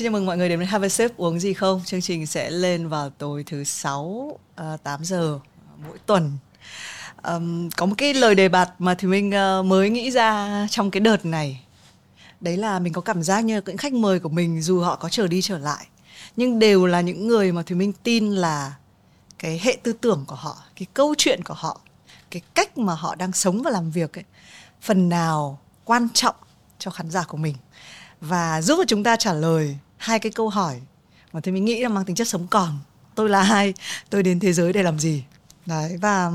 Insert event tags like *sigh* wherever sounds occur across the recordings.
Xin chào mừng mọi người đến với Have a Sip uống gì không? Chương trình sẽ lên vào tối thứ sáu à, uh, 8 giờ mỗi tuần. Um, có một cái lời đề bạt mà thì mình uh, ờ, mới nghĩ ra trong cái đợt này. Đấy là mình có cảm giác như những khách mời của mình dù họ có trở đi trở lại nhưng đều là những người mà thì mình tin là cái hệ tư tưởng của họ, cái câu chuyện của họ, cái cách mà họ đang sống và làm việc ấy phần nào quan trọng cho khán giả của mình và giúp cho chúng ta trả lời hai cái câu hỏi mà thì mình nghĩ là mang tính chất sống còn. Tôi là ai? Tôi đến thế giới để làm gì? Đấy và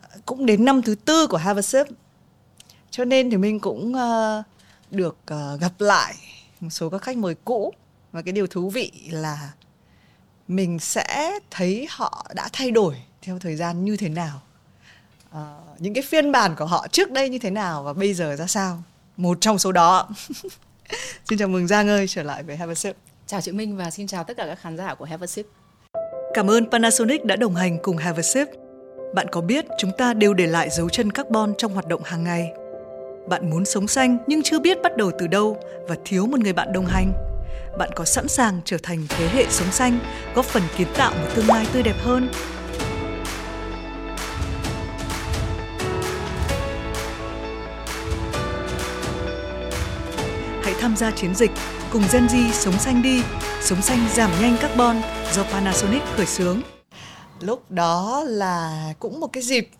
ờ, cũng đến năm thứ tư của Harvard cho nên thì mình cũng uh, được uh, gặp lại một số các khách mời cũ. Và cái điều thú vị là mình sẽ thấy họ đã thay đổi theo thời gian như thế nào. Uh, những cái phiên bản của họ trước đây như thế nào và bây giờ ra sao? Một trong số đó. *laughs* *laughs* xin chào mừng Giang ơi trở lại với Have a Sip. Chào chị Minh và xin chào tất cả các khán giả của Have a Sip. Cảm ơn Panasonic đã đồng hành cùng Have a Sip. Bạn có biết chúng ta đều để lại dấu chân carbon trong hoạt động hàng ngày? Bạn muốn sống xanh nhưng chưa biết bắt đầu từ đâu và thiếu một người bạn đồng hành? Bạn có sẵn sàng trở thành thế hệ sống xanh, góp phần kiến tạo một tương lai tươi đẹp hơn? Tham gia chiến dịch cùng Gen Z sống xanh đi, sống xanh giảm nhanh carbon do Panasonic khởi xướng. Lúc đó là cũng một cái dịp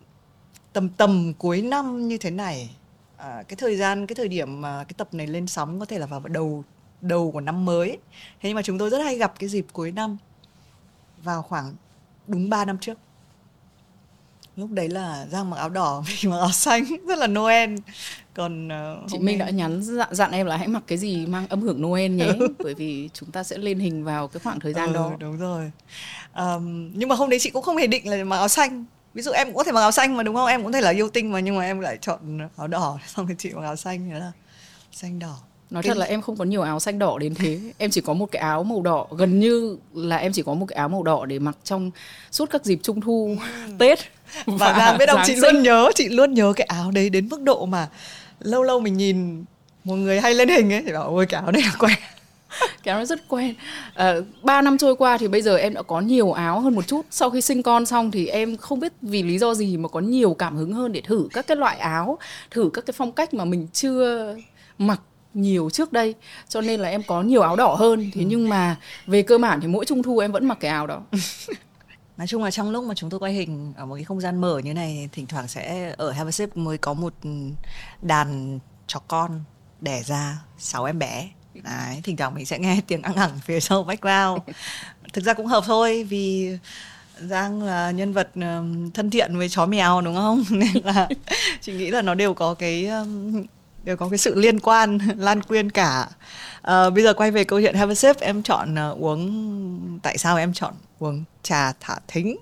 tầm tầm cuối năm như thế này. À, cái thời gian cái thời điểm mà cái tập này lên sóng có thể là vào đầu đầu của năm mới. Thế nhưng mà chúng tôi rất hay gặp cái dịp cuối năm vào khoảng đúng 3 năm trước lúc đấy là giang mặc áo đỏ *laughs* mình mặc áo xanh rất là noel. Còn uh, chị minh đã nhắn dặn, dặn em là hãy mặc cái gì mang âm hưởng noel nhé bởi vì chúng ta sẽ lên hình vào cái khoảng thời gian ừ, đó. đúng rồi. Um, nhưng mà hôm đấy chị cũng không hề định là mặc áo xanh. Ví dụ em cũng có thể mặc áo xanh mà đúng không? Em cũng thể là yêu tinh mà nhưng mà em lại chọn áo đỏ. *laughs* Xong rồi chị mặc áo xanh thế là xanh đỏ. Nói cái... thật là em không có nhiều áo xanh đỏ đến thế. Em chỉ có một cái áo màu đỏ. Gần như là em chỉ có một cái áo màu đỏ để mặc trong suốt các dịp trung thu ừ. tết *laughs* và, và biết đâu chị luôn nhớ chị luôn nhớ cái áo đấy đến mức độ mà lâu lâu mình nhìn một người hay lên hình ấy thì bảo ôi cái áo này là quen. *laughs* Cái áo nó rất quen. À, ba năm trôi qua thì bây giờ em đã có nhiều áo hơn một chút. Sau khi sinh con xong thì em không biết vì lý do gì mà có nhiều cảm hứng hơn để thử các cái loại áo thử các cái phong cách mà mình chưa mặc nhiều trước đây. Cho nên là em có nhiều áo đỏ hơn. Thế ừ. nhưng mà về cơ bản thì mỗi trung thu em vẫn mặc cái áo đó *laughs* nói chung là trong lúc mà chúng tôi quay hình ở một cái không gian mở như này, thỉnh thoảng sẽ ở Have a Sip mới có một đàn chó con đẻ ra, sáu em bé. Đấy, thỉnh thoảng mình sẽ nghe *laughs* tiếng ăn ẳng phía sau background. Thực ra cũng hợp thôi, vì Giang là nhân vật thân thiện với chó mèo, đúng không? *laughs* Nên là chị nghĩ là nó đều có cái đều có cái sự liên quan, *laughs* lan quyên cả à, bây giờ quay về câu chuyện have a sip. Em chọn uh, uống tại sao em chọn uống trà thả thính?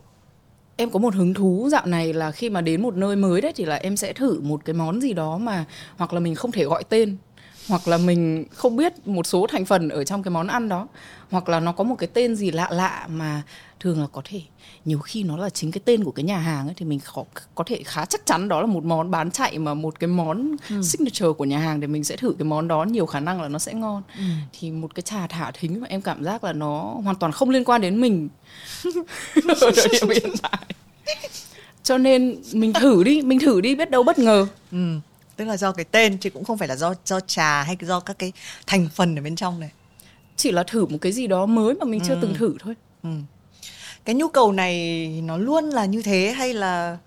Em có một hứng thú dạo này là khi mà đến một nơi mới đấy thì là em sẽ thử một cái món gì đó mà hoặc là mình không thể gọi tên hoặc là mình không biết một số thành phần ở trong cái món ăn đó hoặc là nó có một cái tên gì lạ lạ mà thường là có thể nhiều khi nó là chính cái tên của cái nhà hàng ấy thì mình khó có thể khá chắc chắn đó là một món bán chạy mà một cái món ừ. signature của nhà hàng thì mình sẽ thử cái món đó nhiều khả năng là nó sẽ ngon ừ. thì một cái trà thả thính mà em cảm giác là nó hoàn toàn không liên quan đến mình *laughs* ở thời điểm hiện tại cho nên mình thử đi mình thử đi biết đâu bất ngờ ừ tức là do cái tên chứ cũng không phải là do do trà hay do các cái thành phần ở bên trong này chỉ là thử một cái gì đó mới mà mình chưa ừ. từng thử thôi ừ. Cái nhu cầu này nó luôn là như thế hay là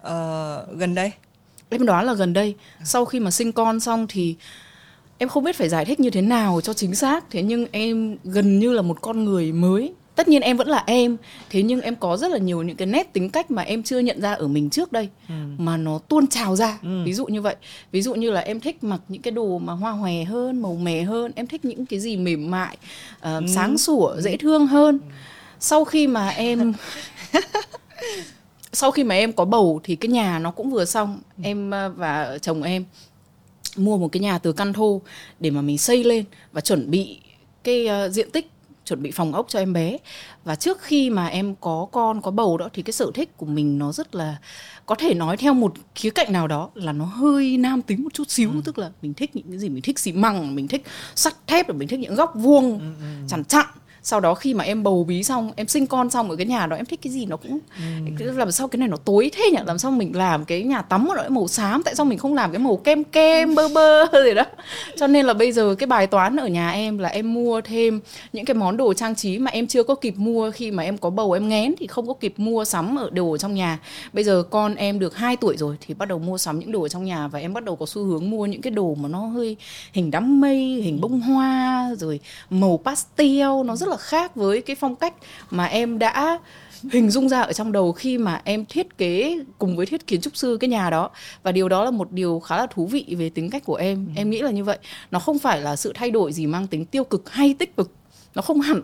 uh, gần đây? Em đoán là gần đây. Sau khi mà sinh con xong thì em không biết phải giải thích như thế nào cho chính xác. Thế nhưng em gần như là một con người mới. Tất nhiên em vẫn là em. Thế nhưng em có rất là nhiều những cái nét tính cách mà em chưa nhận ra ở mình trước đây ừ. mà nó tuôn trào ra. Ừ. ví dụ như vậy. Ví dụ như là em thích mặc những cái đồ mà hoa hòe hơn màu mè hơn. Em thích những cái gì mềm mại uh, ừ. sáng sủa dễ thương hơn. Ừ. sau khi mà em *laughs* sau khi mà em có bầu thì cái nhà nó cũng vừa xong ừ. em ờ, và chồng em mua một cái nhà từ căn thô để mà mình xây lên và chuẩn bị cái uh, diện tích chuẩn bị phòng ốc cho em bé và trước khi mà em có con có bầu đó thì cái sở thích của mình nó rất là có thể nói theo một khía cạnh nào đó là nó hơi nam tính một chút xíu ừ. tức là mình thích những cái gì mình thích xi măng mình thích sắt thép mình thích những góc vuông ừ, ừ. chằn chặn sau đó khi mà em bầu bí xong em sinh con xong ở cái nhà đó em thích cái gì nó cũng ừ. làm sao cái này nó tối thế nhỉ? Làm sao mình làm cái nhà tắm nó màu xám? Tại sao mình không làm cái màu kem kem bơ bơ *laughs* gì đó? Cho nên là bây giờ cái bài toán ở nhà em là em mua thêm những cái món đồ trang trí mà em chưa có kịp mua. Khi mà em có bầu em ngén thì không có kịp mua sắm ở đồ ở trong nhà. Bây giờ con em được 2 tuổi rồi thì bắt đầu mua sắm những đồ ở trong nhà và em bắt đầu có xu hướng mua những cái đồ mà nó hơi hình đám mây hình bông hoa rồi màu pastel nó rất là khác với cái phong cách mà em đã hình dung ra ở trong đầu khi mà em thiết kế cùng với thiết kiến trúc sư cái nhà đó và điều đó là một điều khá là thú vị về tính cách của em ừ. em nghĩ là như vậy nó không phải là sự thay đổi gì mang tính tiêu cực hay tích cực nó không hẳn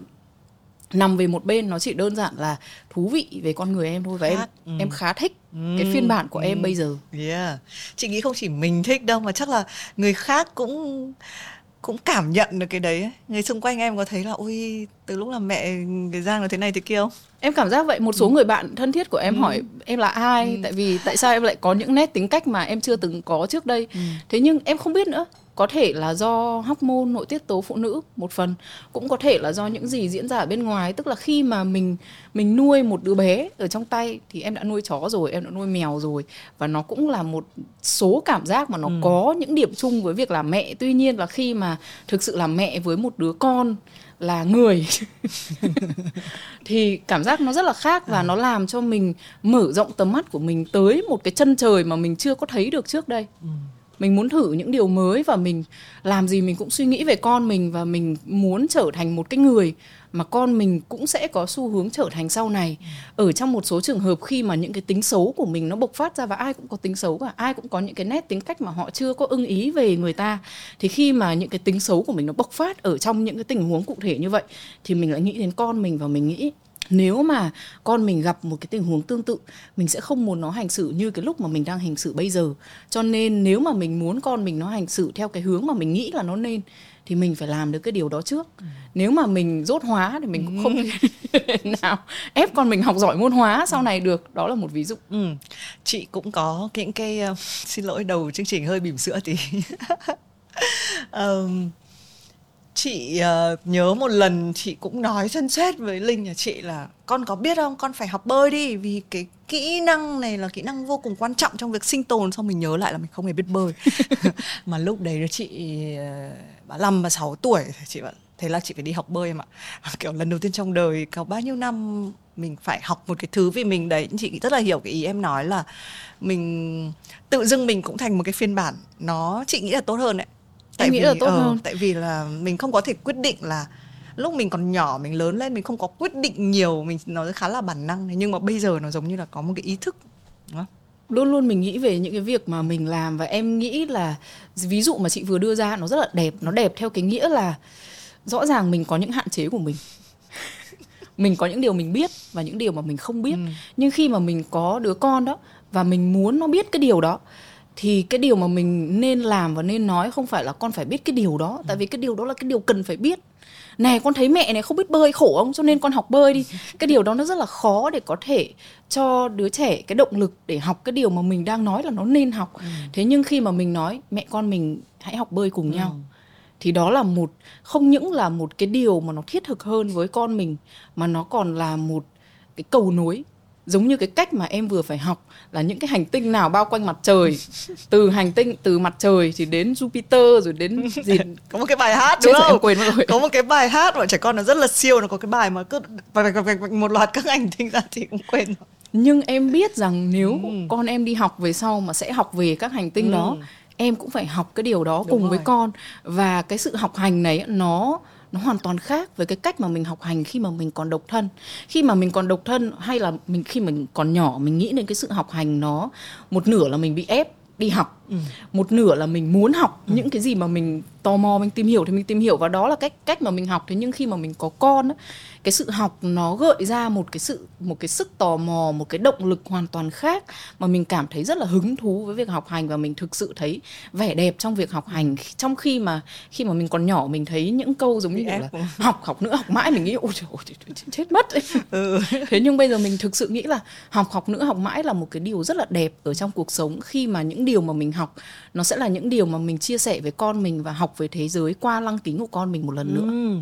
nằm về một bên nó chỉ đơn giản là thú vị về con người em thôi và em ừ. em khá thích ừ. cái phiên bản của ừ. em bây giờ. Yeah. Chị nghĩ không chỉ mình thích đâu mà chắc là người khác cũng cũng cảm nhận được cái đấy người xung quanh em có thấy là ôi từ lúc là mẹ cái giang nó thế này thế kia không em cảm giác vậy một số ừ. người bạn thân thiết của em ừ. hỏi em là ai ừ. tại vì tại sao em lại có những nét tính cách mà em chưa từng có trước đây ừ. thế nhưng em không biết nữa có thể là do hormone nội tiết tố phụ nữ một phần cũng có thể là do những gì diễn ra ở bên ngoài. Tức là khi mà mình mình nuôi một đứa bé ở trong tay thì em đã nuôi chó rồi em đã nuôi mèo rồi. Và nó cũng là một số cảm giác mà nó ừ. có những điểm chung với việc làm mẹ. Tuy nhiên là khi mà thực sự làm mẹ với một đứa con là người *laughs* thì cảm giác nó rất là khác và à. nó làm cho mình mở rộng tầm mắt của mình tới một cái chân trời mà mình chưa có thấy được trước đây. Ừ mình muốn thử những điều mới và mình làm gì mình cũng suy nghĩ về con mình và mình muốn trở thành một cái người mà con mình cũng sẽ có xu hướng trở thành sau này. Ở trong một số trường hợp khi mà những cái tính xấu của mình nó bộc phát ra và ai cũng có tính xấu cả ai cũng có những cái nét tính cách mà họ chưa có ưng ý về người ta thì khi mà những cái tính xấu của mình nó bộc phát ở trong những cái tình huống cụ thể như vậy thì mình lại nghĩ đến con mình và mình nghĩ nếu mà con mình gặp một cái tình huống tương tự mình sẽ không muốn nó hành xử như cái lúc mà mình đang hành xử bây giờ cho nên nếu mà mình muốn con mình nó hành xử theo cái hướng mà mình nghĩ là nó nên thì mình phải làm được cái điều đó trước ừ. nếu mà mình dốt hóa thì mình cũng không ừ. *laughs* nào ép con mình học giỏi môn hóa sau này được đó là một ví dụ ừ. chị cũng có những cái uh, *laughs* xin lỗi đầu chương trình hơi bỉm sữa tí *laughs* um, chị uh, nhớ một lần chị cũng nói sân xét với linh nhà chị là con có biết không? Con phải học bơi đi vì cái kỹ năng này là kỹ năng vô cùng quan trọng trong việc sinh tồn. Xong mình nhớ lại là mình không hề biết bơi. *laughs* Mà lúc đấy chị uh, bà năm và sáu tuổi chị bảo thế là chị phải đi học bơi em ạ. Kiểu lần đầu tiên trong đời có bao nhiêu năm mình phải học một cái thứ vì mình đấy. Chị rất là hiểu cái ý em nói là mình tự dưng mình cũng thành một cái phiên bản nó chị nghĩ là tốt hơn đấy tại nghĩ vì, là tốt uh, hơn tại vì là mình không có thể quyết định là lúc mình còn nhỏ mình lớn lên mình không có quyết định nhiều mình nó khá là bản năng nhưng mà bây giờ nó giống như là có một cái ý thức đúng không? luôn luôn mình nghĩ về những cái việc mà mình làm và em nghĩ là ví dụ mà chị vừa đưa ra nó rất là đẹp nó đẹp theo cái nghĩa là rõ ràng mình có những hạn chế của mình *laughs* mình có những điều mình biết và những điều mà mình không biết ừ. nhưng khi mà mình có đứa con đó và mình muốn nó biết cái điều đó thì cái điều mà mình nên làm và nên nói không phải là con phải biết cái điều đó tại vì cái điều đó là cái điều cần phải biết. Này con thấy mẹ này không biết bơi khổ không? Cho nên con học bơi đi. Cái điều đó nó rất là khó để có thể cho đứa trẻ cái động lực để học cái điều mà mình đang nói là nó nên học. Ừ. thế nhưng khi mà mình nói mẹ con mình hãy học bơi cùng ừ. nhau. Thì đó là một không những là một cái điều mà nó thiết thực hơn với con mình mà nó còn là một cái cầu nối giống như cái cách mà em vừa phải học là những cái hành tinh nào bao quanh mặt trời *laughs* từ hành tinh từ mặt trời thì đến Jupiter rồi đến gì *laughs* có một cái bài hát đúng không em quên rồi có một cái bài hát mà trẻ con nó rất là siêu nó có cái bài mà cứ một loạt các hành tinh ra thì cũng quên rồi. nhưng em biết rằng nếu ừ. con em đi học về sau mà sẽ học về các hành tinh ừ. đó em cũng phải học cái điều đó Đúng cùng rồi. với con và cái sự học hành này nó nó hoàn toàn khác với cái cách mà mình học hành khi mà mình còn độc thân khi mà mình còn độc thân hay là mình khi mình còn nhỏ mình nghĩ đến cái sự học hành nó một nửa là mình bị ép đi học ừ. một nửa là mình muốn học ừ. những cái gì mà mình tò mò mình tìm hiểu thì mình tìm hiểu. Và đó là cách cách mà mình học. Thế nhưng khi mà mình có con á, cái sự học nó gợi ra một cái sự một cái sức tò mò một cái động lực hoàn toàn khác mà mình cảm thấy rất là hứng thú với việc học hành. Và mình thực sự thấy vẻ đẹp trong việc học hành. Trong khi mà khi mà mình còn nhỏ mình thấy những câu giống như là *laughs* học học nữa học mãi. Mình nghĩ ôi trời ơi, chết mất. *laughs* Ừ. *laughs* thế nhưng bây giờ mình thực sự nghĩ là học học nữa học mãi là một cái điều rất là đẹp ở trong cuộc sống. Khi mà những điều mà mình học nó sẽ là những điều mà mình chia sẻ với con mình và học về thế giới qua lăng kính của con mình một lần nữa. Ừ.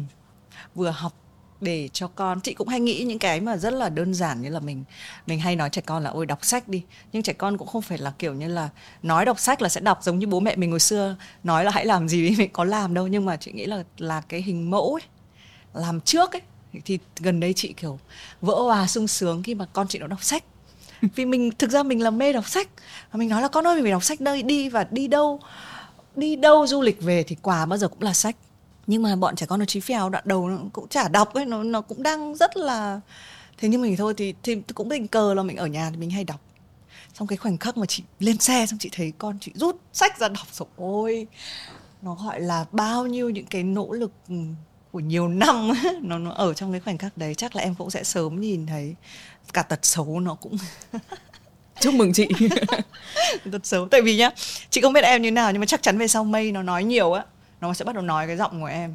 vừa học để cho con, chị cũng hay nghĩ những cái mà rất là đơn giản như là mình mình hay nói trẻ con là, ôi, đọc sách đi. Nhưng trẻ con cũng không phải là kiểu như là nói đọc sách là sẽ đọc giống như bố mẹ mình hồi xưa, nói là hãy làm gì đi mình có làm đâu. Nhưng mà chị nghĩ là là cái hình mẫu ấy, làm trước ấy, thì gần đây chị kiểu vỡ hòa sung sướng khi mà con chị nó đọc sách vì mình, thực ra mình là mê đọc sách. Và mình nói là, con ơi, mình phải đọc sách nơi đi và đi đâu đi đâu du lịch về thì quà bao giờ cũng là sách. Nhưng mà bọn trẻ con nó trí phèo, đoạn đầu nó cũng chả đọc ấy, nó nó cũng đang rất là thế nhưng mình thôi. Thì thì cũng tình cờ là mình ở nhà thì mình hay đọc. Xong cái khoảnh khắc mà chị lên xe xong chị thấy con chị rút sách ra đọc rồi ôi, nó gọi là bao nhiêu những cái nỗ lực ừ, của nhiều năm *laughs* nó nó ở trong cái khoảnh khắc đấy. Chắc là em cũng sẽ sớm nhìn thấy cả tật xấu nó cũng *laughs* chúc mừng chị. *laughs* Tật xấu. Tại vì nhá chị không biết em như nào nhưng mà chắc chắn về sau mây nó nói nhiều á nó sẽ bắt đầu nói cái giọng của em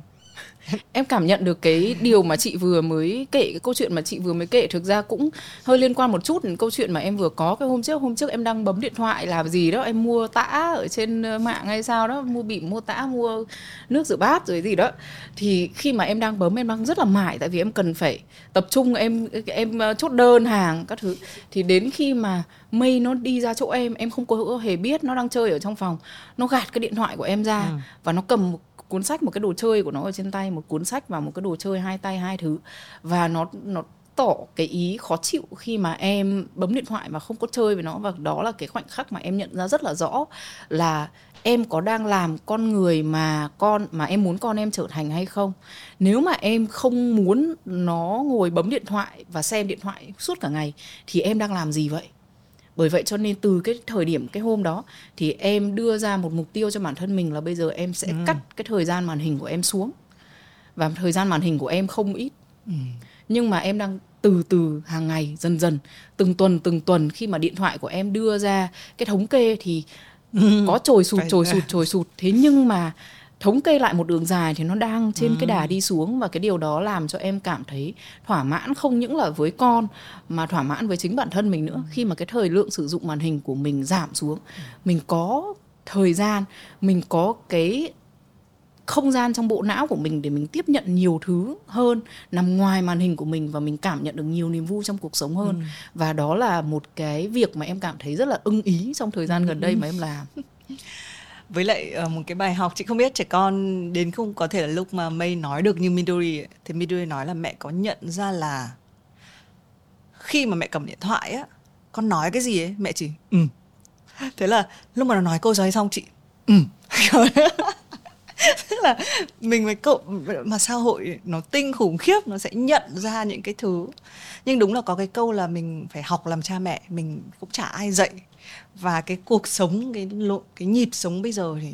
em cảm nhận được cái điều mà chị vừa mới kể cái câu chuyện mà chị vừa mới kể thực ra cũng hơi liên quan một chút đến câu chuyện mà em vừa có. Cái hôm trước hôm trước em đang bấm điện thoại làm gì đó em mua tã ở trên ờ, mạng hay sao đó mua bỉm mua tã mua nước rửa bát rồi gì đó. Thì khi mà em đang bấm em đang rất là mải tại vì em cần phải tập trung em em ờ, chốt đơn hàng các thứ. Thì đến khi mà mây nó đi ra chỗ em em không có hề biết nó đang chơi ở trong phòng nó gạt cái điện thoại của em ra và nó cầm một cuốn sách, một cái đồ chơi của nó ở trên tay, một cuốn sách và một cái đồ chơi hai tay hai thứ. Và nó nó tỏ cái ý khó chịu khi mà em bấm điện thoại mà không có chơi với nó. Và đó là cái khoảnh khắc mà em nhận ra rất là rõ là em có đang làm con người mà con, mà em muốn con em trở thành hay không. Nếu mà em không muốn nó ngồi bấm điện thoại và xem điện thoại suốt cả ngày, thì em đang làm gì vậy? Bởi vậy cho nên từ cái thời điểm cái hôm đó thì em đưa ra một mục tiêu cho bản thân mình là bây giờ em sẽ cắt cái thời gian màn hình của em xuống. Và thời gian màn hình của em không ít. Nhưng mà em đang từ từ hàng ngày dần dần từng tuần từng tuần khi mà điện thoại của em đưa ra cái thống kê thì có trồi sụt trồi sụt trồi sụt. Thế nhưng mà thống kê lại một đường dài thì nó đang trên cái đà đi xuống và cái điều đó làm cho em cảm thấy thỏa mãn không những là với con mà thỏa mãn với chính bản thân mình nữa. Khi mà cái thời lượng sử dụng màn hình của mình giảm xuống mình có thời gian mình có cái không gian trong bộ não của mình để mình tiếp nhận nhiều thứ hơn nằm ngoài màn hình của mình và mình cảm nhận được nhiều niềm vui trong cuộc sống hơn. Và đó là một cái việc mà em cảm thấy rất là ưng ý trong thời gian gần đây mà em làm *laughs* với lại ờ, một cái bài học chị không biết trẻ con đến không có thể là lúc mà Mây nói được như Midori ấy, thì Midori nói là mẹ có nhận ra là khi mà mẹ cầm điện thoại á con nói cái gì ấy mẹ chỉ ừ. Thế là lúc mà nó nói câu nói xong chị ừ. *laughs* Tức là mình với cậu mà xã hội nó tinh khủng khiếp nó sẽ nhận ra những cái thứ. Nhưng đúng là có cái câu là mình phải học làm cha mẹ mình cũng chả ai dạy và cái cuộc sống cái lộ cái nhịp sống bây giờ thì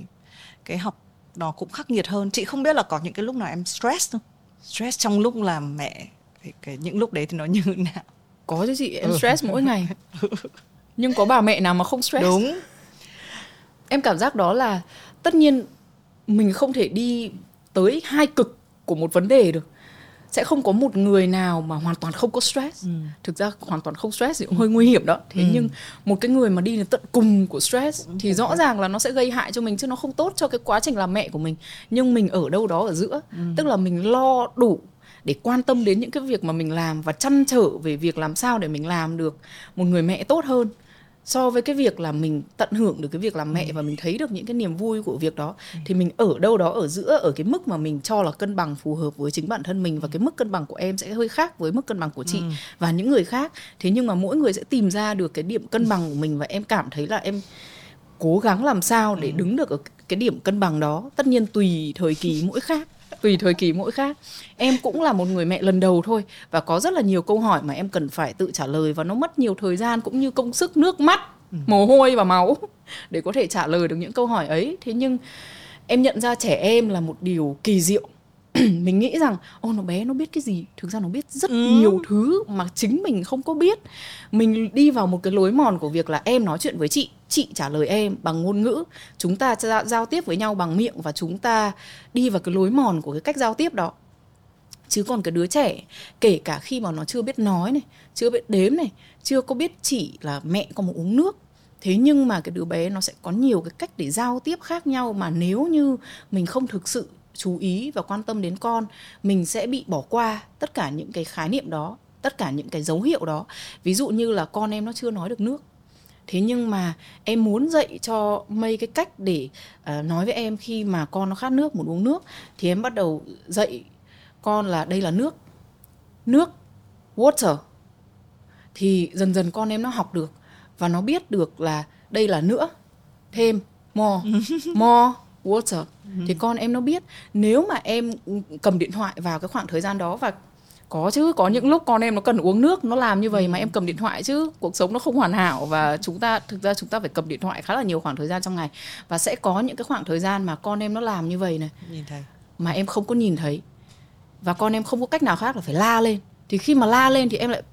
cái học nó cũng khắc nghiệt hơn. Chị không biết là có những cái lúc nào em stress không? Stress trong lúc làm mẹ thì cái những lúc đấy thì nó như thế nào? Có chứ chị em stress mỗi ngày. *laughs* Nhưng có bà mẹ nào mà không stress? Đúng. Em cảm giác đó là tất nhiên mình không thể đi tới hai cực của một vấn đề được sẽ không có một người nào mà hoàn toàn không có stress. Thực ra hoàn toàn không stress thì cũng hơi nguy hiểm đó. Thế nhưng một cái người mà đi đến tận cùng của stress thì rõ ràng là nó sẽ gây hại cho mình chứ nó không tốt cho cái quá trình làm mẹ của mình. Nhưng mình ở đâu đó ở giữa. Tức là mình lo đủ để quan tâm đến những cái việc mà mình làm và chăn trở về việc làm sao để mình làm được một người mẹ tốt hơn so với cái việc là mình tận hưởng được cái việc làm mẹ và mình thấy được những cái niềm vui của việc đó thì mình ở đâu đó ở giữa ở cái mức mà mình cho là cân bằng phù hợp với chính bản thân mình và cái mức cân bằng của em sẽ hơi khác với mức cân bằng của chị và những người khác. Thế nhưng mà mỗi người sẽ tìm ra được cái điểm cân bằng của mình và em cảm thấy là em cố gắng làm sao để đứng được ở cái điểm cân bằng đó tất nhiên tùy thời kỳ mỗi khác tùy thời kỳ mỗi khác. Em cũng là một người mẹ lần đầu thôi và có rất là nhiều câu hỏi mà em cần phải tự trả lời và nó mất nhiều thời gian cũng như công sức nước mắt mồ hôi và máu để có thể trả lời được những câu hỏi ấy. Thế nhưng em nhận ra trẻ em là một điều kỳ diệu *clears throat* mình nghĩ rằng ô nó bé nó biết cái gì? Thực ra nó biết rất ừ. nhiều thứ mà chính mình không có biết. Mình đi vào một cái lối mòn của việc là em nói chuyện với chị chị trả lời em bằng ngôn ngữ. Chúng ta giao tiếp với nhau bằng miệng và chúng ta đi vào cái lối mòn của cái cách giao tiếp đó. Chứ còn cái đứa trẻ kể cả khi mà nó chưa biết nói này chưa biết đếm này chưa có biết chỉ là mẹ có một uống nước. Thế nhưng mà cái đứa bé nó sẽ có nhiều cái cách để giao tiếp khác nhau mà nếu như mình không thực sự chú ý và quan tâm đến con mình sẽ bị bỏ qua tất cả những cái khái niệm đó tất cả những cái dấu hiệu đó. Ví dụ như là con em nó chưa nói được nước. Thế nhưng mà em muốn dạy cho mây cái cách để uh, nói với em khi mà con nó khát nước muốn uống nước thì em bắt đầu dạy con là đây là nước. Nước water. Thì dần dần con em nó học được và nó biết được là đây là nữa. Thêm more. *laughs* More water. Thì con em nó biết nếu mà em cầm điện thoại vào cái khoảng thời gian đó và có chứ có những lúc con em nó cần uống nước nó làm như vậy mà em cầm điện thoại chứ cuộc sống nó không hoàn hảo và chúng ta thực ra chúng ta phải cầm điện thoại khá là nhiều khoảng thời gian trong ngày. Và sẽ có những cái khoảng thời gian mà con em nó làm như vậy này. Nhìn thấy. Mà em không có nhìn thấy. Và con em không có cách nào khác là phải la lên. Thì khi mà la lên thì em lại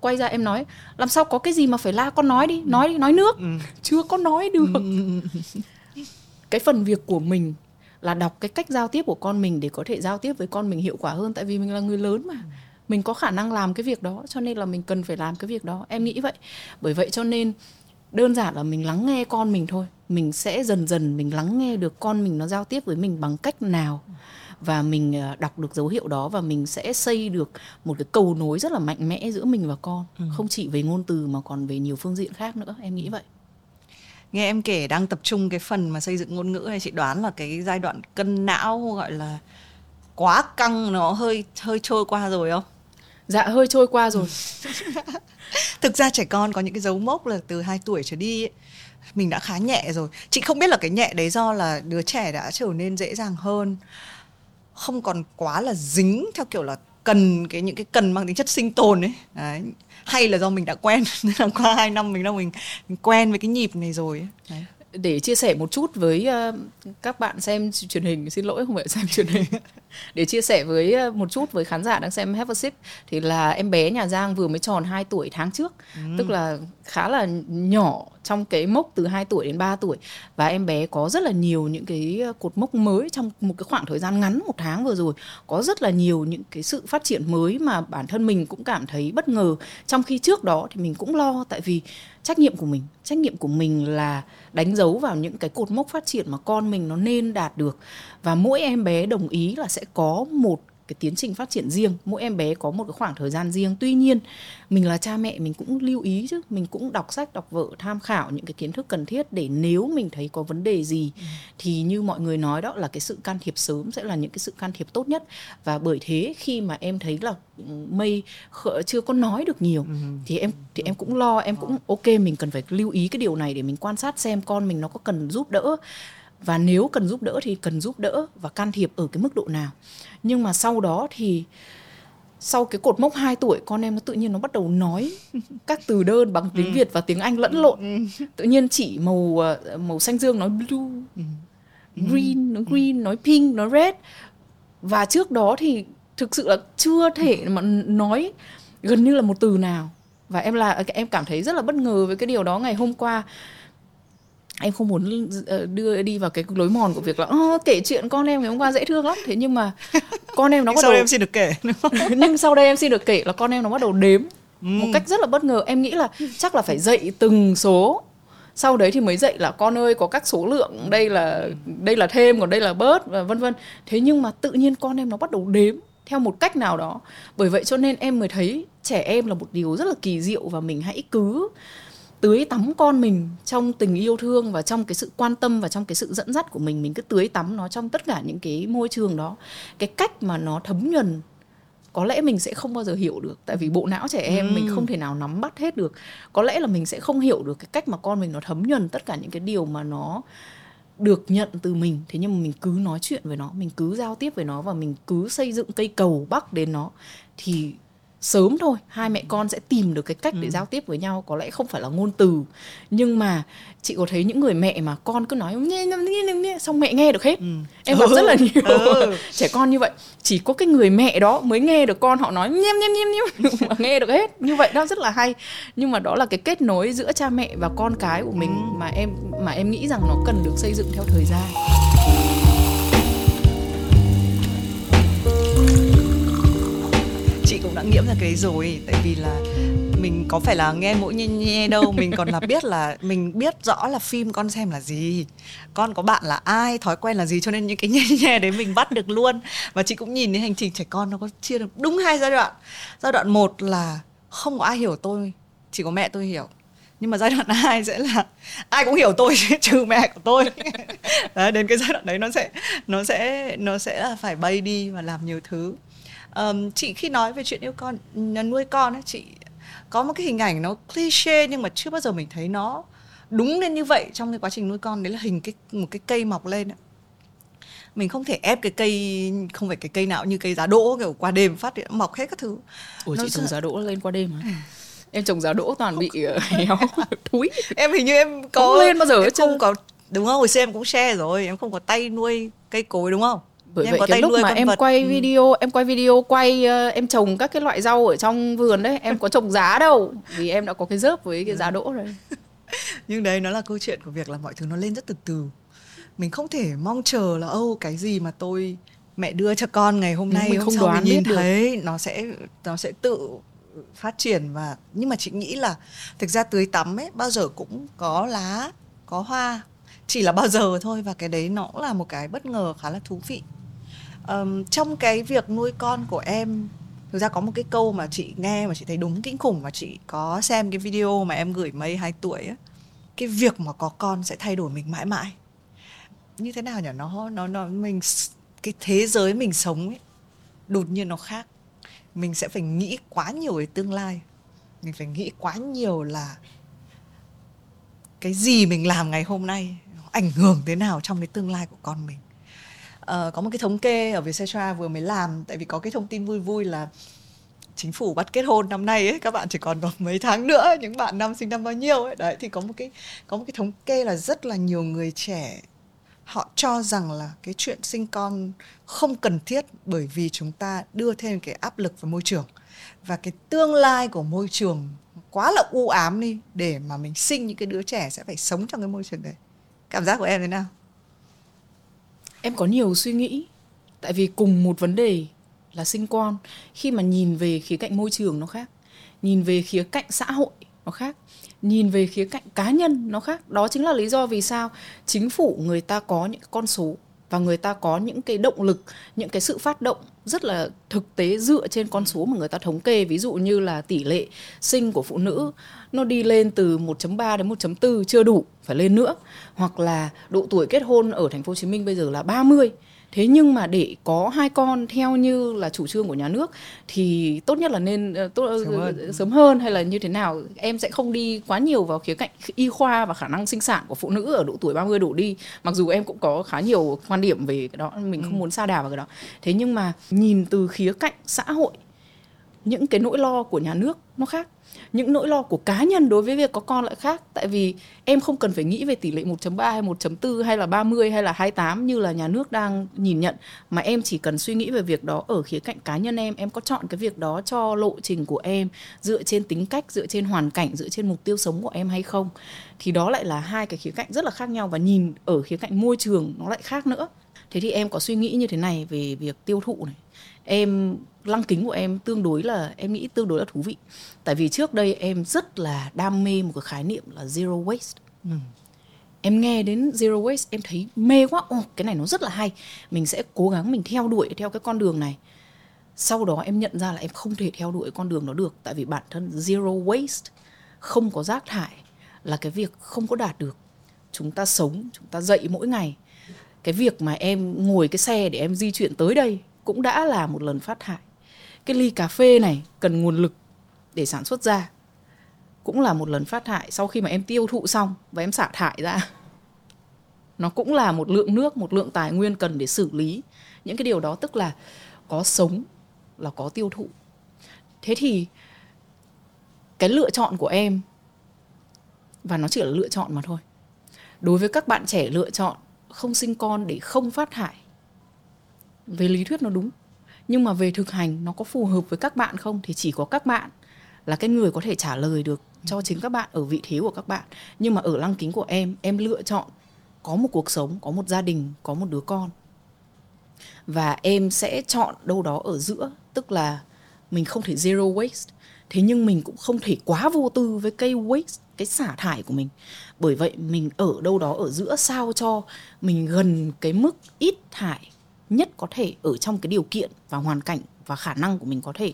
quay ra em nói làm sao có cái gì mà phải la con nói đi nói đi nói nước. Ừ. chưa có nói được. Ừ. cái phần việc của mình là đọc cái cách giao tiếp của con mình để có thể giao tiếp với con mình hiệu quả hơn. Tại vì mình là người lớn mà. Mình có khả năng làm cái việc đó cho nên là mình cần phải làm cái việc đó. Em nghĩ vậy. Bởi vậy cho nên đơn giản là mình lắng nghe con mình thôi. Mình sẽ dần dần mình lắng nghe được con mình nó giao tiếp với mình bằng cách nào. Và mình ờ, đọc được dấu hiệu đó và mình sẽ xây được một cái cầu nối rất là mạnh mẽ giữa mình và con. Ừ. không chỉ về ngôn từ mà còn về nhiều phương diện khác nữa. Em nghĩ vậy nghe em kể đang tập trung cái phần mà xây dựng ngôn ngữ này chị đoán là cái giai đoạn cân não gọi là quá căng nó hơi hơi trôi qua rồi không? Dạ hơi trôi qua rồi. *laughs* Thực ra trẻ con có những cái dấu mốc là từ 2 tuổi trở đi ấy, mình đã khá nhẹ rồi. Chị không biết là cái nhẹ đấy do là đứa trẻ đã trở nên dễ dàng hơn. Không còn quá là dính theo kiểu là cần cái những cái cần mang tính chất sinh tồn ấy. Đấy. Hay là do mình đã quen *laughs* nên là qua hai năm mình đã mình, mình quen với cái nhịp này rồi ấy. Đấy để chia sẻ một chút với uh, các bạn xem truyền hình xin lỗi không phải xem truyền hình *laughs* *laughs* để chia sẻ với uh, một chút với khán giả đang xem Have a Sip thì là em bé nhà Giang vừa mới tròn 2 tuổi tháng trước. Ừ. tức là khá là nhỏ trong cái mốc từ 2 tuổi đến 3 tuổi. Và em bé có rất là nhiều những cái ờ, cột mốc mới trong một cái khoảng thời gian ngắn một tháng vừa rồi. Có rất là nhiều những cái sự phát triển mới mà bản thân mình cũng cảm thấy bất ngờ. Trong khi trước đó thì mình cũng lo tại vì trách nhiệm của mình trách nhiệm của mình là đánh dấu vào những cái cột mốc phát triển mà con mình nó nên đạt được. Và mỗi em bé đồng ý là sẽ có một cái tiến trình phát triển riêng. Mỗi em bé có một cái khoảng thời gian riêng. Tuy nhiên mình là cha mẹ mình cũng lưu ý chứ. Mình cũng đọc sách đọc vở tham khảo những cái kiến thức cần thiết để nếu mình thấy có vấn đề gì ừ. thì như mọi người nói đó là cái sự can thiệp sớm sẽ là những cái sự can thiệp tốt nhất. Và bởi thế khi mà em thấy là mây chưa có nói được nhiều ừ. thì em thì em cũng lo em cũng ok mình cần phải lưu ý cái điều này để mình quan sát xem con mình nó có cần giúp đỡ và nếu cần giúp đỡ thì cần giúp đỡ và can thiệp ở cái mức độ nào nhưng mà sau đó thì sau cái cột mốc 2 tuổi con em nó tự nhiên nó bắt đầu nói *laughs* các từ đơn bằng tiếng ừ. Việt và tiếng Anh lẫn lộn. Ừ. *laughs* Tự nhiên chỉ màu ờ, màu xanh dương nói blue, ừ. green nói green, nói pink, nói red. Và trước đó thì thực sự là chưa thể mà nói gần như là một từ nào. Và em là em cảm thấy rất là bất ngờ với cái điều đó ngày hôm qua em không muốn ờ, đưa đi vào cái lối mòn của việc là kể chuyện con em ngày hôm qua dễ thương lắm. Thế nhưng mà con em nó bắt sau đầu em xin được kể *laughs* nhưng sau đây em xin được kể là con em nó bắt đầu đếm ừ. một cách rất là bất ngờ. Em nghĩ là chắc là phải dạy từng số. Sau đấy thì mới dạy là con ơi có các số lượng đây là đây là thêm còn đây là bớt và vân vân. Thế nhưng mà tự nhiên con em nó bắt đầu đếm theo một cách nào đó. Bởi vậy cho nên em mới thấy trẻ em là một điều rất là kỳ diệu và mình hãy cứ tưới tắm con mình trong tình yêu thương và trong cái sự quan tâm và trong cái sự dẫn dắt của mình mình cứ tưới tắm nó trong tất cả những cái môi trường đó. Cái cách mà nó thấm nhuần có lẽ mình sẽ không bao giờ hiểu được tại vì bộ não trẻ em ừ. mình không thể nào nắm bắt hết được. Có lẽ là mình sẽ không hiểu được cái cách mà con mình nó thấm nhuần tất cả những cái điều mà nó được nhận từ mình. Thế nhưng mà mình cứ nói chuyện với nó mình cứ giao tiếp với nó và mình cứ xây dựng cây cầu bắc đến nó thì sớm thôi hai mẹ con sẽ tìm được cái cách để ừ. giao tiếp với nhau có lẽ không phải là ngôn từ nhưng mà chị có thấy những người mẹ mà con cứ nói nghe, nghe, nghe, xong mẹ nghe được hết ừ. em gặp ừ. rất là nhiều ừ. *laughs* trẻ con như vậy chỉ có cái người mẹ đó mới nghe được con họ nói nhem nhem nhem nhem *laughs* mà nghe được hết như vậy đó rất là hay nhưng mà đó là cái kết nối giữa cha mẹ và con cái của mình ừ. mà em mà em nghĩ rằng nó cần được xây dựng theo thời gian cũng đã nghiễm ra cái rồi tại vì là mình có phải là nghe mỗi nhe nhe đâu mình còn là biết là mình biết rõ là phim con xem là gì con có bạn là ai thói quen là gì cho nên những cái *laughs* nhe nhe đấy mình bắt được luôn. Và chị cũng nhìn thấy hành trình trẻ con nó có chia được đúng hai giai đoạn. Giai đoạn một là không có ai hiểu tôi chỉ có mẹ tôi hiểu. Nhưng mà giai đoạn *laughs* hai sẽ là ai cũng hiểu tôi *laughs* trừ mẹ của tôi. Đấy, đến cái giai đoạn đấy nó sẽ nó sẽ nó sẽ là phải bay đi và làm nhiều thứ um, chị khi nói về chuyện yêu con nuôi con ấy chị có một cái hình ảnh nó cliché nhưng mà chưa bao giờ mình thấy nó đúng lên như vậy trong cái quá trình nuôi con. Đấy là hình cái một cái cây mọc lên ấy. mình không thể ép cái cây không phải cái cây nào như cây giá đỗ kiểu qua đêm phát hiện mọc hết các thứ. Ủa chị trồng giá đỗ lên qua đêm hả? Em trồng giá đỗ toàn bị ờ, héo *laughs* *laughs* thúi. Em hình như em có không lên bao giờ hết không có đúng không? Hồi xưa em cũng share rồi em không có tay nuôi cây cối đúng không bởi em vậy cái lúc mà em vật. quay ừ. video em quay video quay uh, em trồng các cái loại rau ở trong vườn đấy em có trồng giá đâu vì em đã có cái dớp với cái giá đỗ rồi *laughs* nhưng đấy nó là câu chuyện của việc là mọi thứ nó lên rất từ từ mình không thể mong chờ là ô cái gì mà tôi mẹ đưa cho con ngày hôm nay mình không sau đoán mình nhìn biết thấy được. nó sẽ nó sẽ tự phát triển và nhưng mà chị nghĩ là thực ra tưới tắm ấy bao giờ cũng có lá có hoa chỉ là bao giờ thôi và cái đấy nó cũng là một cái bất ngờ khá là thú vị um, trong cái việc nuôi con của em thực ra có một cái câu mà chị nghe mà chị thấy đúng kinh khủng mà chị có xem cái video mà em gửi mấy hai tuổi á. Cái việc mà có con sẽ thay đổi mình mãi mãi. Như thế nào nhỉ? Nó nó nó mình cái thế giới mình sống ấy đột nhiên nó khác. Mình sẽ phải nghĩ quá nhiều về tương lai. Mình phải nghĩ quá nhiều là cái gì mình làm ngày hôm nay ảnh hưởng thế nào trong cái tương lai của con mình uh, có một cái thống kê ở Vietcetera vừa mới làm tại vì có cái thông tin vui vui là chính phủ bắt kết hôn năm nay ấy các bạn chỉ còn có mấy tháng nữa những bạn năm sinh năm bao nhiêu ấy. Đấy thì có một cái có một cái thống kê là rất là nhiều người trẻ họ cho rằng là cái chuyện sinh con không cần thiết bởi vì chúng ta đưa thêm cái áp lực vào môi trường. Và cái tương lai của môi trường quá là u ám đi để mà mình sinh những cái đứa trẻ sẽ phải sống trong cái môi trường đấy. Cảm giác của em thế nào? Em có nhiều suy nghĩ, tại vì cùng một vấn đề là sinh con. Khi mà nhìn về khía cạnh môi trường nó khác, nhìn về khía cạnh xã hội nó khác, nhìn về khía cạnh cá nhân nó khác. Đó chính là lý do vì sao chính phủ người ta có những con số và người ta có những cái động lực, những cái sự phát động rất là thực tế dựa trên con số mà người ta thống kê. Ví dụ như là tỷ lệ sinh của phụ nữ, nó đi lên từ 1.3 đến 1.4 chưa đủ, phải lên nữa. Hoặc là độ tuổi kết hôn ở thành phố Hồ Chí Minh bây giờ là 30 thế nhưng mà để có hai con theo như là chủ trương của nhà nước thì tốt nhất là nên uh, tốt, sớm, hơn. sớm hơn hay là như thế nào em sẽ không đi quá nhiều vào khía cạnh y khoa và khả năng sinh sản của phụ nữ ở độ tuổi 30 đổ đi mặc dù em cũng có khá nhiều quan điểm về cái đó mình không ừ. muốn xa đà vào cái đó thế nhưng mà nhìn từ khía cạnh xã hội những cái nỗi lo của nhà nước nó khác những nỗi lo của cá nhân đối với việc có con lại khác. Tại vì em không cần phải nghĩ về tỷ lệ 1.3 hay 1.4 hay là 30 hay là 28 như là nhà nước đang nhìn nhận. Mà em chỉ cần suy nghĩ về việc đó ở khía cạnh cá nhân em em có chọn cái việc đó cho lộ trình của em, dựa trên tính cách, dựa trên hoàn cảnh, dựa trên mục tiêu sống của em hay không. Thì đó lại là hai cái khía cạnh rất là khác nhau và nhìn ở khía cạnh môi trường nó lại khác nữa. Thế thì em có suy nghĩ như thế này về việc tiêu thụ này. Em lăng kính của em tương đối là em nghĩ tương đối là thú vị. Tại vì trước đây em rất là đam mê một cái khái niệm là zero waste. Ừ. em nghe đến zero waste em thấy mê quá. Ồ cái này nó rất là hay. Mình sẽ cố gắng mình theo đuổi theo cái con đường này. Sau đó em nhận ra là em không thể theo đuổi con đường đó được. Tại vì bản thân zero waste không có rác thải là cái việc không có đạt được. Chúng ta sống chúng ta dậy mỗi ngày. Cái việc mà em ngồi cái xe để em di chuyển tới đây cũng đã là một lần phát thải cái ly cà phê này cần nguồn lực để sản xuất ra. Cũng là một lần phát thải sau khi mà em tiêu thụ xong và em xả thải ra. Nó cũng là một lượng nước, một lượng tài nguyên cần để xử lý. Những cái điều đó tức là có sống là có tiêu thụ. Thế thì cái lựa chọn của em, và nó chỉ là lựa chọn mà thôi. Đối với các bạn trẻ lựa chọn không sinh con để không phát thải về lý thuyết nó đúng nhưng mà về thực hành nó có phù hợp với các bạn không? Thì chỉ có các bạn là cái người có thể trả lời được cho chính các bạn ở vị thế của các bạn. Nhưng mà ở lăng kính của em em lựa chọn có một cuộc sống, có một gia đình, có một đứa con. Và em sẽ chọn đâu đó ở giữa, tức là mình không thể zero waste. Thế nhưng mình cũng không thể quá vô tư với cây waste, cái xả thải của mình. Bởi vậy mình ở đâu đó ở giữa sao cho mình gần cái mức ít thải nhất có thể ở trong cái điều kiện và hoàn cảnh và khả năng của mình có thể.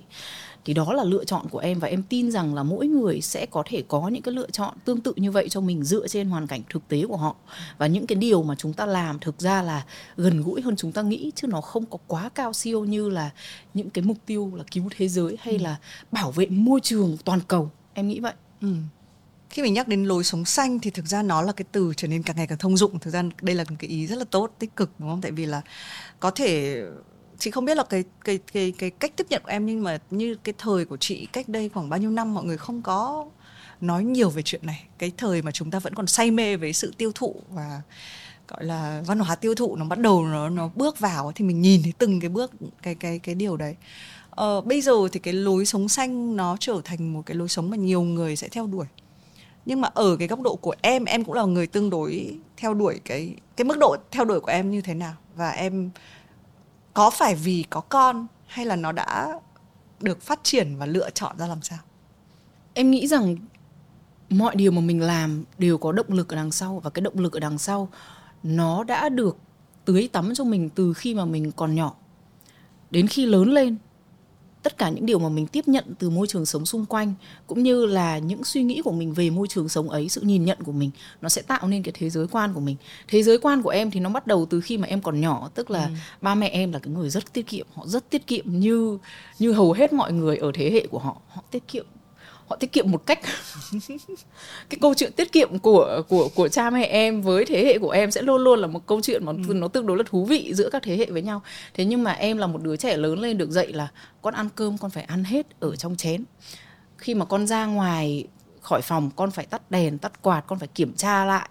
Thì đó là lựa chọn của em và em tin rằng là mỗi người sẽ có thể có những cái lựa chọn tương tự như vậy cho mình dựa trên hoàn cảnh thực tế của họ. Và những cái điều mà chúng ta làm thực ra là gần gũi hơn chúng ta nghĩ chứ nó không có quá cao siêu như là những cái mục tiêu là cứu thế giới hay ừ. là bảo vệ môi trường toàn cầu. Em nghĩ vậy. Ừ khi mình nhắc đến lối sống xanh thì thực ra nó là cái từ trở nên càng ngày càng thông dụng. Thực ra đây là một cái ý rất là tốt tích cực đúng không? Tại vì là có thể chị không biết là cái cái cái cái cách tiếp nhận của em nhưng mà như cái thời của chị cách đây khoảng bao nhiêu năm mọi người không có nói nhiều về chuyện này. Cái thời mà chúng ta vẫn còn say mê với sự tiêu thụ và gọi là văn hóa tiêu thụ nó bắt đầu nó nó bước vào thì mình nhìn thấy từng cái bước cái cái cái điều đấy. Ờ, bây giờ thì cái lối sống xanh nó trở thành một cái lối sống mà nhiều người sẽ theo đuổi nhưng mà ở cái góc độ của em em cũng là người tương đối theo đuổi cái cái mức độ theo đuổi của em như thế nào? Và em có phải vì có con hay là nó đã được phát triển và lựa chọn ra làm sao? Em nghĩ rằng mọi điều mà mình làm đều có động lực ở đằng sau và cái động lực ở đằng sau nó đã được tưới tắm cho mình từ khi mà mình còn nhỏ. Đến khi lớn lên tất cả những điều mà mình tiếp nhận từ môi trường sống xung quanh cũng như là những suy nghĩ của mình về môi trường sống ấy sự nhìn nhận của mình nó sẽ tạo nên cái thế giới quan của mình thế giới quan của em thì nó bắt đầu từ khi mà em còn nhỏ tức là ừ. ba mẹ em là cái người rất tiết kiệm họ rất tiết kiệm như như hầu hết mọi người ở thế hệ của họ họ tiết kiệm họ tiết kiệm một cách *laughs* cái câu chuyện tiết kiệm của của của cha mẹ em với thế hệ của em sẽ luôn luôn là một câu chuyện mà ừ. nó tương đối là thú vị giữa các thế hệ với nhau. Thế nhưng mà em là một đứa trẻ lớn lên được dạy là con ăn cơm con phải ăn hết ở trong chén. Khi mà con ra ngoài khỏi phòng con phải tắt đèn tắt quạt con phải kiểm tra lại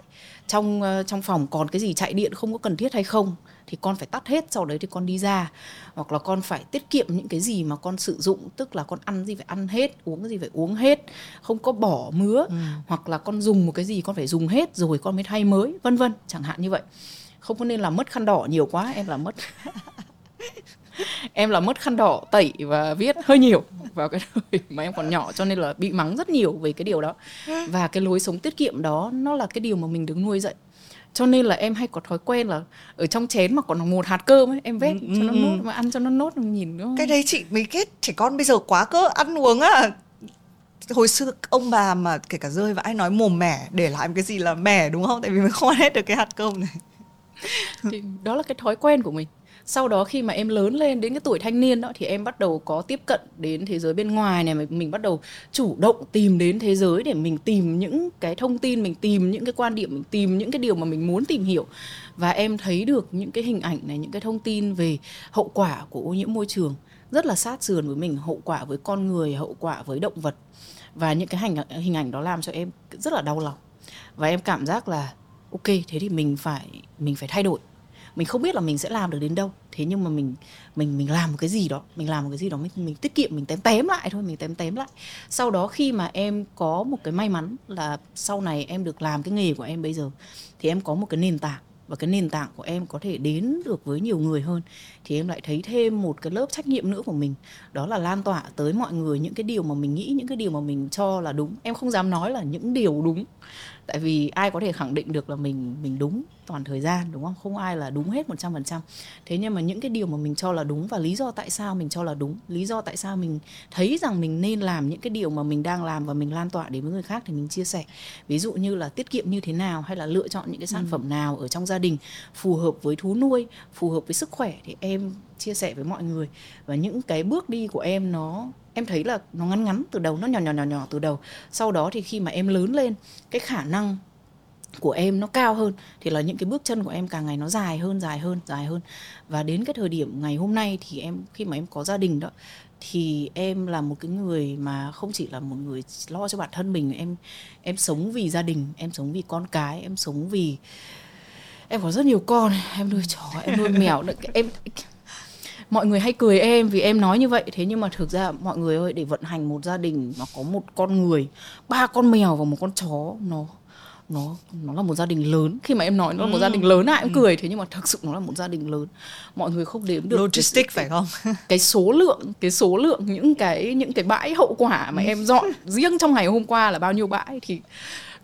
trong uh, trong phòng còn cái gì chạy điện không có cần thiết hay không thì con phải tắt hết sau đấy thì con đi ra. Hoặc là con phải tiết kiệm những cái gì mà con sử dụng tức là con ăn gì phải ăn hết uống cái gì phải uống hết không có bỏ mứa ừ. hoặc là con dùng một cái gì con phải dùng hết rồi con mới thay mới vân vân chẳng hạn như vậy. Không có nên là mất khăn đỏ nhiều quá em là mất *laughs* em là mất khăn đỏ tẩy và viết hơi nhiều vào cái *laughs* thời mà em còn nhỏ cho nên là bị mắng rất nhiều về cái điều đó. Và cái lối sống tiết kiệm đó nó là cái điều mà mình được nuôi dạy cho nên là em hay có thói quen là ở trong chén mà còn một hạt cơm ấy em vét ừ, cho nó ừ, nốt ừ. mà ăn cho nó nốt nhìn nó. Cái đấy chị mới kết trẻ con bây giờ quá cỡ ăn uống á. Hồi xưa ông bà mà kể cả rơi vãi nói mồm mẻ để lại một cái gì là mẻ đúng không? Tại vì mình không ăn hết được cái hạt cơm này. Thì đó là cái thói quen của mình sau đó khi mà em lớn lên đến cái tuổi thanh niên đó, thì em bắt đầu có tiếp cận đến thế giới bên ngoài này, mình bắt đầu chủ động tìm đến thế giới để mình tìm những cái thông tin, mình tìm những cái quan điểm, mình tìm những cái điều mà mình muốn tìm hiểu. Và em thấy được những cái hình ảnh này, những cái thông tin về hậu quả của ô nhiễm môi trường. Rất là sát sườn với mình, hậu quả với con người, hậu quả với động vật. Và những cái hành, hình ảnh đó làm cho em rất là đau lòng. Và em cảm giác là, ok, thế thì mình phải mình phải thay đổi mình không biết là mình sẽ làm được đến đâu. Thế nhưng mà mình mình mình làm một cái gì đó mình làm một cái gì đó mình, mình tiết kiệm mình tém tém lại thôi mình tém tém lại. Sau đó khi mà em có một cái may mắn là sau này em được làm cái nghề của em bây giờ thì em có một cái nền tảng và cái nền tảng của em có thể đến được với nhiều người hơn. Thì em lại thấy thêm một cái lớp trách nhiệm nữa của mình đó là lan tỏa tới mọi người những cái điều mà mình nghĩ những cái điều mà mình cho là đúng. Em không dám nói là những điều đúng tại vì ai có thể khẳng định được là mình mình đúng toàn thời gian đúng không? Không ai là đúng hết một trăm phần trăm. Thế nhưng mà những cái điều mà mình cho là đúng và lý do tại sao mình cho là đúng lý do tại sao mình thấy rằng mình nên làm những cái điều mà mình đang làm và mình lan tỏa đến với người khác thì mình chia sẻ. Ví dụ như là tiết kiệm như thế nào hay là lựa chọn những cái sản ừ. phẩm nào ở trong gia đình phù hợp với thú nuôi phù hợp với sức khỏe thì em chia sẻ với mọi người. Và những cái bước đi của em nó em thấy là nó ngắn ngắn từ đầu, nó nhỏ nhỏ nhỏ nhỏ từ đầu. Sau đó thì khi mà em lớn lên, cái khả năng của em nó cao hơn. Thì là những cái bước chân của em càng ngày nó dài hơn dài hơn dài hơn. Và đến cái thời điểm ngày hôm nay thì em, khi mà em có gia đình đó, thì em là một cái người mà không chỉ là một người lo cho bản thân mình, em em sống vì gia đình, em sống vì con cái, em sống vì, em có rất nhiều con. Em nuôi chó, em nuôi mèo. Em mọi người hay cười em vì em nói như vậy. Thế nhưng mà thực ra mọi người ơi để vận hành một gia đình nó có một con người ba con mèo và một con chó nó nó nó là một gia đình lớn. Khi mà em nói nó là một gia đình lớn ai cũng ừ. cười. Thế nhưng mà thực sự nó là một gia đình lớn. Mọi người không đếm được logistic cái, phải không? *laughs* cái số lượng cái số lượng những cái những cái bãi hậu quả mà em dọn *laughs* riêng trong ngày hôm qua là bao nhiêu bãi. Thì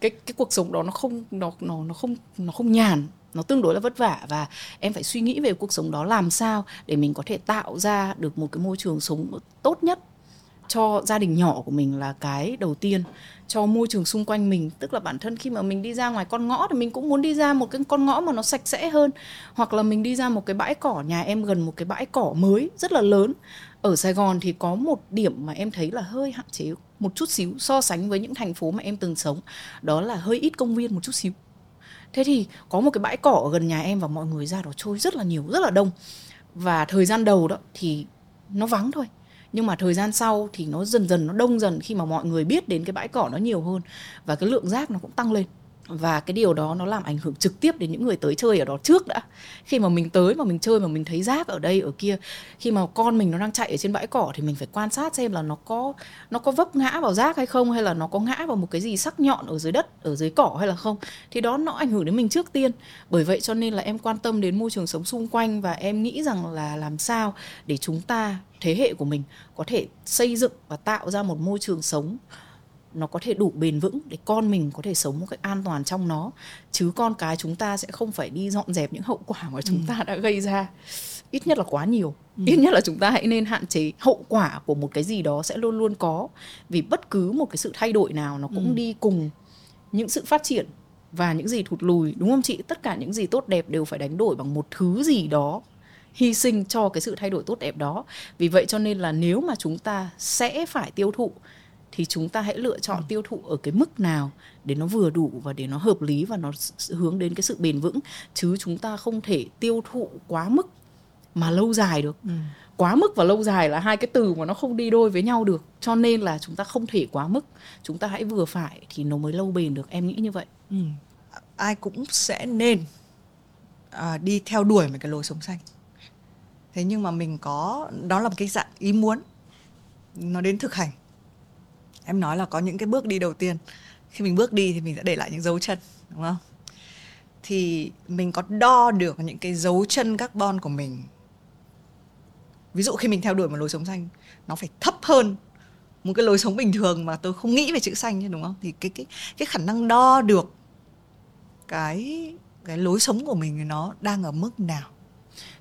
cái cái cuộc sống đó nó không nó nó nó không nó không nhàn nó tương đối là vất vả và em phải suy nghĩ về cuộc sống đó làm sao để mình có thể tạo ra được một cái môi trường sống tốt nhất cho gia đình nhỏ của mình là cái đầu tiên, cho môi trường xung quanh mình. Tức là bản thân khi mà mình đi ra ngoài con ngõ thì mình cũng muốn đi ra một cái con ngõ mà nó sạch sẽ hơn. Hoặc là mình đi ra một cái bãi cỏ, nhà em gần một cái bãi cỏ mới rất là lớn. Ở Sài Gòn thì có một điểm mà em thấy là hơi hạn chế một chút xíu so sánh với những thành phố mà em từng sống. Đó là hơi ít công viên một chút xíu thế thì có một cái bãi cỏ ở gần nhà em và mọi người ra đó trôi rất là nhiều, rất là đông. Và thời gian đầu đó thì nó vắng thôi. Nhưng mà thời gian sau thì nó dần dần nó đông dần khi mà mọi người biết đến cái bãi cỏ nó nhiều hơn và cái lượng rác nó cũng tăng lên và cái điều đó nó làm ảnh hưởng trực tiếp đến những người tới chơi ở đó trước đã. Khi mà mình tới mà mình chơi mà mình thấy rác ở đây, ở kia, khi mà con mình nó đang chạy ở trên bãi cỏ thì mình phải quan sát xem là nó có nó có vấp ngã vào rác hay không, hay là nó có ngã vào một cái gì sắc nhọn ở dưới đất, ở dưới cỏ hay là không. Thì đó nó ảnh hưởng đến mình trước tiên. Bởi vậy cho nên là em quan tâm đến môi trường sống xung quanh và em nghĩ rằng là làm sao để chúng ta, thế hệ của mình có thể xây dựng và tạo ra một môi trường sống nó có thể đủ bền vững để con mình có thể sống một cách an toàn trong nó. Chứ con cái chúng ta sẽ không phải đi dọn dẹp những hậu quả mà chúng ừ. ta đã gây ra. Ít nhất là quá nhiều. Ừ. ít nhất là chúng ta hãy nên hạn chế. Hậu quả của một cái gì đó sẽ luôn luôn có. Vì bất cứ một cái sự thay đổi nào nó cũng ừ. đi cùng những sự phát triển và những gì thụt lùi đúng không chị? Tất cả những gì tốt đẹp đều phải đánh đổi bằng một thứ gì đó hy sinh cho cái sự thay đổi tốt đẹp đó. Vì vậy cho nên là nếu mà chúng ta sẽ phải tiêu thụ thì chúng ta hãy lựa chọn ừ. tiêu thụ ở cái mức nào để nó vừa đủ và để nó hợp lý và nó hướng đến cái sự bền vững. Chứ chúng ta không thể tiêu thụ quá mức mà lâu dài được. Ừ. quá mức và lâu dài là hai cái từ mà nó không đi đôi với nhau được. Cho nên là chúng ta không thể quá mức. Chúng ta hãy vừa phải thì nó mới lâu bền được. Em nghĩ như vậy. Ừ. ai cũng sẽ nên à, đi theo đuổi một cái lối sống xanh. Thế nhưng mà mình có đó là một cái dạng ý muốn. Nó đến thực hành em nói là có những cái bước đi đầu tiên. Khi mình bước đi thì mình sẽ để lại những dấu chân, đúng không? Thì mình có đo được những cái dấu chân carbon của mình. Ví dụ khi mình theo đuổi một lối sống xanh, nó phải thấp hơn một cái lối sống bình thường mà tôi không nghĩ về chữ xanh chứ đúng không? Thì cái cái cái khả năng đo được cái cái lối sống của mình nó đang ở mức nào?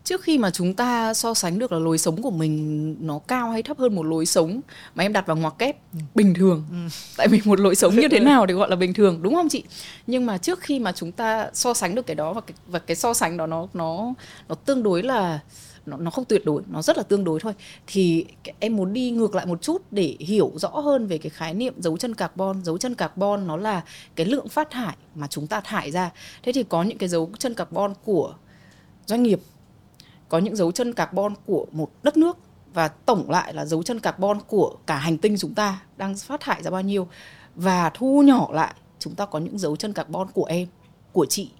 Trước khi mà chúng ta so sánh được là lối sống của mình nó cao hay thấp hơn một lối sống mà em đặt vào ngoặc kép ừ. bình thường ừ. tại vì một lối sống như thế *laughs* nào thì gọi là bình thường đúng không chị nhưng mà trước khi mà chúng ta so sánh được cái đó và cái, và cái so sánh đó nó nó nó tương đối là nó, nó không tuyệt đối nó rất là tương đối thôi thì em muốn đi ngược lại một chút để hiểu rõ hơn về cái khái niệm dấu chân carbon dấu chân carbon nó là cái lượng phát thải mà chúng ta thải ra thế thì có những cái dấu chân carbon của doanh nghiệp có những dấu chân carbon của một đất nước và tổng lại là dấu chân carbon của cả hành tinh chúng ta đang phát thải ra bao nhiêu. Và thu nhỏ lại, chúng ta có những dấu chân carbon của em, của chị.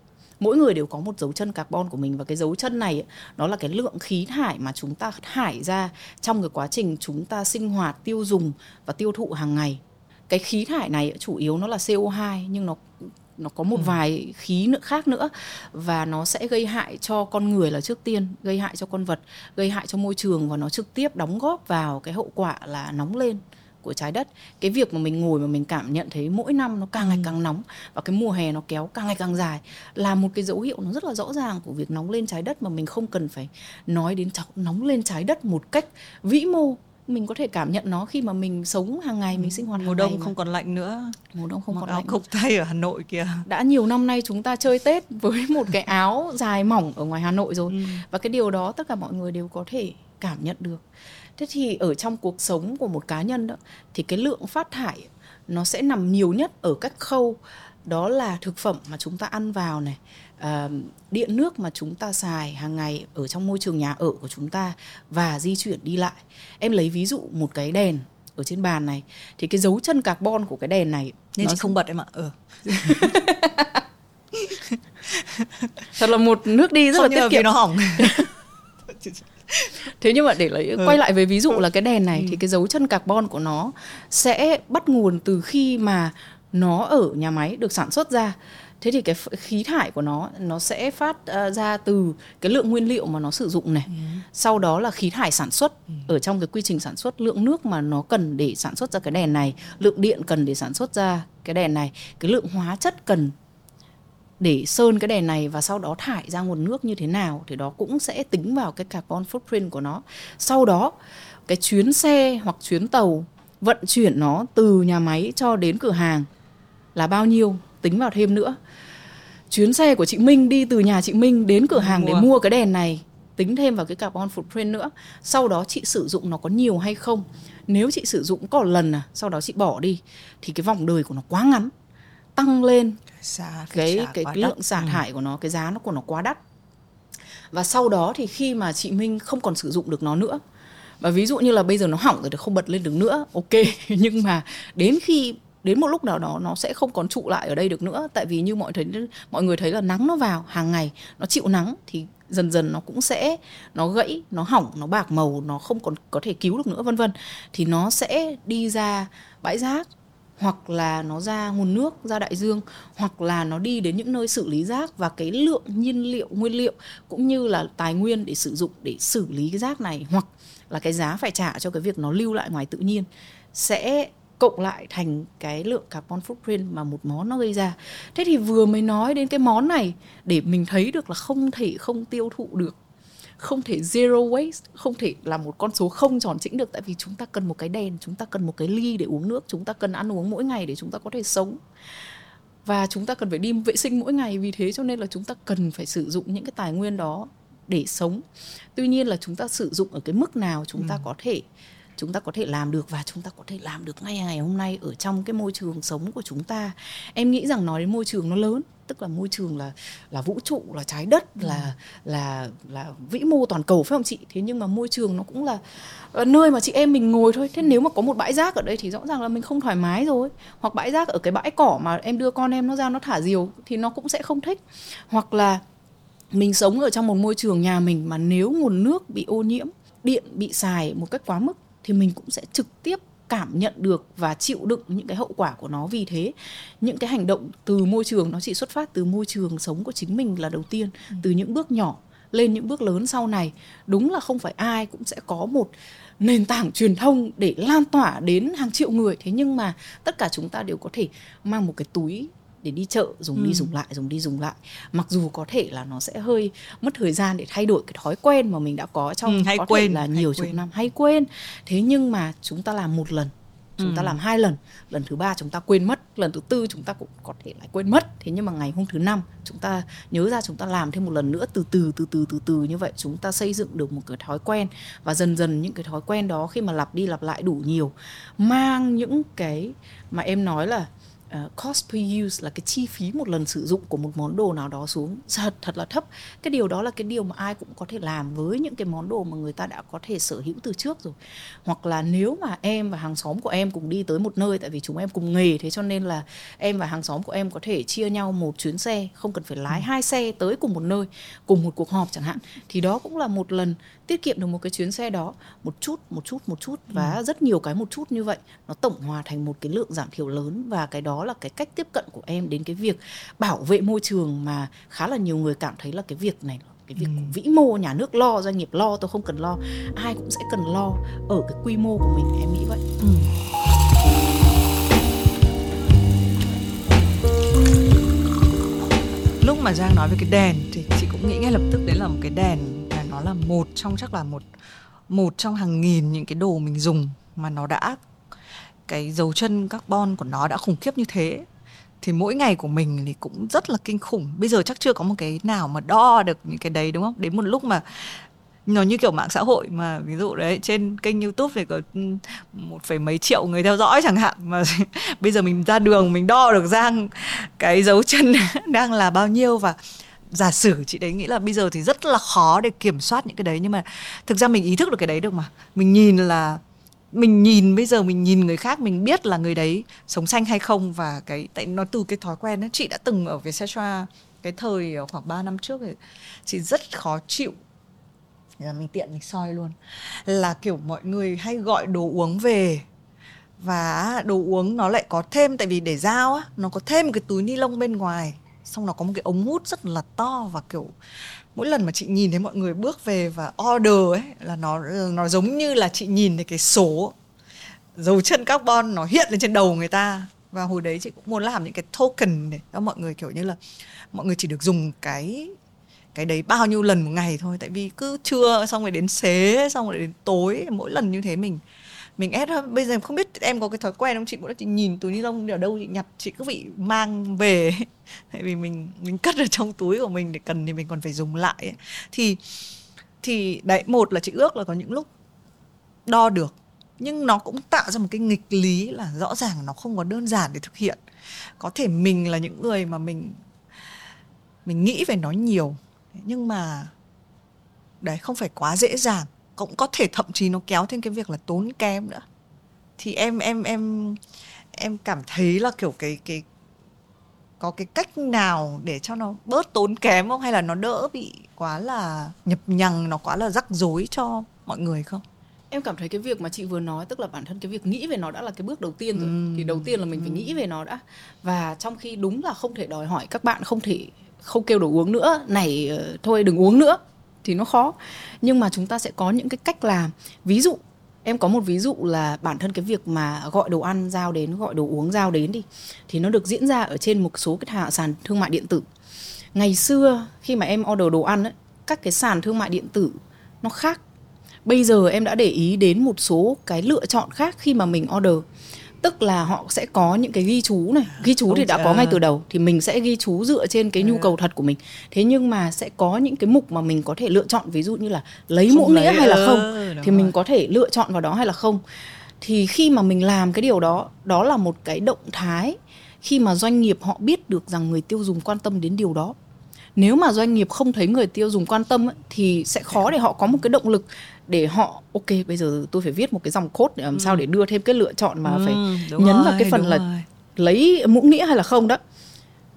Mỗi người đều có một dấu chân carbon của mình và cái dấu chân này nó là cái lượng khí thải mà chúng ta thải ra trong cái quá trình chúng ta sinh hoạt, tiêu dùng và tiêu thụ hàng ngày. Cái khí thải này chủ yếu nó là CO2 nhưng nó nó có một ừ. vài khí nữa khác nữa và nó sẽ gây hại cho con người là trước tiên gây hại cho con vật gây hại cho môi trường và nó trực tiếp đóng góp vào cái hậu quả là nóng lên của trái đất cái việc mà mình ngồi mà mình cảm nhận thấy mỗi năm nó càng ngày ừ. càng nóng và cái mùa hè nó kéo càng ngày càng dài là một cái dấu hiệu nó rất là rõ ràng của việc nóng lên trái đất mà mình không cần phải nói đến nóng lên trái đất một cách vĩ mô mình có thể cảm nhận nó khi mà mình sống hàng ngày mình sinh hoạt mùa đông không còn lạnh nữa. Mùa đông không Mặc còn áo lạnh. cộc tay ở Hà Nội kìa. Đã nhiều năm nay chúng ta chơi Tết với *laughs* một cái áo dài mỏng ở ngoài Hà Nội rồi. Ừ. và cái điều đó tất cả mọi người đều có thể cảm nhận được. Thế thì ở trong cuộc sống của một cá nhân đó thì cái lượng phát thải nó sẽ nằm nhiều nhất ở các khâu. Đó là thực phẩm mà chúng ta ăn vào này điện nước mà chúng ta xài hàng ngày ở trong môi trường nhà ở của chúng ta và di chuyển đi lại em lấy ví dụ một cái đèn ở trên bàn này thì cái dấu chân carbon của cái đèn này nên chị không bật em ạ ừ. *laughs* thật là một nước đi rất không, là tiết kiệm nó hỏng thế nhưng mà để lấy ừ. quay lại với ví dụ là cái đèn này ừ. thì cái dấu chân carbon của nó sẽ bắt nguồn từ khi mà nó ở nhà máy được sản xuất ra thế thì cái khí thải của nó nó sẽ phát uh, ra từ cái lượng nguyên liệu mà nó sử dụng này ừ. sau đó là khí thải sản xuất ừ. ở trong cái quy trình sản xuất lượng nước mà nó cần để sản xuất ra cái đèn này lượng điện cần để sản xuất ra cái đèn này cái lượng hóa chất cần để sơn cái đèn này và sau đó thải ra nguồn nước như thế nào thì đó cũng sẽ tính vào cái carbon footprint của nó sau đó cái chuyến xe hoặc chuyến tàu vận chuyển nó từ nhà máy cho đến cửa hàng là bao nhiêu tính vào thêm nữa. Chuyến xe của chị Minh đi từ nhà chị Minh đến cửa hàng để mua. cái đèn này tính thêm vào cái carbon footprint nữa. Sau đó chị sử dụng nó có nhiều hay không? Nếu chị sử dụng có lần à sau đó chị bỏ đi thì cái vòng đời của nó quá ngắn tăng lên. Xa, cái cái, cái lượng xả ừ. thải của nó cái giá nó của nó quá đắt. Và sau đó thì khi mà chị Minh không còn sử dụng được nó nữa và ví dụ như là bây giờ nó hỏng rồi thì không bật lên được nữa ok. *laughs* Nhưng mà đến khi đến một lúc nào đó nó sẽ không còn trụ lại ở đây được nữa. Tại vì như mọi thấy, mọi người thấy là nắng nó vào, hàng ngày nó chịu nắng thì dần dần nó cũng sẽ, nó gãy, nó hỏng, nó bạc màu, nó không còn có thể cứu được nữa, vân vân. Thì nó sẽ đi ra bãi rác, hoặc là nó ra nguồn nước, ra đại dương, hoặc là nó đi đến những nơi xử lý rác. Và cái lượng nhiên liệu, nguyên liệu cũng như là tài nguyên để sử dụng để xử lý cái rác này, hoặc là cái giá phải trả cho cái việc nó lưu lại ngoài tự nhiên sẽ cộng lại thành cái lượng carbon footprint mà một món nó gây ra. Thế thì vừa mới nói đến cái món này để mình thấy được là không thể không tiêu thụ được không thể zero waste không thể là một con số không tròn chỉnh được tại vì chúng ta cần một cái đèn chúng ta cần một cái ly để uống nước chúng ta cần ăn uống mỗi ngày để chúng ta có thể sống và chúng ta cần phải đi vệ sinh mỗi ngày vì thế cho nên là chúng ta cần phải sử dụng những cái tài nguyên đó để sống tuy nhiên là chúng ta sử dụng ở cái mức nào chúng ta ừ. có thể chúng ta có thể làm được và chúng ta có thể làm được ngay ngày hôm nay ở trong cái môi trường sống của chúng ta. Em nghĩ rằng nói đến môi trường nó lớn tức là môi trường là là vũ trụ là trái đất ừ. là là là vĩ mô toàn cầu phải không chị? Thế nhưng mà môi trường nó cũng là, là nơi mà chị em mình ngồi thôi. Thế nếu mà có một bãi rác ở đây thì rõ ràng là mình không thoải mái rồi. Hoặc bãi rác ở cái bãi cỏ mà em đưa con em nó ra nó thả diều thì nó cũng sẽ không thích. Hoặc là mình sống ở trong một môi trường nhà mình mà nếu nguồn nước bị ô nhiễm điện bị xài một cách quá mức thì mình cũng sẽ trực tiếp cảm nhận được và chịu đựng những cái hậu quả của nó. Vì thế những cái hành động từ môi trường nó chỉ xuất phát từ môi trường sống của chính mình là đầu tiên ừ. từ những bước nhỏ lên những bước lớn sau này. Đúng là không phải ai cũng sẽ có một nền tảng truyền thông để lan tỏa đến hàng triệu người. Thế nhưng mà tất cả chúng ta đều có thể mang một cái túi để đi chợ dùng ừ. đi dùng lại dùng đi dùng lại. Mặc dù có thể là nó sẽ hơi mất thời gian để thay đổi cái thói quen mà mình đã có trong ừ, hay có quên, thể là nhiều chục năm. Hay quên. Thế nhưng mà chúng ta làm một lần chúng ừ. ta làm hai lần. Lần thứ ba chúng ta quên mất lần thứ tư chúng ta cũng có thể lại quên mất. Thế nhưng mà ngày hôm thứ năm chúng ta nhớ ra chúng ta làm thêm một lần nữa từ từ từ từ từ từ như vậy chúng ta xây dựng được một cái thói quen. Và dần dần những cái thói quen đó khi mà lặp đi lặp lại đủ nhiều mang những cái mà em nói là uh, cost per use là cái chi phí một lần sử dụng của một món đồ nào đó xuống. Thật thật là thấp. Cái điều đó là cái điều mà ai cũng có thể làm với những cái món đồ mà người ta đã có thể sở hữu từ trước rồi. Hoặc là nếu mà em và hàng xóm của em cùng đi tới một nơi tại vì chúng em cùng nghề thế cho nên là em và hàng xóm của em có thể chia nhau một chuyến xe không cần phải lái ừ. hai xe tới cùng một nơi cùng một cuộc họp chẳng hạn. Thì đó cũng là một lần tiết kiệm được một cái chuyến xe đó. Một chút một chút một chút và ừ. rất nhiều cái một chút như vậy. Nó tổng hòa thành một cái lượng giảm thiểu lớn và cái đó là cái cách tiếp cận của em đến cái việc bảo vệ môi trường mà khá là nhiều người cảm thấy là cái việc này cái việc ừ. vĩ mô nhà nước lo doanh nghiệp lo tôi không cần lo ai cũng sẽ cần lo ở cái quy mô của mình em nghĩ vậy ừ. lúc mà giang nói về cái đèn thì chị cũng nghĩ ngay lập tức đấy là một cái đèn là nó là một trong chắc là một một trong hàng nghìn những cái đồ mình dùng mà nó đã cái dấu chân carbon của nó đã khủng khiếp như thế, thì mỗi ngày của mình thì cũng rất là kinh khủng. Bây giờ chắc chưa có một cái nào mà đo được những cái đấy, đúng không? Đến một lúc mà nó như kiểu mạng xã hội mà, ví dụ đấy, trên kênh youtube thì có một phẩy mấy triệu người theo dõi chẳng hạn, mà *laughs* bây giờ mình ra đường mình đo được giang cái dấu chân *laughs* đang là bao nhiêu. Và giả sử chị đấy nghĩ là bây giờ thì rất là khó để kiểm soát những cái đấy, nhưng mà thực ra mình ý thức được cái đấy được mà. Mình nhìn là mình nhìn, bây giờ mình nhìn người khác, mình biết là người đấy sống xanh hay không và cái, tại nó từ cái thói quen đó chị đã từng ở Vietcetera cái thời ờ, khoảng 3 năm trước thì chị rất khó chịu. Là mình tiện mình soi luôn. Là kiểu mọi người hay gọi đồ uống về và đồ uống nó lại có thêm, tại vì để giao á, nó có thêm cái túi ni lông bên ngoài, xong nó có một cái ống hút rất là to và kiểu mỗi lần mà chị nhìn thấy mọi người bước về và order ấy, là nó nó giống như là chị nhìn thấy cái số dấu chân carbon nó hiện lên trên đầu người ta. Và hồi đấy chị cũng muốn làm những cái token để cho mọi người kiểu như là mọi người chỉ được dùng cái cái đấy bao nhiêu lần một ngày thôi. Tại vì cứ trưa xong rồi đến xế, xong rồi đến tối, mỗi lần như thế mình mình ép bây giờ không biết em có cái thói quen không? Chị mỗi lần chị nhìn túi ni lông ở đâu, chị nhặt, chị cứ bị mang về. *laughs* Tại vì mình mình cất ở trong túi của mình để cần thì mình còn phải dùng lại ấy. thì thì đấy, một là chị ước là có những lúc đo được. Nhưng nó cũng tạo ra một cái nghịch lý là rõ ràng nó không có đơn giản để thực hiện. Có thể mình là những người mà mình mình nghĩ về nó nhiều. Nhưng mà, đấy, không phải quá dễ dàng cũng có thể thậm chí nó kéo thêm cái việc là tốn kém nữa. Thì em em em em cảm thấy là kiểu cái cái có cái cách nào để cho nó bớt tốn kém không? Hay là nó đỡ bị quá là nhập nhằng nó quá là rắc rối cho mọi người không? Em cảm thấy cái việc mà chị vừa nói tức là bản thân cái việc nghĩ về nó đã là cái bước đầu tiên rồi. Ừ. thì đầu tiên là mình phải nghĩ về nó đã. Và trong khi đúng là không thể đòi hỏi các bạn không thể không kêu đồ uống nữa. Này ờ, thôi đừng uống nữa thì nó khó. Nhưng mà chúng ta sẽ có những cái cách làm ví dụ em có một ví dụ là bản thân cái việc mà gọi đồ ăn giao đến gọi đồ uống giao đến đi thì nó được diễn ra ở trên một số cái sàn thương mại điện tử. Ngày xưa khi mà em order đồ ăn ấy, các cái sàn thương mại điện tử nó khác. Bây giờ em đã để ý đến một số cái lựa chọn khác khi mà mình order tức là họ sẽ có những cái ghi chú này. Ghi chú Ôi thì đã có ngay từ đầu thì mình sẽ ghi chú dựa trên cái nhu cầu thật của mình. Thế nhưng mà sẽ có những cái mục mà mình có thể lựa chọn ví dụ như là lấy mũ nghĩa hay là không thì rồi. mình có thể lựa chọn vào đó hay là không. Thì khi mà mình làm cái điều đó đó là một cái động thái khi mà doanh nghiệp họ biết được rằng người tiêu dùng quan tâm đến điều đó. Nếu mà doanh nghiệp không thấy người tiêu dùng quan tâm ấy, thì sẽ khó để họ có một cái động lực để họ ok bây giờ tôi phải viết một cái dòng code để làm ừ. sao để đưa thêm cái lựa chọn mà ừ, phải nhấn rồi, vào cái phần là rồi. lấy mũ nghĩa hay là không đó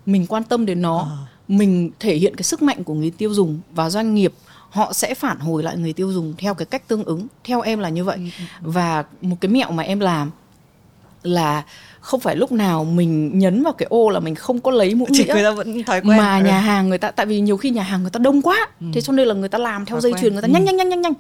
mình quan tâm đến nó à. mình thể hiện cái sức mạnh của người tiêu dùng và doanh nghiệp họ sẽ phản hồi lại người tiêu dùng theo cái cách tương ứng theo em là như vậy ừ. ừ, ừ. và một cái mẹo mà em làm là không phải lúc nào mình nhấn vào cái ô là mình không có lấy mũ nghĩa người ta vẫn thói quen mà nhà hàng người ta tại vì nhiều khi nhà hàng người ta đông quá ừ. thế cho nên là người ta làm theo thói dây chuyền người ta ừ. nhanh nhanh nhanh nhanh nhanh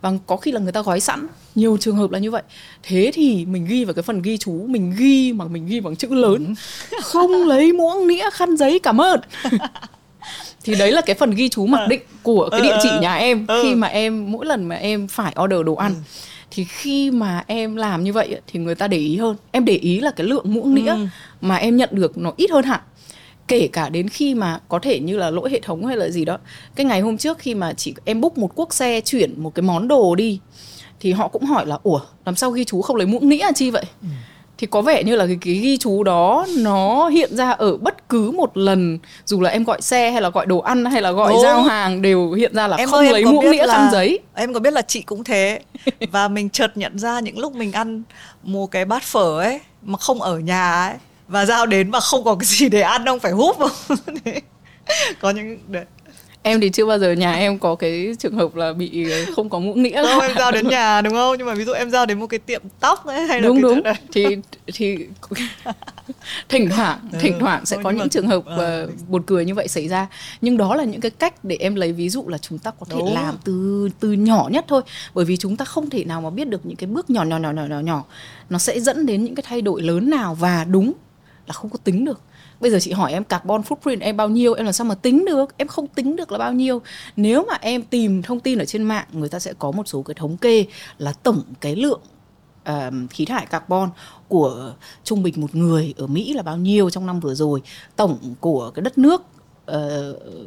và có khi là người ta gói sẵn nhiều trường hợp là như vậy thế thì mình ghi vào cái phần ghi chú mình ghi mà mình ghi bằng chữ lớn ừ. *laughs* không lấy muỗng nĩa khăn giấy cảm ơn *laughs* thì đấy là cái phần ghi chú mặc ờ. định của cái địa chỉ ờ, ờ. nhà em khi mà em mỗi lần mà em phải order đồ ăn thì khi mà em làm như vậy thì người ta để ý hơn. Em để ý là cái lượng muỗng nĩa ừ. mà em nhận được nó ít hơn hẳn. Kể cả đến khi mà có thể như là lỗi hệ thống hay là gì đó. Cái ngày hôm trước khi mà chỉ em book một cuốc xe chuyển một cái món đồ đi thì họ cũng hỏi là ủa làm sao ghi chú không lấy muỗng nĩa chi vậy? Ừ thì có vẻ như là cái, cái ghi chú đó nó hiện ra ở bất cứ một lần dù là em gọi xe hay là gọi đồ ăn hay là gọi Ồ. giao hàng đều hiện ra là em không ơi, lấy muỗng nĩa khăn giấy. em có biết là chị cũng thế. *laughs* Và mình chợt nhận ra những lúc mình ăn một cái bát phở ấy mà không ở nhà ấy và giao đến mà không có cái gì để ăn không phải húp không *laughs* có những đấy em thì chưa bao giờ nhà em có cái trường hợp là bị không có mũ nghĩa. Không em giao đến nhà đúng không? Nhưng mà ví dụ em giao đến một cái tiệm tóc ấy hay là đúng đúng. thì thì *laughs* thỉnh thoảng ừ, thỉnh thoảng sẽ có những trường hợp uh, buồn cười như vậy xảy ra. Nhưng đó là những cái cách để em lấy ví dụ là chúng ta có thể đúng. làm từ từ nhỏ nhất thôi. Bởi vì chúng ta không thể nào mà biết được những cái bước nhỏ nhỏ nhỏ nhỏ nhỏ nhỏ. Nó sẽ dẫn đến những cái thay đổi lớn nào và đúng là không có tính được bây giờ chị hỏi em carbon footprint em bao nhiêu? Em làm sao mà tính được? Em không tính được là bao nhiêu. Nếu mà em tìm thông tin ở trên mạng người ta sẽ có một số cái thống kê là tổng cái lượng uh, khí thải carbon của trung bình một người ở Mỹ là bao nhiêu trong năm vừa rồi? Tổng của cái đất nước uh,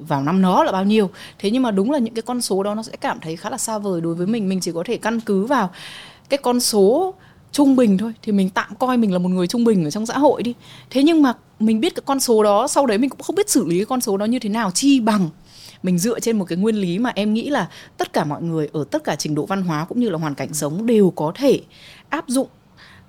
vào năm đó là bao nhiêu? Thế nhưng mà đúng là những cái con số đó nó sẽ cảm thấy khá là xa vời đối với mình. Mình chỉ có thể căn cứ vào cái con số trung bình thôi. Thì mình tạm coi mình là một người trung bình ở trong xã hội đi. Thế nhưng mà mình biết cái con số đó sau đấy mình cũng không biết xử lý cái con số đó như thế nào chi bằng mình dựa trên một cái nguyên lý mà em nghĩ là tất cả mọi người ở tất cả trình độ văn hóa cũng như là hoàn cảnh sống đều có thể áp dụng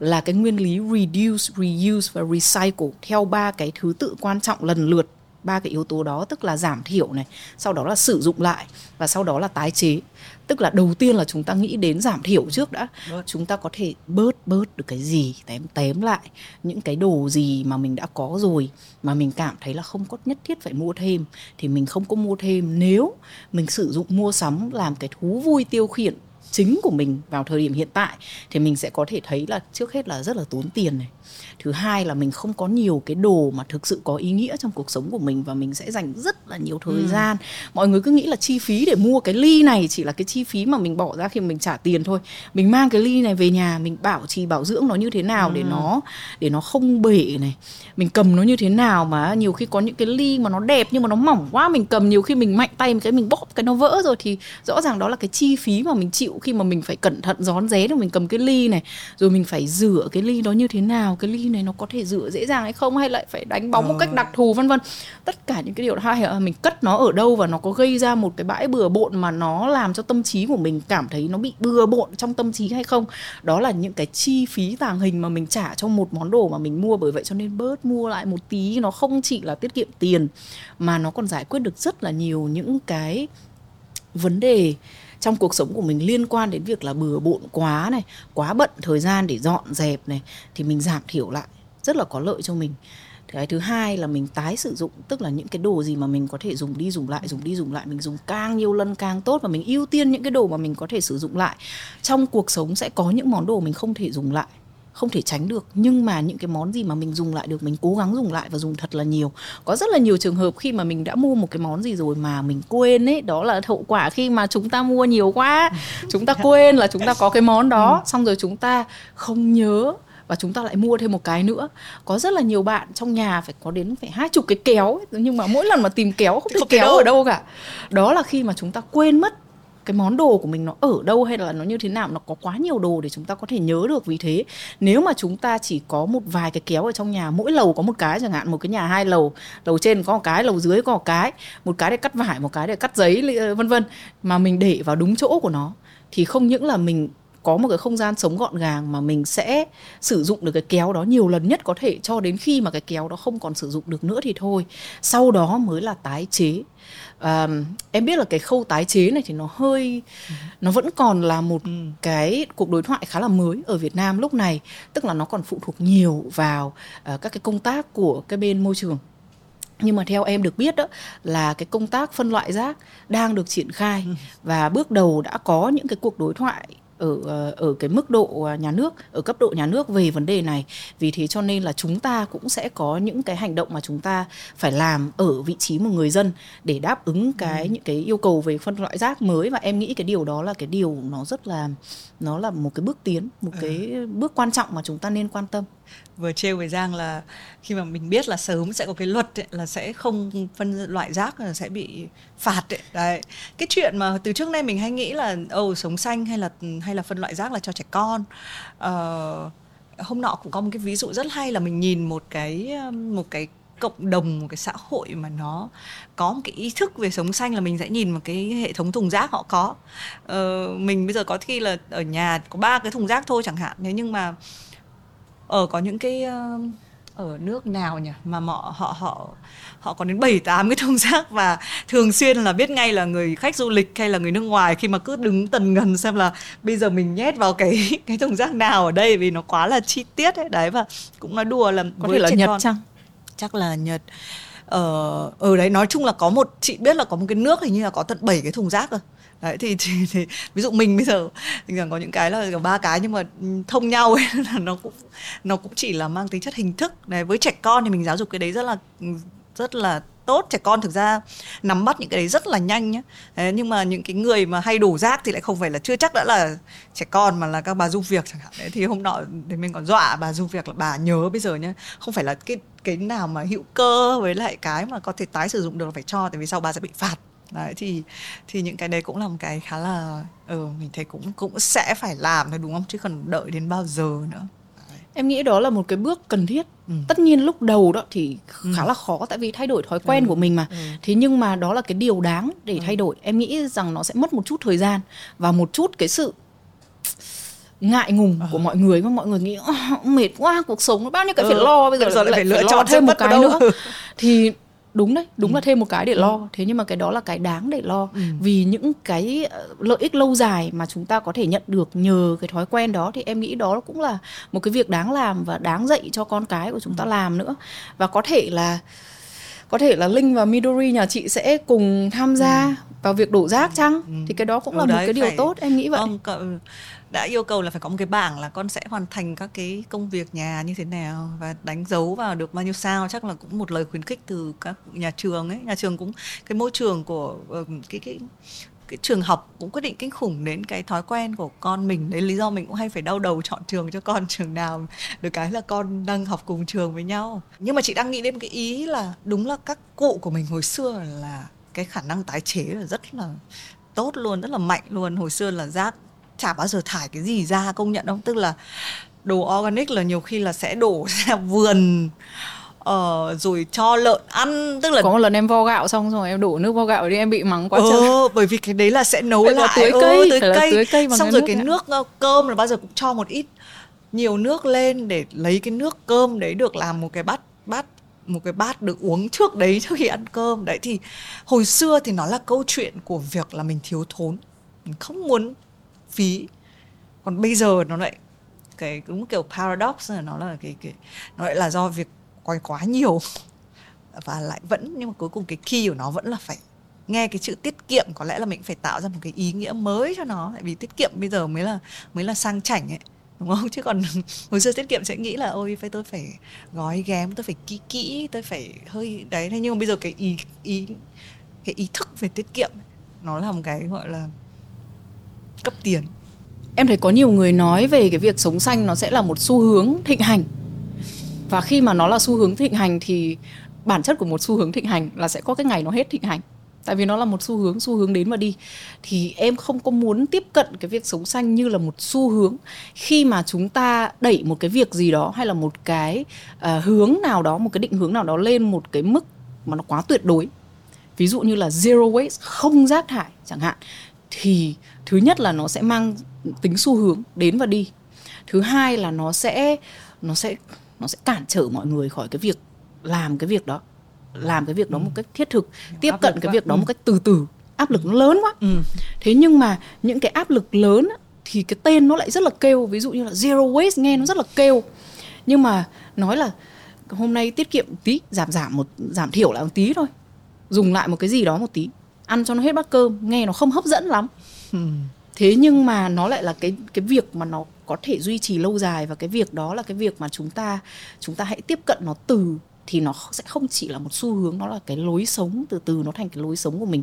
là cái nguyên lý reduce, reuse và recycle theo ba cái thứ tự quan trọng lần lượt ba cái yếu tố đó tức là giảm thiểu này sau đó là sử dụng lại và sau đó là tái chế tức là đầu tiên là chúng ta nghĩ đến giảm thiểu trước đã. Chúng ta có thể bớt bớt được cái gì tém tém lại những cái đồ gì mà mình đã có rồi mà mình cảm thấy là không có nhất thiết phải mua thêm. Thì mình không có mua thêm. Nếu mình sử dụng mua sắm làm cái thú vui tiêu khiển chính của mình vào thời điểm hiện tại thì mình sẽ có thể thấy là trước hết là rất là tốn tiền này thứ hai là mình không có nhiều cái đồ mà thực sự có ý nghĩa trong cuộc sống của mình và mình sẽ dành rất là nhiều thời ừ. gian mọi người cứ nghĩ là chi phí để mua cái ly này chỉ là cái chi phí mà mình bỏ ra khi mình trả tiền thôi mình mang cái ly này về nhà mình bảo trì bảo dưỡng nó như thế nào ừ. để nó để nó không bể này mình cầm nó như thế nào mà nhiều khi có những cái ly mà nó đẹp nhưng mà nó mỏng quá mình cầm nhiều khi mình mạnh tay một cái mình bóp cái nó vỡ rồi thì rõ ràng đó là cái chi phí mà mình chịu khi mà mình phải cẩn thận rón ré để mình cầm cái ly này rồi mình phải rửa cái ly đó như thế nào cái ly này nó có thể rửa dễ dàng hay không hay lại phải đánh bóng một cách đặc thù vân vân. Tất cả những cái điều đó hay mình cất nó ở đâu và nó có gây ra một cái bãi bừa bộn mà nó làm cho tâm trí của mình cảm thấy nó bị bừa bộn trong tâm trí hay không? Đó là những cái chi phí tàng hình mà mình trả cho một món đồ mà mình mua bởi vậy cho nên bớt mua lại một tí. Nó không chỉ là tiết kiệm tiền mà nó còn giải quyết được rất là nhiều những cái vấn đề trong cuộc sống của mình liên quan đến việc là bừa bộn quá này, quá bận thời gian để dọn dẹp này, thì mình giảm thiểu lại, rất là có lợi cho mình. Cái thứ hai là mình tái sử dụng, tức là những cái đồ gì mà mình có thể dùng đi dùng lại, dùng đi dùng lại, mình dùng càng nhiều lần càng tốt và mình ưu tiên những cái đồ mà mình có thể sử dụng lại. Trong cuộc sống sẽ có những món đồ mình không thể dùng lại không thể tránh được. Nhưng mà những cái món gì mà mình dùng lại được mình cố gắng dùng lại và dùng thật là nhiều. Có rất là nhiều trường hợp khi mà mình đã mua một cái món gì rồi mà mình quên ấy đó là hậu quả khi mà chúng ta mua nhiều quá. Chúng ta quên là chúng ta có cái món đó ừ. xong rồi chúng ta không nhớ và chúng ta lại mua thêm một cái nữa. Có rất là nhiều bạn trong nhà phải có đến phải hai chục cái kéo ấy, nhưng mà mỗi lần mà tìm kéo không biết kéo đâu. ở đâu cả. Đó là khi mà chúng ta quên mất cái món đồ của mình nó ở đâu hay là nó như thế nào, nó có quá nhiều đồ để chúng ta có thể nhớ được vì thế. Nếu mà chúng ta chỉ có một vài cái kéo ở trong nhà, mỗi lầu có một cái chẳng hạn, một cái nhà hai lầu lầu trên có một cái, lầu dưới có một cái một cái để cắt vải, một cái để cắt giấy ờ, vân vân, mà mình để vào đúng chỗ của nó, thì không những là mình có một cái không gian sống gọn gàng mà mình sẽ sử dụng được cái kéo đó nhiều lần nhất có thể, cho đến khi mà cái kéo đó không còn sử dụng được nữa thì thôi. Sau đó mới là tái chế à, em biết là cái khâu tái chế này thì nó hơi ừ. nó vẫn còn là một ừ. cái cuộc đối thoại khá là mới ở Việt Nam lúc này tức là nó còn phụ thuộc nhiều vào uh, các cái công tác của cái bên môi trường nhưng mà theo em được biết đó là cái công tác phân loại rác đang được triển khai ừ. và bước đầu đã có những cái cuộc đối thoại ở ờ, ở cái mức độ à, nhà nước ở cấp độ nhà nước về vấn đề này vì thế cho nên là chúng ta cũng sẽ có những cái hành động mà chúng ta phải làm ở vị trí một người dân để đáp ứng cái ừ. những cái yêu cầu về phân loại rác mới và em nghĩ cái điều đó là cái điều nó rất là nó là một cái bước tiến một ừ. cái bước quan trọng mà chúng ta nên quan tâm vừa trêu với Giang là khi mà mình biết là sớm sẽ có cái luật ấy, là sẽ không phân loại rác là sẽ bị phạt ấy. đấy. Cái chuyện mà từ trước nay mình hay nghĩ là ồ sống xanh hay là hay là phân loại rác là cho trẻ con. Uh, hôm nọ cũng có một cái ví dụ rất hay là mình nhìn một cái một cái cộng đồng một cái xã hội mà nó có một cái ý thức về sống xanh là mình sẽ nhìn một cái hệ thống thùng rác họ có. Ờ, mình bây giờ có khi là ở nhà có ba cái thùng rác thôi chẳng hạn. Thế nhưng mà ở có những cái uh, ở nước nào nhỉ? Mà họ họ họ họ có đến bảy tám cái thùng rác và thường xuyên là biết ngay là người khách du lịch hay là người nước ngoài khi mà cứ đứng tần gần xem là bây giờ mình nhét vào cái *laughs* cái thùng rác nào ở đây vì nó quá là chi tiết ấy. Đấy và cũng nói đùa là có thể là nhật con. chăng? Chắc là nhật. Ở ờ, ở đấy nói chung là có một chị biết là có một cái nước hình như là có tận 7 cái thùng rác cơ đấy thì, thì, thì ví dụ mình bây giờ thì có những cái là ba cái nhưng mà ừ, thông nhau ấy *laughs* là nó cũng nó cũng chỉ là mang tính chất hình thức. Này với trẻ con thì mình giáo dục cái đấy rất là ừ, rất là tốt. Trẻ con thực ra nắm bắt những cái đấy rất là nhanh nhé đấy, nhưng mà những cái người mà hay đổ rác thì lại không phải là chưa chắc đã là trẻ con mà là các bà giúp việc chẳng hạn. Đấy thì hôm nọ thì mình còn dọa bà giúp việc là bà nhớ bây giờ nhé không phải là cái cái nào mà hữu cơ với lại cái mà có thể tái sử dụng được là phải cho tại vì sau bà sẽ bị phạt đấy thì thì những cái đấy cũng là một cái khá là ừ mình thấy cũng cũng sẽ phải làm thôi đúng không chứ còn đợi đến bao giờ nữa em nghĩ đó là một cái bước cần thiết ừ. tất nhiên lúc đầu đó thì ừ. khá là khó tại vì thay đổi thói quen ừ. của mình mà ừ. thế nhưng mà đó là cái điều đáng để ừ. thay đổi em nghĩ rằng nó sẽ mất một chút thời gian và một chút cái sự ngại ngùng à. của mọi người mà mọi người nghĩ mệt quá cuộc sống nó bao nhiêu cái ừ. phải lo bây giờ, giờ lại, lại phải lựa chọn thêm một cái nữa *laughs* thì đúng đấy đúng ừ. là thêm một cái để lo ừ. thế nhưng mà cái đó là cái đáng để lo ừ. vì những cái ờ, lợi ích lâu dài mà chúng ta có thể nhận được nhờ cái thói quen đó thì em nghĩ đó cũng là một cái việc đáng làm và đáng dạy cho con cái của chúng ta ừ. làm nữa và có thể là có thể là Linh và Midori nhà chị sẽ cùng tham gia ừ. vào việc đổ rác chăng ừ. thì cái đó cũng ừ, là đấy, một cái điều phải... tốt em nghĩ vậy vâng, cậu đã yêu cầu là phải có một cái bảng là con sẽ hoàn thành các cái công việc nhà như thế nào và đánh dấu vào được bao nhiêu sao. Chắc là cũng một lời khuyến khích từ các nhà trường ấy. Nhà trường cũng, cái môi trường của ờ, cái cái cái trường học cũng quyết định kinh khủng đến cái thói quen của con mình. Đấy, lý do mình cũng hay phải đau đầu chọn trường cho con, trường nào được cái là con đang học cùng trường với nhau. Nhưng mà chị đang nghĩ đến cái ý là đúng là các cụ của mình hồi xưa là cái khả năng tái chế là rất là tốt luôn, rất là mạnh luôn. Hồi xưa là rác chả bao giờ thải cái gì ra công nhận không? Tức là đồ organic là nhiều khi là sẽ đổ *laughs* ra vườn ờ, rồi cho lợn ăn tức là có một lần em vo gạo xong rồi em đổ nước vo gạo đi em bị mắng quá ờ, bởi vì cái đấy là sẽ nấu phải lại. tưới cây, ừ, tưới cây. tưới cây xong rồi cái nước uh, cơm là bao giờ cũng cho một ít nhiều nước lên để lấy cái nước cơm đấy được làm một cái bát bát một cái bát được uống trước đấy trước khi ăn cơm. Đấy thì hồi xưa thì nó là câu chuyện của việc là mình thiếu thốn. Mình không muốn phí. Còn bây giờ nó lại cái đúng kiểu paradox là nó là cái cái, nó lại là do việc quay quá nhiều. *laughs* Và lại vẫn, nhưng mà cuối cùng cái key của nó vẫn là phải nghe cái chữ tiết kiệm. Có lẽ là mình phải tạo ra một cái ý nghĩa mới cho nó. Tại vì tiết kiệm bây giờ mới là mới là sang chảnh ấy, đúng không? *laughs* Chứ còn *laughs* hồi xưa tiết kiệm sẽ nghĩ là, ôi, phải, tôi phải gói ghém, tôi phải kỹ kỹ, tôi phải hơi đấy, thế nhưng mà bây giờ cái ý ý, cái ý thức về tiết kiệm nó là một cái gọi là cấp tiền. Em thấy có nhiều người nói về cái việc sống xanh nó sẽ là một xu hướng thịnh hành. Và khi mà nó là xu hướng thịnh hành thì bản chất của một xu hướng thịnh hành là sẽ có cái ngày nó hết thịnh hành. Tại vì nó là một xu hướng xu hướng đến và đi. Thì em không có muốn tiếp cận cái việc sống xanh như là một xu hướng khi mà chúng ta đẩy một cái việc gì đó hay là một cái uh, hướng nào đó một cái định hướng nào đó lên một cái mức mà nó quá tuyệt đối. Ví dụ như là zero waste không rác thải chẳng hạn thì thứ nhất là nó sẽ mang tính xu hướng đến và đi. Thứ hai là nó sẽ nó sẽ nó sẽ cản trở mọi người khỏi cái việc làm cái việc đó làm cái việc đó một cách thiết thực tiếp cận cái việc đó một cách từ từ. Áp lực nó lớn quá. Ừ. thế nhưng mà những cái áp lực lớn thì cái tên nó lại rất là kêu. Ví dụ như là zero waste nghe nó rất là kêu. Nhưng mà nói là hôm nay tiết kiệm tí giảm giảm một giảm thiểu lại một tí thôi. Dùng lại một cái gì đó một tí. Ăn cho nó hết bát cơm nghe nó không hấp dẫn lắm ừ. thế nhưng mà nó lại là cái cái việc mà nó có thể duy trì lâu dài và cái việc đó là cái việc mà chúng ta chúng ta hãy tiếp cận nó từ, thì nó sẽ không chỉ là một xu hướng, nó là cái lối sống, từ từ nó thành cái lối sống của mình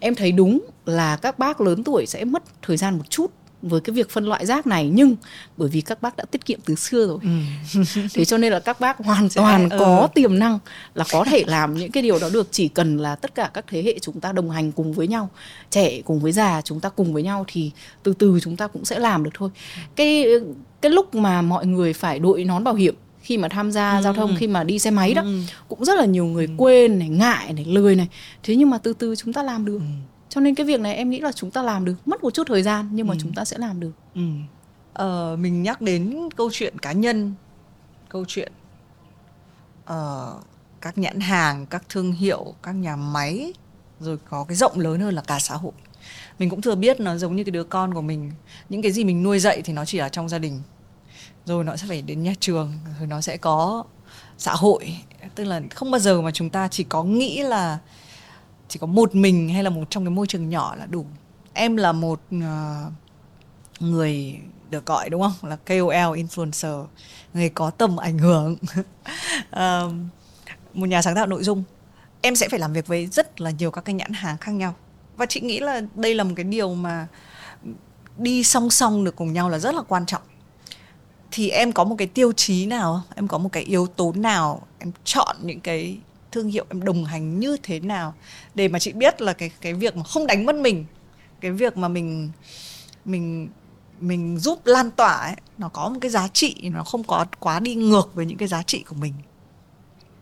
em thấy đúng là các bác lớn tuổi sẽ mất thời gian một chút với cái việc phân loại rác này nhưng bởi vì các bác đã tiết kiệm từ xưa rồi ừ. *laughs* thế cho nên là các bác hoàn toàn ừ. có tiềm năng là có thể làm những cái điều đó được chỉ cần là tất cả các thế hệ chúng ta đồng hành cùng với nhau trẻ cùng với già chúng ta cùng với nhau thì từ từ chúng ta cũng sẽ làm được thôi cái cái lúc mà mọi người phải đội nón bảo hiểm khi mà tham gia ừ. giao thông khi mà đi xe máy đó ừ. cũng rất là nhiều người ừ. quên này ngại này lười này thế nhưng mà từ từ chúng ta làm được ừ cho nên cái việc này em nghĩ là chúng ta làm được mất một chút thời gian nhưng mà ừ. chúng ta sẽ làm được. Ừ. ờ, mình nhắc đến câu chuyện cá nhân câu chuyện uh, các nhãn hàng các thương hiệu các nhà máy rồi có cái rộng lớn hơn là cả xã hội. Mình cũng thừa biết nó giống như cái đứa con của mình. Những cái gì mình nuôi dạy thì nó chỉ ở trong gia đình. Rồi nó sẽ phải đến nhà trường rồi nó sẽ có xã hội. Tức là không bao giờ mà chúng ta chỉ có nghĩ là chỉ có một mình hay là một trong cái môi trường nhỏ là đủ? Em là một uh, người được gọi đúng không? Là KOL influencer người có tầm ảnh hưởng. *laughs* Uh, một nhà sáng tạo nội dung. Em sẽ phải làm việc với rất là nhiều các cái nhãn hàng khác nhau. Và chị nghĩ là đây là một cái điều mà đi song song được cùng nhau là rất là quan trọng. Thì em có một cái tiêu chí nào em có một cái yếu tố nào? Em chọn những cái thương hiệu em đồng hành như thế nào để mà chị biết là cái cái việc mà không đánh mất mình cái việc mà mình mình mình giúp lan tỏa ấy, nó có một cái giá trị nó không có quá đi ngược với những cái giá trị của mình.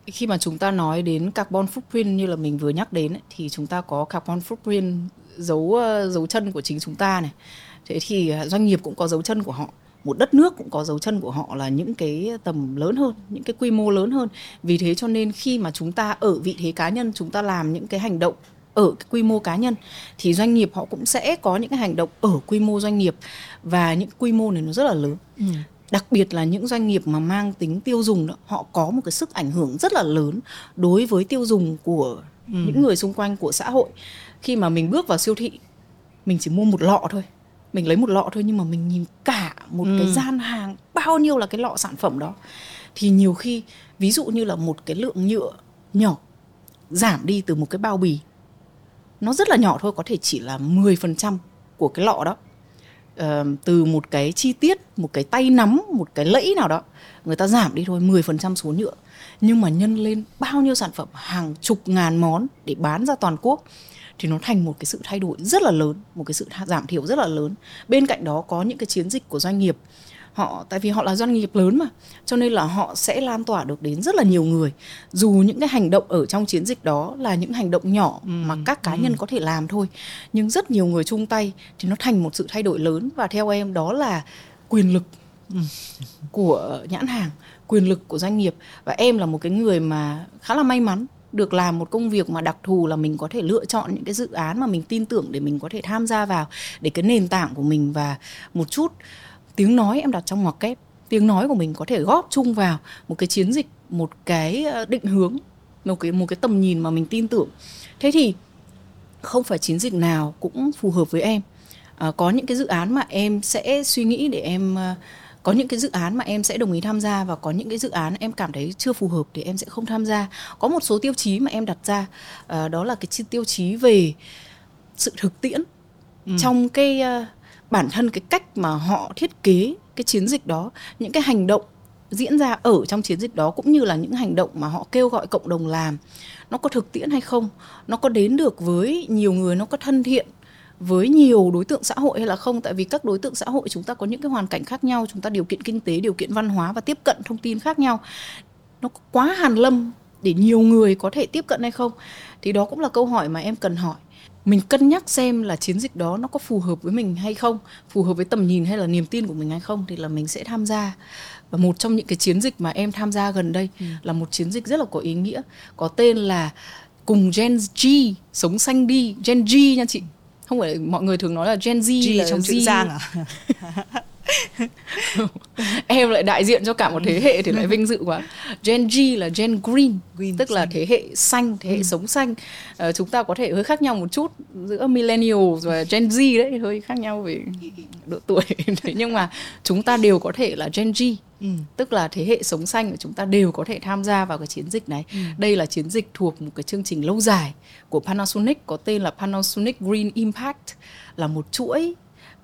Khi mà chúng ta nói đến carbon footprint như là mình vừa nhắc đến ấy, thì chúng ta có carbon footprint dấu ờ, dấu chân của chính chúng ta này. Thế thì à, doanh nghiệp cũng có dấu chân của họ một đất nước cũng có dấu chân của họ là những cái tầm lớn hơn những cái quy mô lớn hơn vì thế cho nên khi mà chúng ta ở vị thế cá nhân chúng ta làm những cái hành động ở cái quy mô cá nhân thì doanh nghiệp họ cũng sẽ có những cái hành động ở quy mô doanh nghiệp và những quy mô này nó rất là lớn ừ. đặc biệt là những doanh nghiệp mà mang tính tiêu dùng đó họ có một cái sức ảnh hưởng rất là lớn đối với tiêu dùng của ừ. những người xung quanh của xã hội khi mà mình bước vào siêu thị mình chỉ mua một lọ thôi mình lấy một lọ thôi nhưng mà mình nhìn cả một ừ. cái gian hàng bao nhiêu là cái lọ sản phẩm đó. Thì nhiều khi ví dụ như là một cái lượng nhựa nhỏ giảm đi từ một cái bao bì nó rất là nhỏ thôi có thể chỉ là 10% của cái lọ đó. Uh, từ một cái chi tiết một cái tay nắm một cái lẫy nào đó người ta giảm đi thôi 10% số nhựa. Nhưng mà nhân lên bao nhiêu sản phẩm hàng chục ngàn món để bán ra toàn quốc thì nó thành một cái sự thay đổi rất là lớn một cái sự giảm thiểu rất là lớn. Bên cạnh đó có những cái chiến dịch của doanh nghiệp. Họ tại vì họ là doanh nghiệp lớn mà cho nên là họ sẽ lan tỏa được đến rất là nhiều người. Dù những cái hành động ở trong chiến dịch đó là những hành động nhỏ ừ, mà các cá ừ. nhân có thể làm thôi nhưng rất nhiều người chung tay thì nó thành một sự thay đổi lớn. Và theo em đó là quyền lực ừ. của nhãn hàng quyền lực của doanh nghiệp. Và em là một cái người mà khá là may mắn được làm một công việc mà đặc thù là mình có thể lựa chọn những cái dự án mà mình tin tưởng để mình có thể tham gia vào để cái nền tảng của mình và một chút tiếng nói em đặt trong ngoặc kép tiếng nói của mình có thể góp chung vào một cái chiến dịch một cái ờ, định hướng một cái một cái tầm nhìn mà mình tin tưởng. Thế thì không phải chiến dịch nào cũng phù hợp với em. À, có những cái dự án mà em sẽ suy nghĩ để em uh, có những cái dự án mà em sẽ đồng ý tham gia và có những cái dự án em cảm thấy chưa phù hợp thì em sẽ không tham gia có một số tiêu chí mà em đặt ra uh, đó là cái tiêu chí về sự thực tiễn ừ. trong cái uh, bản thân cái cách mà họ thiết kế cái chiến dịch đó những cái hành động diễn ra ở trong chiến dịch đó cũng như là những hành động mà họ kêu gọi cộng đồng làm nó có thực tiễn hay không nó có đến được với nhiều người nó có thân thiện với nhiều đối tượng xã hội hay là không? Tại vì các đối tượng xã hội chúng ta có những cái hoàn cảnh khác nhau chúng ta điều kiện kinh tế điều kiện văn hóa và tiếp cận thông tin khác nhau. Nó quá hàn lâm để nhiều người có thể tiếp cận hay không? Thì đó cũng là câu hỏi mà em cần hỏi. Mình cân nhắc xem là chiến dịch đó nó có phù hợp với mình hay không phù hợp với tầm nhìn hay là niềm tin của mình hay không thì là mình sẽ tham gia. Và một trong những cái chiến dịch mà em tham gia gần đây ừ. là một chiến dịch rất là có ý nghĩa có tên là cùng Gen G sống xanh đi Gen G nha chị không phải mọi người thường nói là Gen Z G là trong chữ Giang à *laughs* *laughs* em lại đại diện cho cả một thế hệ thì lại vinh dự quá Gen G là Gen Green, Green tức xanh. là thế hệ xanh thế hệ ừ. sống xanh à, chúng ta có thể hơi khác nhau một chút giữa millennials và Gen Z đấy hơi khác nhau về độ tuổi *laughs* thế nhưng mà chúng ta đều có thể là Gen G Ừ. tức là thế hệ sống xanh của chúng ta đều có thể tham gia vào cái chiến dịch này ừ. đây là chiến dịch thuộc một cái chương trình lâu dài của Panasonic có tên là Panasonic Green Impact là một chuỗi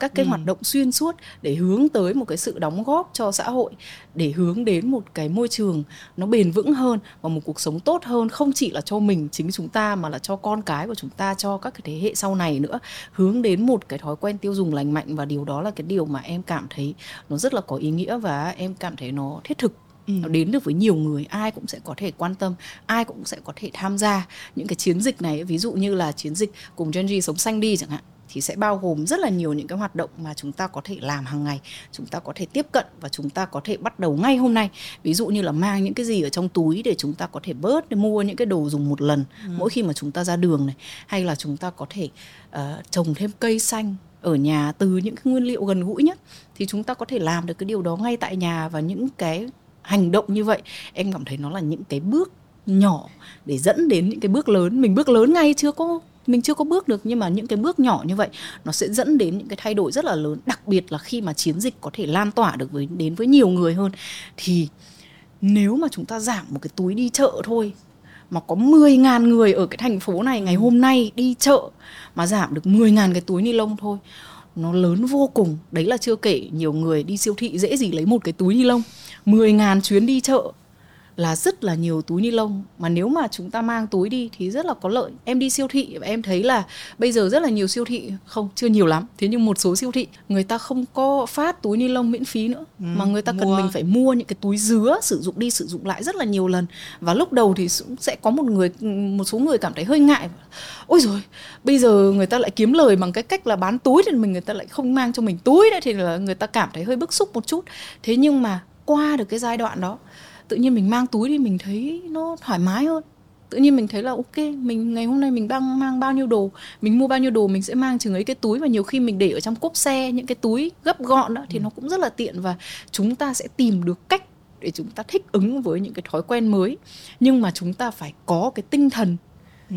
các cái ừ. hoạt động xuyên suốt để hướng tới một cái sự đóng góp cho xã hội để hướng đến một cái môi trường nó bền vững hơn và một cuộc sống tốt hơn không chỉ là cho mình chính chúng ta mà là cho con cái của chúng ta cho các cái thế hệ sau này nữa hướng đến một cái thói quen tiêu dùng lành mạnh và điều đó là cái điều mà em cảm thấy nó rất là có ý nghĩa và em cảm thấy nó thiết thực Ừ. nó đến được với nhiều người ai cũng sẽ có thể quan tâm ai cũng sẽ có thể tham gia những cái chiến dịch này ví dụ như là chiến dịch cùng Gen Z sống xanh đi chẳng hạn thì sẽ bao gồm rất là nhiều những cái hoạt động mà chúng ta có thể làm hàng ngày chúng ta có thể tiếp cận và chúng ta có thể bắt đầu ngay hôm nay. Ví dụ như là mang những cái gì ở trong túi để chúng ta có thể bớt để mua những cái đồ dùng một lần ừ. mỗi khi mà chúng ta ra đường này. Hay là chúng ta có thể uh, trồng thêm cây xanh ở nhà từ những cái nguyên liệu gần gũi nhất thì chúng ta có thể làm được cái điều đó ngay tại nhà và những cái hành động như vậy. Em cảm thấy nó là những cái bước nhỏ để dẫn đến những cái bước lớn. Mình bước lớn ngay chưa có mình chưa có bước được, nhưng mà những cái bước nhỏ như vậy, nó sẽ dẫn đến những cái thay đổi rất là lớn, đặc biệt là khi mà chiến dịch có thể lan tỏa được với, đến với nhiều người hơn. Thì nếu mà chúng ta giảm một cái túi đi chợ thôi, mà có 10.000 người ở cái thành phố này ngày hôm nay đi chợ, mà giảm được 10.000 cái túi ni lông thôi, nó lớn vô cùng. Đấy là chưa kể nhiều người đi siêu thị dễ gì lấy một cái túi ni lông 10.000 chuyến đi chợ là rất là nhiều túi ni lông. Mà nếu mà chúng ta mang túi đi thì rất là có lợi. Em đi siêu thị và em thấy là bây giờ rất là nhiều siêu thị không chưa nhiều lắm. Thế nhưng một số siêu thị người ta không có phát túi ni lông miễn phí nữa. Ừ, mà người ta mua. cần mình phải mua những cái túi dứa sử dụng đi sử dụng lại rất là nhiều lần. Và lúc đầu thì cũng sẽ có một người một số người cảm thấy hơi ngại. Ôi rồi bây giờ người ta lại kiếm lời bằng cái cách là bán túi thì mình người ta lại không mang cho mình túi đấy thì là người ta cảm thấy hơi bức xúc một chút. Thế nhưng mà qua được cái giai đoạn đó tự nhiên mình mang túi đi mình thấy nó thoải mái hơn. Tự nhiên mình thấy là ok mình ngày hôm nay mình đang mang bao nhiêu đồ mình mua bao nhiêu đồ mình sẽ mang chừng ấy cái túi. Và nhiều khi mình để ở trong cốp xe những cái túi gấp gọn đó thì ừ. nó cũng rất là tiện và chúng ta sẽ tìm được cách để chúng ta thích ứng với những cái thói quen mới. Nhưng mà chúng ta phải có cái tinh thần ừ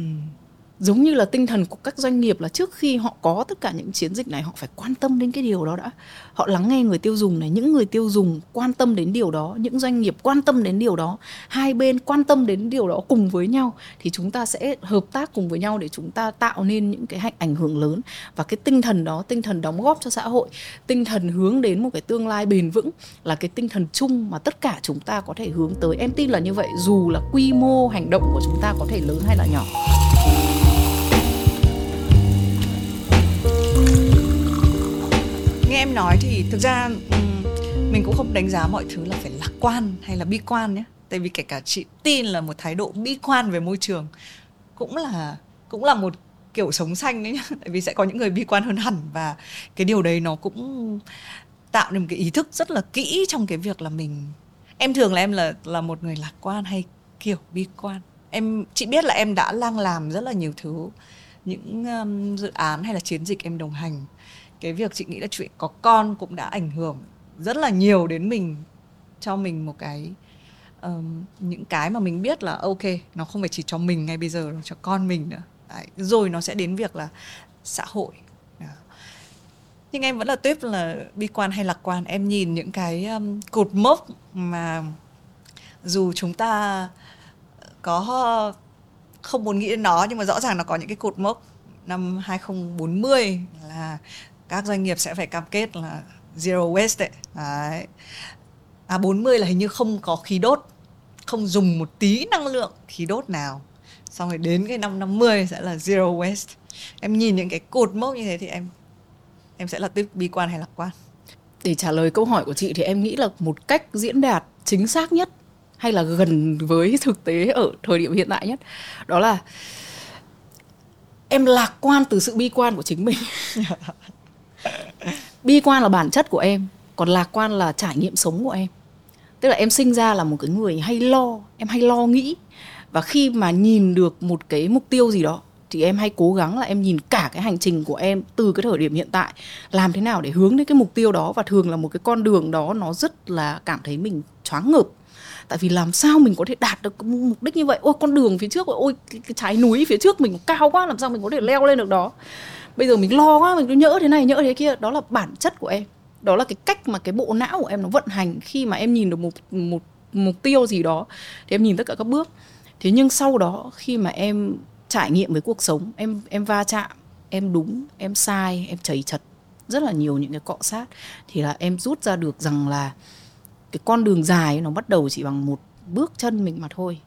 giống như là tinh thần của các doanh nghiệp là trước khi họ có tất cả những chiến dịch này, họ phải quan tâm đến cái điều đó đã. Họ lắng nghe người tiêu dùng này, những người tiêu dùng quan tâm đến điều đó, những doanh nghiệp quan tâm đến điều đó, hai bên quan tâm đến điều đó cùng với nhau, thì chúng ta sẽ hợp tác cùng với nhau để chúng ta tạo nên những cái hạnh ảnh hưởng lớn. Và cái tinh thần đó, tinh thần đóng góp cho xã hội, tinh thần hướng đến một cái tương lai bền vững là cái tinh thần chung mà tất cả chúng ta có thể hướng tới. Em tin là như vậy, dù là quy mô hành động của chúng ta có thể lớn hay là nhỏ. Nghe em nói thì thực ra mình cũng không đánh giá mọi thứ là phải lạc quan hay là bi quan nhé. Tại vì kể cả chị tin là một thái độ bi quan về môi trường cũng là cũng là một kiểu sống xanh đấy nhá. *laughs* Tại vì sẽ có những người bi quan hơn hẳn và cái điều đấy nó cũng tạo nên một cái ý thức rất là kỹ trong cái việc là mình em thường là em là là một người lạc quan hay kiểu bi quan? Em chị biết là em đã đang làm rất là nhiều thứ những um, dự án hay là chiến dịch em đồng hành cái việc chị nghĩ là chuyện có con cũng đã ảnh hưởng rất là nhiều đến mình cho mình một cái um, những cái mà mình biết là ok nó không phải chỉ cho mình ngay bây giờ nó cho con mình nữa Đấy. rồi nó sẽ đến việc là xã hội Đó. nhưng em vẫn là tuyết là bi quan hay lạc quan em nhìn những cái um, cột mốc mà dù chúng ta có không muốn nghĩ đến nó nhưng mà rõ ràng nó có những cái cột mốc năm 2040 là các doanh nghiệp sẽ phải cam kết là zero waste đấy. đấy. À 40 là hình như không có khí đốt, không dùng một tí năng lượng khí đốt nào. Xong rồi đến cái năm 50 sẽ là zero waste. Em nhìn những cái cột mốc như thế thì em em sẽ là tiếp bi quan hay lạc quan? Để trả lời câu hỏi của chị thì em nghĩ là một cách diễn đạt chính xác nhất hay là gần với thực tế ở thời điểm hiện tại nhất đó là em lạc quan từ sự bi quan của chính mình *laughs* *laughs* bi quan là bản chất của em còn lạc quan là trải nghiệm sống của em. Tức là em sinh ra là một cái người hay lo em hay lo nghĩ. Và khi mà nhìn được một cái mục tiêu gì đó thì em hay cố gắng là em nhìn cả cái hành trình của em từ cái thời điểm hiện tại làm thế nào để hướng đến cái mục tiêu đó. Và thường là một cái con đường đó nó rất là cảm thấy mình choáng ngợp. Tại vì làm sao mình có thể đạt được mục đích như vậy? Ôi con đường phía trước ôi cái, cái trái núi phía trước mình cao quá làm sao mình có thể leo lên được đó? Bây giờ mình lo quá, mình cứ nhỡ thế này, nhỡ thế kia. Đó là bản chất của em. Đó là cái cách mà cái bộ não của em nó vận hành khi mà em nhìn được một một mục tiêu gì đó. Thì em nhìn tất cả các bước. Thế nhưng sau đó, khi mà em trải nghiệm với cuộc sống, em em va chạm, em đúng, em sai, em chảy chật rất là nhiều những cái cọ sát, thì là em rút ra được rằng là cái con đường dài nó bắt đầu chỉ bằng một bước chân mình mà thôi.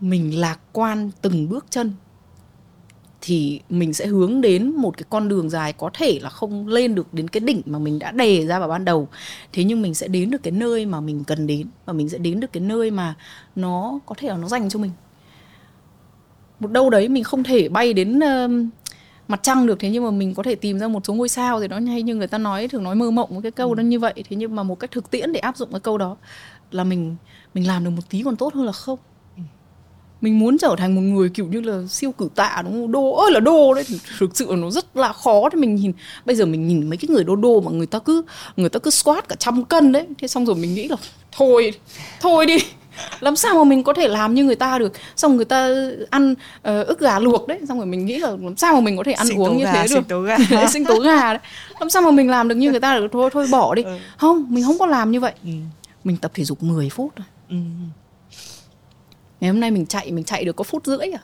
Mình lạc quan từng bước chân thì mình sẽ hướng đến một cái con đường dài có thể là không lên được đến cái đỉnh mà mình đã đề ra vào ban đầu. Thế nhưng mình sẽ đến được cái nơi mà mình cần đến và mình sẽ đến được cái nơi mà nó có thể là nó dành cho mình. Một đâu đấy mình không thể bay đến uh, mặt trăng được thế nhưng mà mình có thể tìm ra một số ngôi sao thì nó hay như người ta nói thường nói mơ mộng cái câu ừ. đó như vậy. Thế nhưng mà một cách thực tiễn để áp dụng cái câu đó là mình mình làm được một tí còn tốt hơn là không mình muốn trở thành một người kiểu như là siêu cử tạ đúng không? Đô ơi là đô đấy. Thì thực sự nó rất là khó. Thì mình nhìn bây giờ mình nhìn mấy cái người đô đô mà người ta cứ người ta cứ squat cả trăm cân đấy. Thế xong rồi mình nghĩ là thôi thôi đi. Làm sao mà mình có thể làm như người ta được? Xong người ta ăn uh, ức gà luộc đấy. Xong rồi mình nghĩ là làm sao mà mình có thể ăn sinh uống như gà, thế được? sinh tố gà. *laughs* Sinh tố gà đấy. Làm sao mà mình làm được như người ta được? Thôi thôi bỏ đi. Ừ. không mình không có làm như vậy. Ừ. mình tập thể dục 10 phút thôi. Ừ ngày hôm nay mình chạy mình chạy được có phút rưỡi à?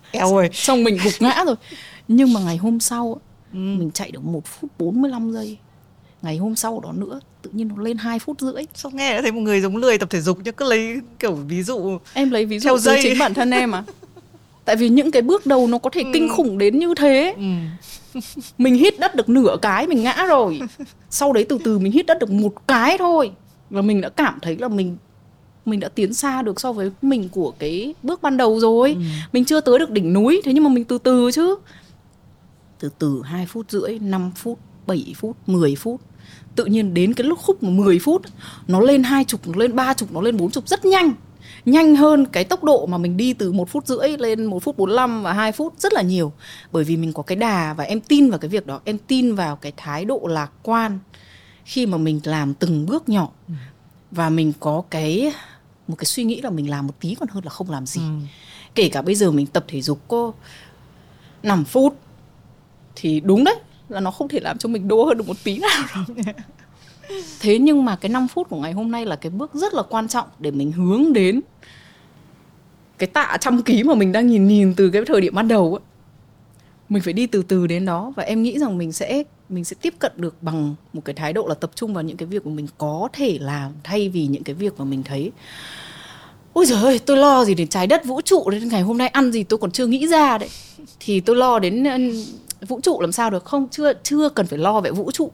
*laughs* Eo ơi. xong mình gục ngã rồi. Nhưng mà ngày hôm sau ừ. mình chạy được một phút 45 giây. Ngày hôm sau đó nữa tự nhiên nó lên 2 phút rưỡi. Sao nghe thấy một người giống lười tập thể dục nhưng cứ lấy kiểu ví dụ em lấy ví dụ từ dây. chính bản thân em à? Tại vì những cái bước đầu nó có thể ừ. kinh khủng đến như thế. Ừ. *laughs* mình hít đất được nửa cái mình ngã rồi. Sau đấy từ từ mình hít đất được một cái thôi. Và mình đã cảm thấy là mình mình đã tiến xa được so với mình của cái bước ban đầu rồi. Ừ. mình chưa tới được đỉnh núi thế nhưng mà mình từ từ chứ. Từ từ 2 phút rưỡi 5 phút 7 phút 10 phút. Tự nhiên đến cái lúc khúc mà 10 phút nó lên hai chục nó lên ba chục nó lên bốn chục rất nhanh. Nhanh hơn cái tốc độ mà mình đi từ một phút rưỡi lên một phút 45 và 2 phút rất là nhiều. Bởi vì mình có cái đà và em tin vào cái việc đó. Em tin vào cái thái độ lạc quan khi mà mình làm từng bước nhỏ. Ừ. và mình có cái một cái suy nghĩ là mình làm một tí còn hơn là không làm gì. Ừ. kể cả bây giờ mình tập thể dục cô 5 phút thì đúng đấy là nó không thể làm cho mình đô hơn được một tí nào đâu. *laughs* Thế nhưng mà cái 5 phút của ngày hôm nay là cái bước rất là quan trọng để mình hướng đến cái tạ trăm ký mà mình đang nhìn nhìn từ cái thời điểm ban đầu ấy mình phải đi từ từ đến đó và em nghĩ rằng mình sẽ mình sẽ tiếp cận được bằng một cái thái độ là tập trung vào những cái việc mà mình có thể làm thay vì những cái việc mà mình thấy, ôi giời ơi, tôi lo gì đến trái đất vũ trụ đến ngày hôm nay, ăn gì tôi còn chưa nghĩ ra đấy. Thì tôi lo đến vũ trụ làm sao được không? Chưa chưa cần phải lo về vũ trụ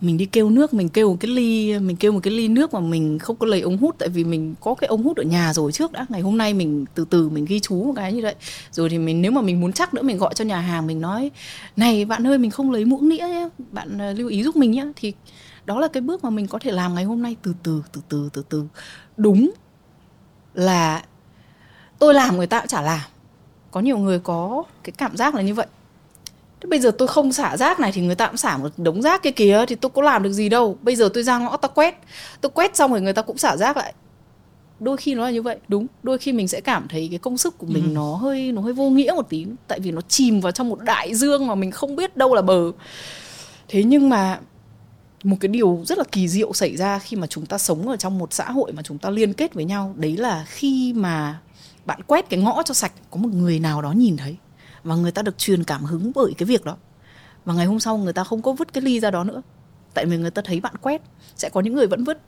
mình đi kêu nước, mình kêu một cái ly, mình kêu một cái ly nước mà mình không có lấy ống hút, tại vì mình có cái ống hút ở nhà rồi trước đã. Ngày hôm nay mình từ từ mình ghi chú một cái như vậy. Rồi thì mình, nếu mà mình muốn chắc nữa mình gọi cho nhà hàng mình nói, này, bạn ơi, mình không lấy muỗng nĩa nhé bạn ờ, lưu ý giúp mình nhé thì đó là cái bước mà mình có thể làm ngày hôm nay từ từ từ từ từ từ. Đúng là tôi làm người ta cũng chả làm. Có nhiều người có cái cảm giác là như vậy. Thế bây giờ tôi không xả rác này thì người ta cũng xả một đống rác kia kìa thì tôi có làm được gì đâu. Bây giờ tôi ra ngõ ta quét, tôi quét xong rồi người ta cũng xả rác lại. Đôi khi nó là như vậy, đúng. Đôi khi mình sẽ cảm thấy cái công sức của mình ừ. nó hơi nó hơi vô nghĩa một tí tại vì nó chìm vào trong một đại dương mà mình không biết đâu là bờ. Thế nhưng mà một cái điều rất là kỳ diệu xảy ra khi mà chúng ta sống ở trong một xã hội mà chúng ta liên kết với nhau đấy là khi mà bạn quét cái ngõ cho sạch có một người nào đó nhìn thấy và người ta được truyền cảm hứng bởi cái việc đó. Và ngày hôm sau người ta không có vứt cái ly ra đó nữa. Tại vì người ta thấy bạn quét sẽ có những người vẫn vứt.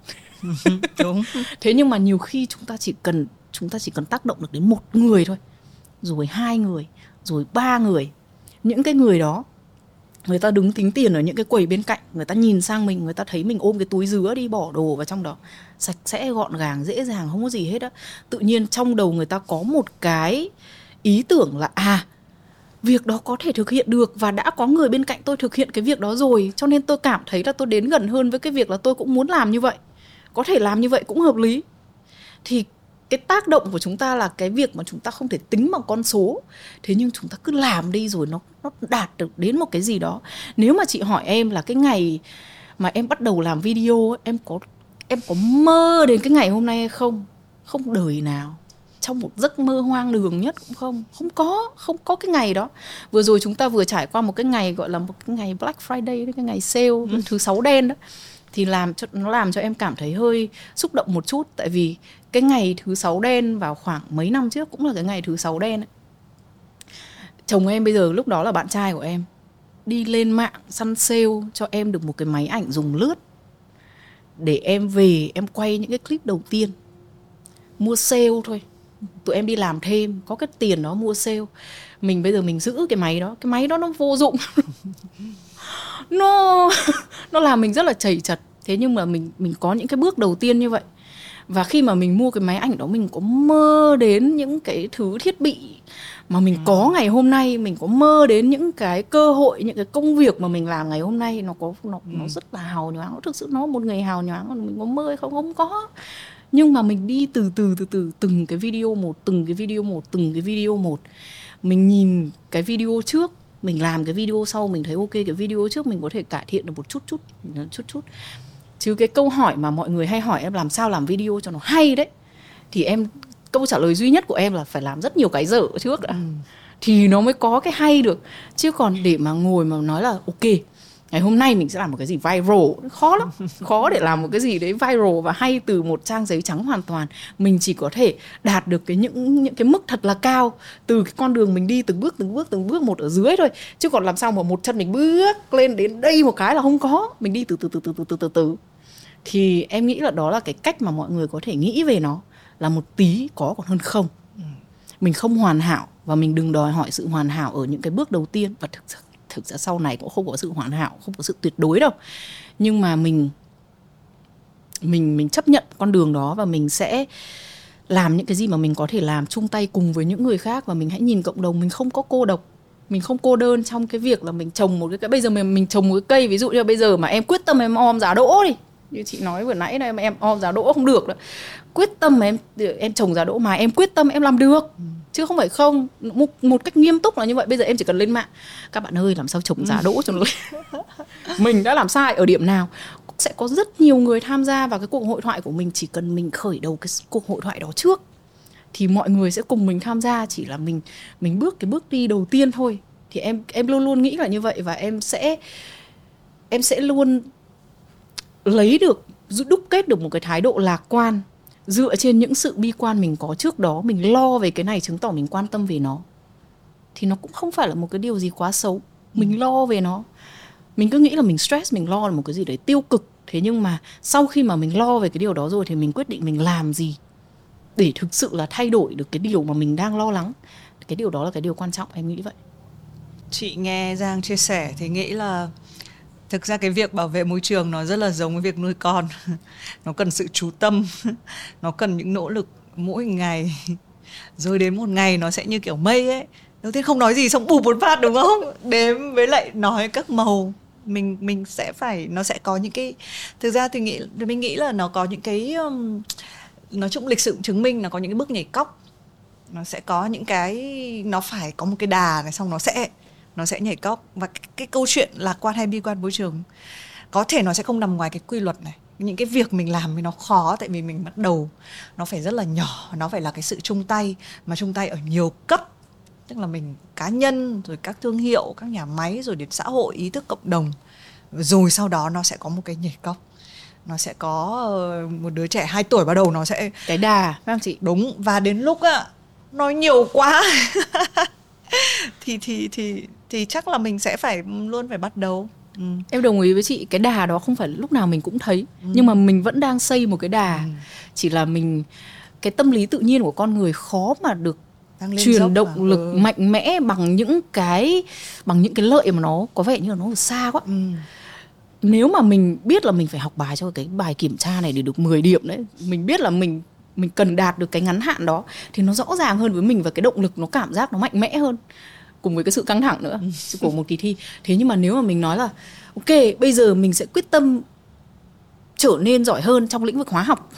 *laughs* Đúng. Thế nhưng mà nhiều khi chúng ta chỉ cần chúng ta chỉ cần tác động được đến một người thôi. Rồi hai người rồi ba người. Những cái người đó người ta đứng tính tiền ở những cái quầy bên cạnh người ta nhìn sang mình người ta thấy mình ôm cái túi dứa đi bỏ đồ vào trong đó. Sạch sẽ gọn gàng dễ dàng không có gì hết á. Tự nhiên trong đầu người ta có một cái ý tưởng là à việc đó có thể thực hiện được và đã có người bên cạnh tôi thực hiện cái việc đó rồi, cho nên tôi cảm thấy là tôi đến gần hơn với cái việc là tôi cũng muốn làm như vậy. Có thể làm như vậy cũng hợp lý. Thì cái tác động của chúng ta là cái việc mà chúng ta không thể tính bằng con số. Thế nhưng chúng ta cứ làm đi rồi nó nó đạt được đến một cái gì đó. Nếu mà chị hỏi em là cái ngày mà em bắt đầu làm video, em có em có mơ đến cái ngày hôm nay hay không? Không đời nào trong một giấc mơ hoang đường nhất cũng không không có không có cái ngày đó. Vừa rồi chúng ta vừa trải qua một cái ngày gọi là một cái ngày Black Friday cái ngày sale ừ. thứ sáu đen đó thì làm cho nó làm cho em cảm thấy hơi xúc động một chút. Tại vì cái ngày thứ sáu đen vào khoảng mấy năm trước cũng là cái ngày thứ sáu đen ấy. chồng em bây giờ lúc đó là bạn trai của em. Đi lên mạng săn sale cho em được một cái máy ảnh dùng lướt. Để em về em quay những cái clip đầu tiên. Mua sale thôi tụi em đi làm thêm có cái tiền đó mua sale. Mình bây giờ mình giữ cái máy đó cái máy đó nó vô dụng. *laughs* Nó *laughs* nó làm mình rất là chảy chật. Thế nhưng mà mình mình có những cái bước đầu tiên như vậy. Và khi mà mình mua cái máy ảnh đó mình có mơ đến những cái thứ thiết bị mà mình có ừ. ngày hôm nay. Mình có mơ đến những cái cơ hội những cái công việc mà mình làm ngày hôm nay. Nó có nó nó ừ. rất là hào nhoáng nó thực sự nó một người hào nhoáng. Mình có mơ hay không? Không có nhưng mà mình đi từ từ từ từ từng cái video một từng cái video một từng cái video một. Mình nhìn cái video trước mình làm cái video sau mình thấy ok cái video trước mình có thể cải thiện được một chút chút chút chút. Chứ cái câu hỏi mà mọi người hay hỏi em làm sao làm video cho nó hay đấy thì em câu trả lời duy nhất của em là phải làm rất nhiều cái dở trước đã. Ừ. thì nó mới có cái hay được. Chứ còn để mà ngồi mà nói là ok ngày hôm nay mình sẽ làm một cái gì viral. Khó lắm. *laughs* Khó để làm một cái gì đấy viral và hay từ một trang giấy trắng hoàn toàn. Mình chỉ có thể đạt được cái những những cái mức thật là cao từ cái con đường mình đi từng bước từng bước từng bước một ở dưới thôi. Chứ còn làm sao mà một chân mình bước lên đến đây một cái là không có. Mình đi từ từ từ từ từ từ từ từ. Thì em nghĩ là đó là cái cách mà mọi người có thể nghĩ về nó là một tí có còn hơn không. Mình không hoàn hảo và mình đừng đòi hỏi sự hoàn hảo ở những cái bước đầu tiên. Và thực sự thực ra sau này cũng không có sự hoàn hảo không có sự tuyệt đối đâu. Nhưng mà mình mình mình chấp nhận con đường đó và mình sẽ làm những cái gì mà mình có thể làm chung tay cùng với những người khác. Và mình hãy nhìn cộng đồng mình không có cô độc mình không cô đơn trong cái việc là mình trồng một cái, cái bây giờ mình mình trồng một cái cây ví dụ như bây giờ mà em quyết tâm em om giá đỗ đi. Như chị nói vừa nãy này mà em om giá đỗ không được đó. Quyết tâm mà em em trồng giá đỗ mà em quyết tâm em làm được. Ừ chứ không phải không một, một cách nghiêm túc là như vậy bây giờ em chỉ cần lên mạng. Các bạn ơi làm sao trồng giá đỗ cho nó *laughs* mình đã làm sai ở điểm nào? Sẽ có rất nhiều người tham gia vào cái cuộc hội thoại của mình chỉ cần mình khởi đầu cái cuộc hội thoại đó trước thì mọi người sẽ cùng mình tham gia chỉ là mình mình bước cái bước đi đầu tiên thôi. Thì em em luôn luôn nghĩ là như vậy và em sẽ em sẽ luôn lấy được đúc kết được một cái thái độ lạc quan dựa trên những sự bi quan mình có trước đó, mình lo về cái này chứng tỏ mình quan tâm về nó, thì nó cũng không phải là một cái điều gì quá xấu. Mình lo về nó. Mình cứ nghĩ là mình stress, mình lo là một cái gì đấy tiêu cực. Thế nhưng mà sau khi mà mình lo về cái điều đó rồi thì mình quyết định mình làm gì để thực sự là thay đổi được cái điều mà mình đang lo lắng. Cái điều đó là cái điều quan trọng, em nghĩ vậy. Chị nghe giang chia sẻ thì nghĩ là thực ra cái việc bảo vệ môi trường nó rất là giống với việc nuôi con. *laughs* Nó cần sự chú tâm *laughs* nó cần những nỗ lực mỗi ngày. *laughs* Rồi đến một ngày nó sẽ như kiểu mây ấy. Đầu tiên không nói gì xong bù một phát đúng không? Đếm với lại nói các màu. Mình mình sẽ phải nó sẽ có những cái thực ra thì nghĩ mình nghĩ là nó có những cái um, nói chung lịch sử chứng minh nó có những cái bước nhảy cóc. Nó sẽ có những cái nó phải có một cái đà này xong nó sẽ nó sẽ nhảy cóc và cái, cái câu chuyện lạc quan hay bi quan môi trường có thể nó sẽ không nằm ngoài cái quy luật này. Những cái việc mình làm thì nó khó tại vì mình bắt đầu nó phải rất là nhỏ nó phải là cái sự chung tay mà chung tay ở nhiều cấp. Tức là mình cá nhân rồi các thương hiệu các nhà máy rồi đến xã hội ý thức cộng đồng. Rồi sau đó nó sẽ có một cái nhảy cóc nó sẽ có ờ, một đứa trẻ 2 tuổi bắt đầu nó sẽ cái đà phải không chị? Đúng và đến lúc á nói nhiều quá *laughs* *laughs* thì thì thì thì chắc là mình sẽ phải luôn phải bắt đầu ừ. em đồng ý với chị cái đà đó không phải lúc nào mình cũng thấy ừ. nhưng mà mình vẫn đang xây một cái đà ừ. chỉ là mình cái tâm lý tự nhiên của con người khó mà được truyền động mà. lực ừ. mạnh mẽ bằng những cái bằng những cái lợi mà nó có vẻ như là nó xa quá ừ. nếu mà mình biết là mình phải học bài cho cái bài kiểm tra này để được 10 điểm đấy mình biết là mình mình cần đạt được cái ngắn hạn đó thì nó rõ ràng hơn với mình và cái động lực nó cảm giác nó mạnh mẽ hơn cùng với cái sự căng thẳng nữa của một kỳ thi. Thế nhưng mà nếu mà mình nói là ok bây giờ mình sẽ quyết tâm trở nên giỏi hơn trong lĩnh vực hóa học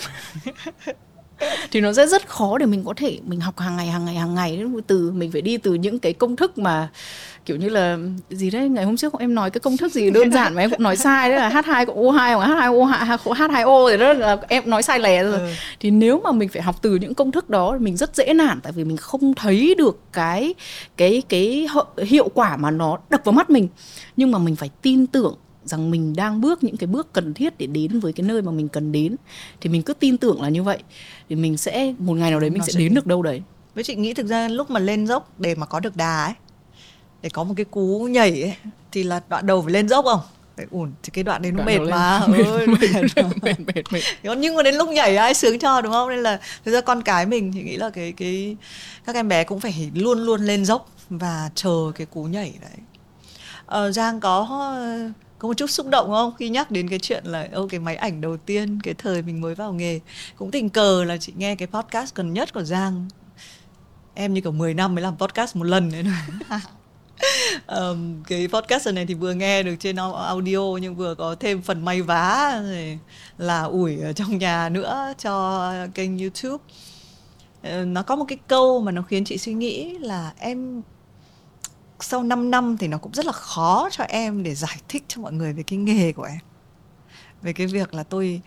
*laughs* thì nó sẽ rất khó để mình có thể mình học hàng ngày hàng ngày hàng ngày. Từ mình phải đi từ những cái công thức mà kiểu như là gì đấy ngày hôm trước em nói cái công thức gì đơn giản mà em cũng nói sai đấy là H2 cộng O2 hoặc H2O H2O thì đó là em nói sai lè rồi. Ừ. Thì nếu mà mình phải học từ những công thức đó mình rất dễ nản tại vì mình không thấy được cái cái cái hiệu quả mà nó đập vào mắt mình. Nhưng mà mình phải tin tưởng rằng mình đang bước những cái bước cần thiết để đến với cái nơi mà mình cần đến thì mình cứ tin tưởng là như vậy thì mình sẽ một ngày nào đấy mình sẽ, sẽ đến được đâu đấy với chị nghĩ thực ra lúc mà lên dốc để mà có được đà ấy để có một cái cú nhảy ấy, thì là đoạn đầu phải lên dốc không? Phải ủn thì cái đoạn đấy nó mệt mà. Mệt, *laughs* ơi, mệt, mệt, mệt, mệt, mệt. nhưng mà đến lúc nhảy ai sướng cho đúng không? Nên là thực ra con cái mình thì nghĩ là cái cái các em bé cũng phải luôn luôn lên dốc và chờ cái cú nhảy đấy. Ờ, giang có có một chút xúc động không? Khi nhắc đến cái chuyện là ô cái máy ảnh đầu tiên cái thời mình mới vào nghề. Cũng tình cờ là chị nghe cái podcast gần nhất của Giang. Em như kiểu 10 năm mới làm podcast một lần đấy *laughs* um, cái podcast này thì vừa nghe được trên audio nhưng vừa có thêm phần may vá rồi là ủi ở trong nhà nữa cho kênh YouTube. Ờ, nó có một cái câu mà nó khiến chị suy nghĩ là em sau 5 năm thì nó cũng rất là khó cho em để giải thích cho mọi người về cái nghề của em. Về cái việc là tôi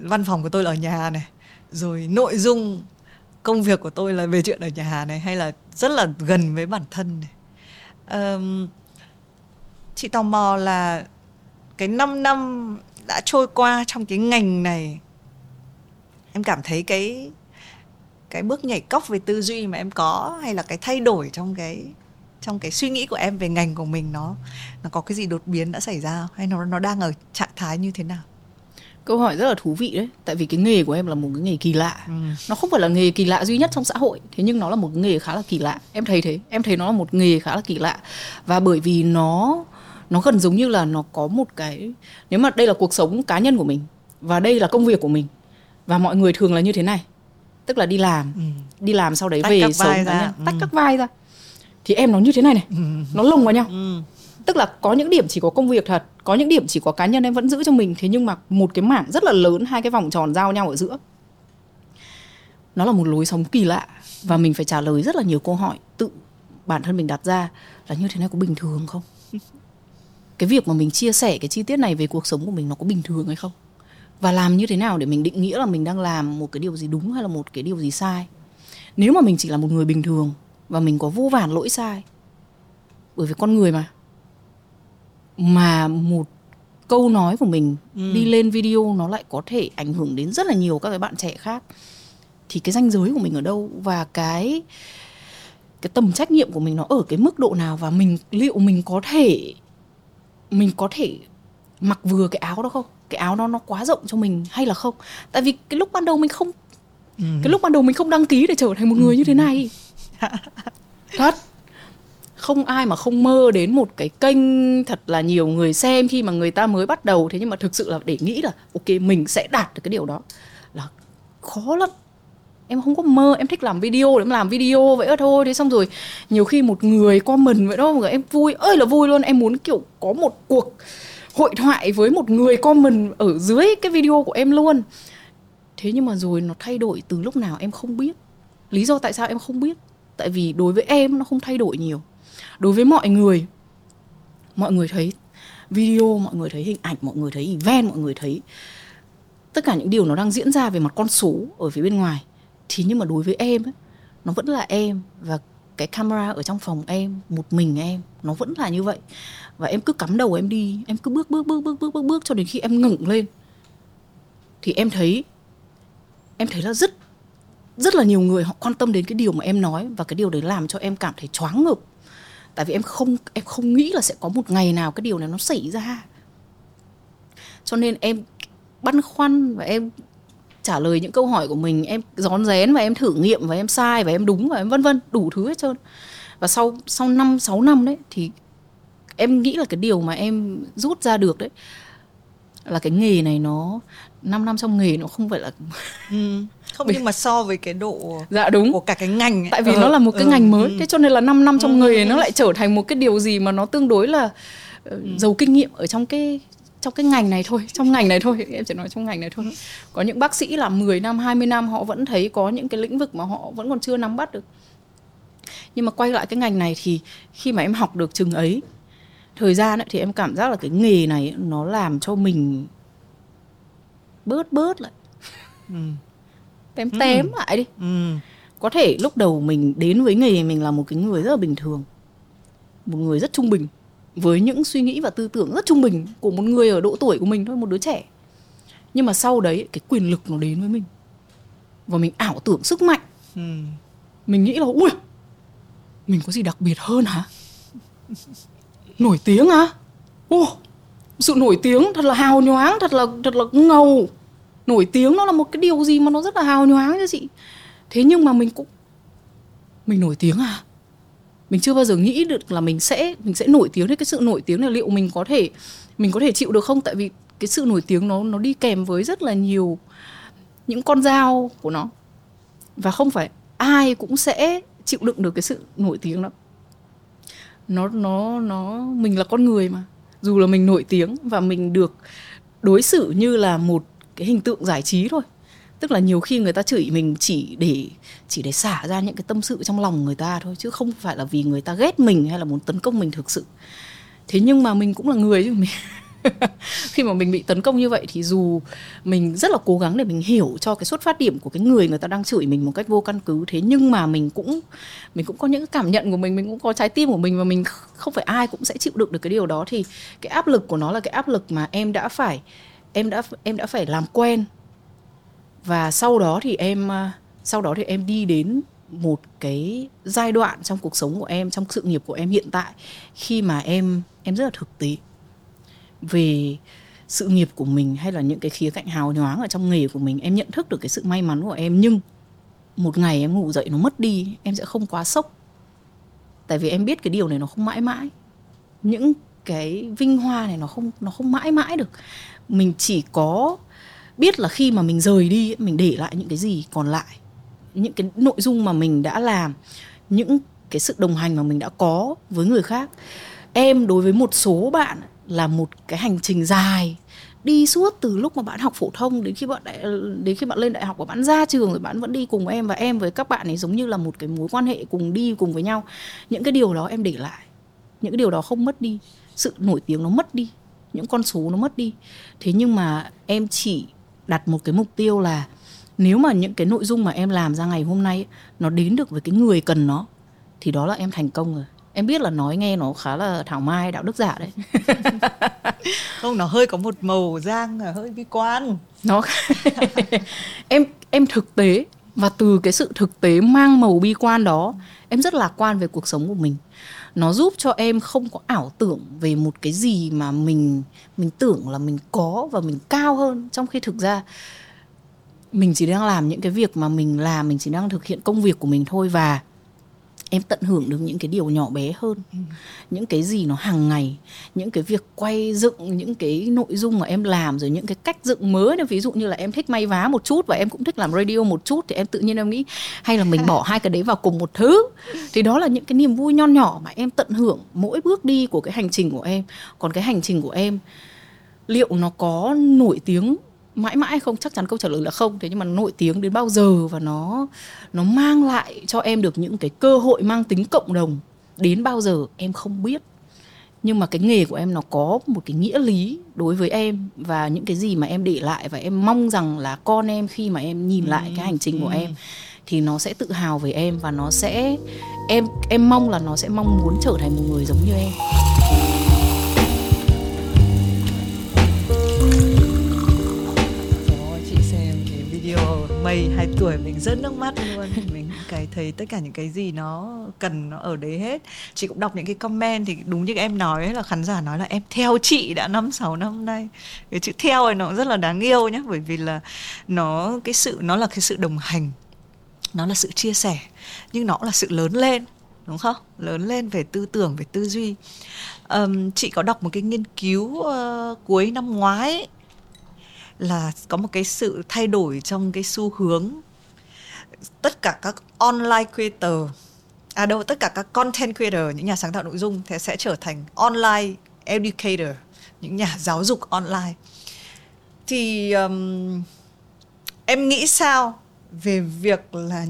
văn phòng của tôi là ở nhà này rồi nội dung công việc của tôi là về chuyện ở nhà này hay là rất là gần với bản thân này um, chị tò mò là cái 5 năm đã trôi qua trong cái ngành này em cảm thấy cái cái bước nhảy cốc về tư duy mà em có hay là cái thay đổi trong cái trong cái suy nghĩ của em về ngành của mình nó nó có cái gì đột biến đã xảy ra hay nó nó đang ở trạng thái như thế nào? Câu hỏi rất là thú vị đấy. Tại vì cái nghề của em là một cái nghề kỳ lạ. Ừ. nó không phải là nghề kỳ lạ duy nhất trong xã hội thế nhưng nó là một cái nghề khá là kỳ lạ. Em thấy thế. Em thấy nó là một nghề khá là kỳ lạ. Và bởi vì nó nó gần giống như là nó có một cái nếu mà đây là cuộc sống cá nhân của mình và đây là công việc của mình và mọi người thường là như thế này. Tức là đi làm ừ. đi làm sau đấy tách về sống cá nhân. Tách ừ. các vai ra. Thì em nó như thế này này. Ừ. nó lồng vào nhau. Ừ. tức là có những điểm chỉ có công việc thật có những điểm chỉ có cá nhân em vẫn giữ cho mình, thế nhưng mà một cái mảng rất là lớn, hai cái vòng tròn giao nhau ở giữa. Nó là một lối sống kỳ lạ và mình phải trả lời rất là nhiều câu hỏi tự bản thân mình đặt ra là như thế này có bình thường không? *laughs* Cái việc mà mình chia sẻ cái chi tiết này về cuộc sống của mình nó có bình thường hay không? Và làm như thế nào để mình định nghĩa là mình đang làm một cái điều gì đúng hay là một cái điều gì sai? Nếu mà mình chỉ là một người bình thường và mình có vô vàn lỗi sai, bởi vì con người mà mà một câu nói của mình ừ. đi lên video nó lại có thể ảnh hưởng đến rất là nhiều các cái bạn trẻ khác. Thì cái ranh giới của mình ở đâu và cái cái tầm trách nhiệm của mình nó ở cái mức độ nào và mình liệu mình có thể mình có thể mặc vừa cái áo đó không? Cái áo đó nó quá rộng cho mình hay là không? Tại vì cái lúc ban đầu mình không ừ. cái lúc ban đầu mình không đăng ký để trở thành một người như thế này. *laughs* Thật không ai mà không mơ đến một cái kênh thật là nhiều người xem khi mà người ta mới bắt đầu. Thế nhưng mà thực sự là để nghĩ là, ok, mình sẽ đạt được cái điều đó là khó lắm. Em không có mơ, em thích làm video, để em làm video vậy thôi. Thế xong rồi, nhiều khi một người comment vậy đó người, em vui, ơi là vui luôn. Em muốn kiểu có một cuộc hội thoại với một người comment ở dưới cái video của em luôn. Thế nhưng mà rồi nó thay đổi từ lúc nào em không biết. Lý do tại sao em không biết? Tại vì đối với em nó không thay đổi nhiều đối với mọi người mọi người thấy video mọi người thấy hình ảnh mọi người thấy event mọi người thấy tất cả những điều nó đang diễn ra về mặt con số ở phía bên ngoài thì nhưng mà đối với em ấy, nó vẫn là em và cái camera ở trong phòng em một mình em nó vẫn là như vậy. Và em cứ cắm đầu em đi em cứ bước bước bước bước bước bước bước cho đến khi em ngẩng lên thì em thấy em thấy là rất rất là nhiều người họ quan tâm đến cái điều mà em nói và cái điều đấy làm cho em cảm thấy choáng ngợp tại vì em không em không nghĩ là sẽ có một ngày nào cái điều này nó xảy ra. Cho nên em băn khoăn và em trả lời những câu hỏi của mình, em rón rén và em thử nghiệm và em sai và em đúng và em vân vân, đủ thứ hết trơn. Và sau sau năm, sáu năm đấy thì em nghĩ là cái điều mà em rút ra được đấy là cái nghề này nó 5 năm trong nghề nó không phải là ừ. không nhưng mà so với cái độ dạ đúng của cả cái ngành ấy. tại vì ừ. nó là một cái ừ. ngành mới ừ. thế cho nên là 5 năm trong ừ. nghề nó lại trở thành một cái điều gì mà nó tương đối là ừ. giàu kinh nghiệm ở trong cái trong cái ngành này thôi trong ngành này thôi em chỉ nói trong ngành này thôi có những bác sĩ làm 10 năm 20 năm họ vẫn thấy có những cái lĩnh vực mà họ vẫn còn chưa nắm bắt được nhưng mà quay lại cái ngành này thì khi mà em học được chừng ấy thời gian ấy, thì em cảm giác là cái nghề này nó làm cho mình bớt bớt lại ừ. tém tém ừ. lại đi ừ. có thể lúc đầu mình đến với nghề mình là một cái người rất là bình thường một người rất trung bình với những suy nghĩ và tư tưởng rất trung bình của một người ở độ tuổi của mình thôi một đứa trẻ nhưng mà sau đấy cái quyền lực nó đến với mình và mình ảo tưởng sức mạnh ừ. mình nghĩ là ui mình có gì đặc biệt hơn hả nổi tiếng à ô sự nổi tiếng thật là hào nhoáng thật là thật là ngầu nổi tiếng nó là một cái điều gì mà nó rất là hào nhoáng cho chị. Thế nhưng mà mình cũng, mình nổi tiếng à? Mình chưa bao giờ nghĩ được là mình sẽ mình sẽ nổi tiếng. Thế cái sự nổi tiếng này liệu mình có thể, mình có thể chịu được không? Tại vì cái sự nổi tiếng nó nó đi kèm với rất là nhiều những con dao của nó. Và không phải ai cũng sẽ chịu đựng được cái sự nổi tiếng đó. Nó nó nó, mình là con người mà. Dù là mình nổi tiếng và mình được đối xử như là một cái hình tượng giải trí thôi. Tức là nhiều khi người ta chửi mình chỉ để chỉ để xả ra những cái tâm sự trong lòng người ta thôi, chứ không phải là vì người ta ghét mình hay là muốn tấn công mình thực sự. Thế nhưng mà mình cũng là người chứ. Mình *laughs* khi mà mình bị tấn công như vậy thì dù mình rất là cố gắng để mình hiểu cho cái xuất phát điểm của cái người người ta đang chửi mình một cách vô căn cứ, thế nhưng mà mình cũng mình cũng có những cảm nhận của mình mình cũng có trái tim của mình và mình không phải ai cũng sẽ chịu đựng được cái điều đó. Thì cái áp lực của nó là cái áp lực mà em đã phải em đã em đã phải làm quen. Và sau đó thì em à, sau đó thì em đi đến một cái giai đoạn trong cuộc sống của em, trong sự nghiệp của em hiện tại, khi mà em em rất là thực tế về sự nghiệp của mình hay là những cái khía cạnh hào nhoáng ở trong nghề của mình. Em nhận thức được cái sự may mắn của em, nhưng một ngày em ngủ dậy nó mất đi, em sẽ không quá sốc. Tại vì em biết cái điều này nó không mãi mãi. Những cái vinh hoa này nó không nó không mãi mãi được mình chỉ có biết là khi mà mình rời đi mình để lại những cái gì còn lại những cái nội dung mà mình đã làm những cái sự đồng hành mà mình đã có với người khác. Em đối với một số bạn là một cái hành trình dài đi suốt từ lúc mà bạn học phổ thông đến khi bạn đại, đến khi bạn lên đại học và bạn ra trường rồi bạn vẫn đi cùng em và em với các bạn ấy giống như là một cái mối quan hệ cùng đi cùng với nhau. Những cái điều đó em để lại những cái điều đó không mất đi sự nổi tiếng nó mất đi những con số nó mất đi. Thế nhưng mà em chỉ đặt một cái mục tiêu là nếu mà những cái nội dung mà em làm ra ngày hôm nay nó đến được với cái người cần nó thì đó là em thành công rồi. Em biết là nói nghe nó khá là thảo mai đạo đức giả đấy. *laughs* Không nó hơi có một màu giang hơi bi quan. Nó *laughs* em em thực tế và từ cái sự thực tế mang màu bi quan đó em rất lạc quan về cuộc sống của mình nó giúp cho em không có ảo tưởng về một cái gì mà mình mình tưởng là mình có và mình cao hơn. Trong khi thực ra, mình chỉ đang làm những cái việc mà mình làm, mình chỉ đang thực hiện công việc của mình thôi và em tận hưởng được những cái điều nhỏ bé hơn. Ừ. những cái gì nó hàng ngày những cái việc quay dựng những cái nội dung mà em làm rồi những cái cách dựng mới ví dụ như là em thích may vá một chút và em cũng thích làm radio một chút thì em tự nhiên em nghĩ hay là mình bỏ *laughs* hai cái đấy vào cùng một thứ. Thì đó là những cái niềm vui nho nhỏ mà em tận hưởng mỗi bước đi của cái hành trình của em. Còn cái hành trình của em liệu nó có nổi tiếng mãi mãi không chắc chắn câu trả lời là không. Thế nhưng mà nổi tiếng đến bao giờ và nó nó mang lại cho em được những cái cơ hội mang tính cộng đồng đến bao giờ em không biết. Nhưng mà cái nghề của em nó có một cái nghĩa lý đối với em và những cái gì mà em để lại và em mong rằng là con em khi mà em nhìn lại cái hành trình của ừ. em thì nó sẽ tự hào về em và nó sẽ em em mong là nó sẽ mong muốn trở thành một người giống như em mây hai tuổi mình rớt nước mắt *laughs* luôn. Mình cái thấy tất cả những cái gì nó cần nó ở đấy hết. Chị cũng đọc những cái comment thì đúng như em nói là khán giả nói là em theo chị đã năm sáu năm nay. Cái chữ theo này nó rất là đáng yêu nhé bởi vì là nó cái sự nó là cái sự đồng hành. Nó là sự chia sẻ nhưng nó cũng là sự lớn lên đúng không? Lớn lên về tư tưởng về tư duy. Um, chị có đọc một cái nghiên cứu uh, cuối năm ngoái là có một cái sự thay đổi trong cái xu hướng. Tất cả các online creator à đâu tất cả các content creator những nhà sáng tạo nội dung thì sẽ trở thành online educator những nhà *laughs* giáo dục online. Thì um, em nghĩ sao về việc là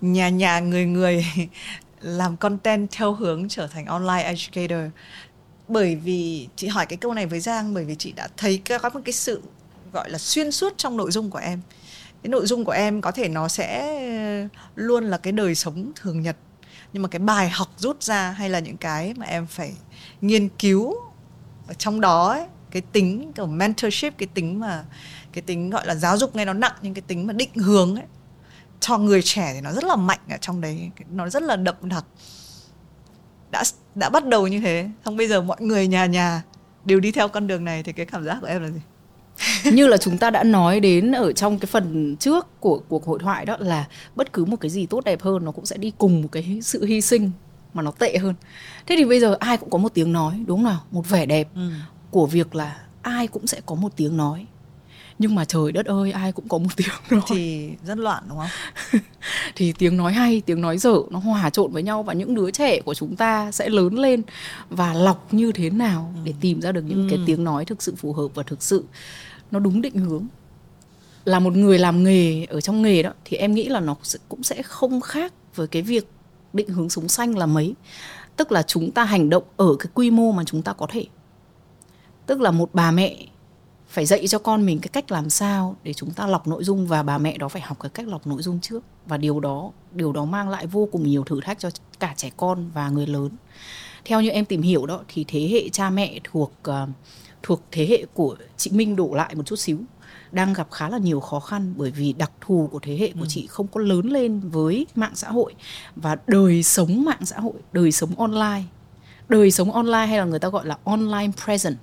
nhà nhà người người *laughs* làm content theo hướng trở thành online educator? Bởi vì chị hỏi cái câu này với Giang bởi vì chị đã thấy có một cái sự gọi là xuyên suốt trong nội dung của em. Cái nội dung của em có thể nó sẽ luôn là cái đời sống thường nhật nhưng mà cái bài học rút ra hay là những cái mà em phải nghiên cứu ở trong đó ấy, cái tính kiểu mentorship cái tính mà cái tính gọi là giáo dục nghe nó nặng nhưng cái tính mà định hướng ấy cho người trẻ thì nó rất là mạnh ở trong đấy nó rất là đậm đặc. Đã đã bắt đầu như thế xong bây giờ mọi người nhà nhà đều đi theo con đường này thì cái cảm giác của em là gì? *laughs* như là chúng ta đã nói đến ở trong cái phần trước của cuộc hội thoại đó là bất cứ một cái gì tốt đẹp hơn nó cũng sẽ đi cùng một cái sự hy sinh mà nó tệ hơn. Thế thì bây giờ ai cũng có một tiếng nói đúng không nào? Một vẻ đẹp ừ. của việc là ai cũng sẽ có một tiếng nói nhưng mà trời đất ơi ai cũng có một *laughs* tiếng nói. Thì rất loạn đúng không? *laughs* Thì tiếng nói hay tiếng nói dở nó hòa trộn với nhau và những đứa trẻ của chúng ta sẽ lớn lên và lọc như thế nào ừ. để tìm ra được những ừ. cái tiếng nói thực sự phù hợp và thực sự nó đúng định hướng. Là một người làm nghề ở trong nghề đó thì em nghĩ là nó cũng sẽ không khác với cái việc định hướng sống xanh là mấy. Tức là chúng ta hành động ở cái quy mô mà chúng ta có thể. Tức là một bà mẹ phải dạy cho con mình cái cách làm sao để chúng ta lọc nội dung và bà mẹ đó phải học cái cách lọc nội dung trước và điều đó điều đó mang lại vô cùng nhiều thử thách cho cả trẻ con và người lớn theo như em tìm hiểu đó thì thế hệ cha mẹ thuộc uh, thuộc thế hệ của chị Minh đổ lại một chút xíu đang gặp khá là nhiều khó khăn bởi vì đặc thù của thế hệ của ừ. chị không có lớn lên với mạng xã hội và đời sống mạng xã hội, đời sống online. Đời sống online hay là người ta gọi là online presence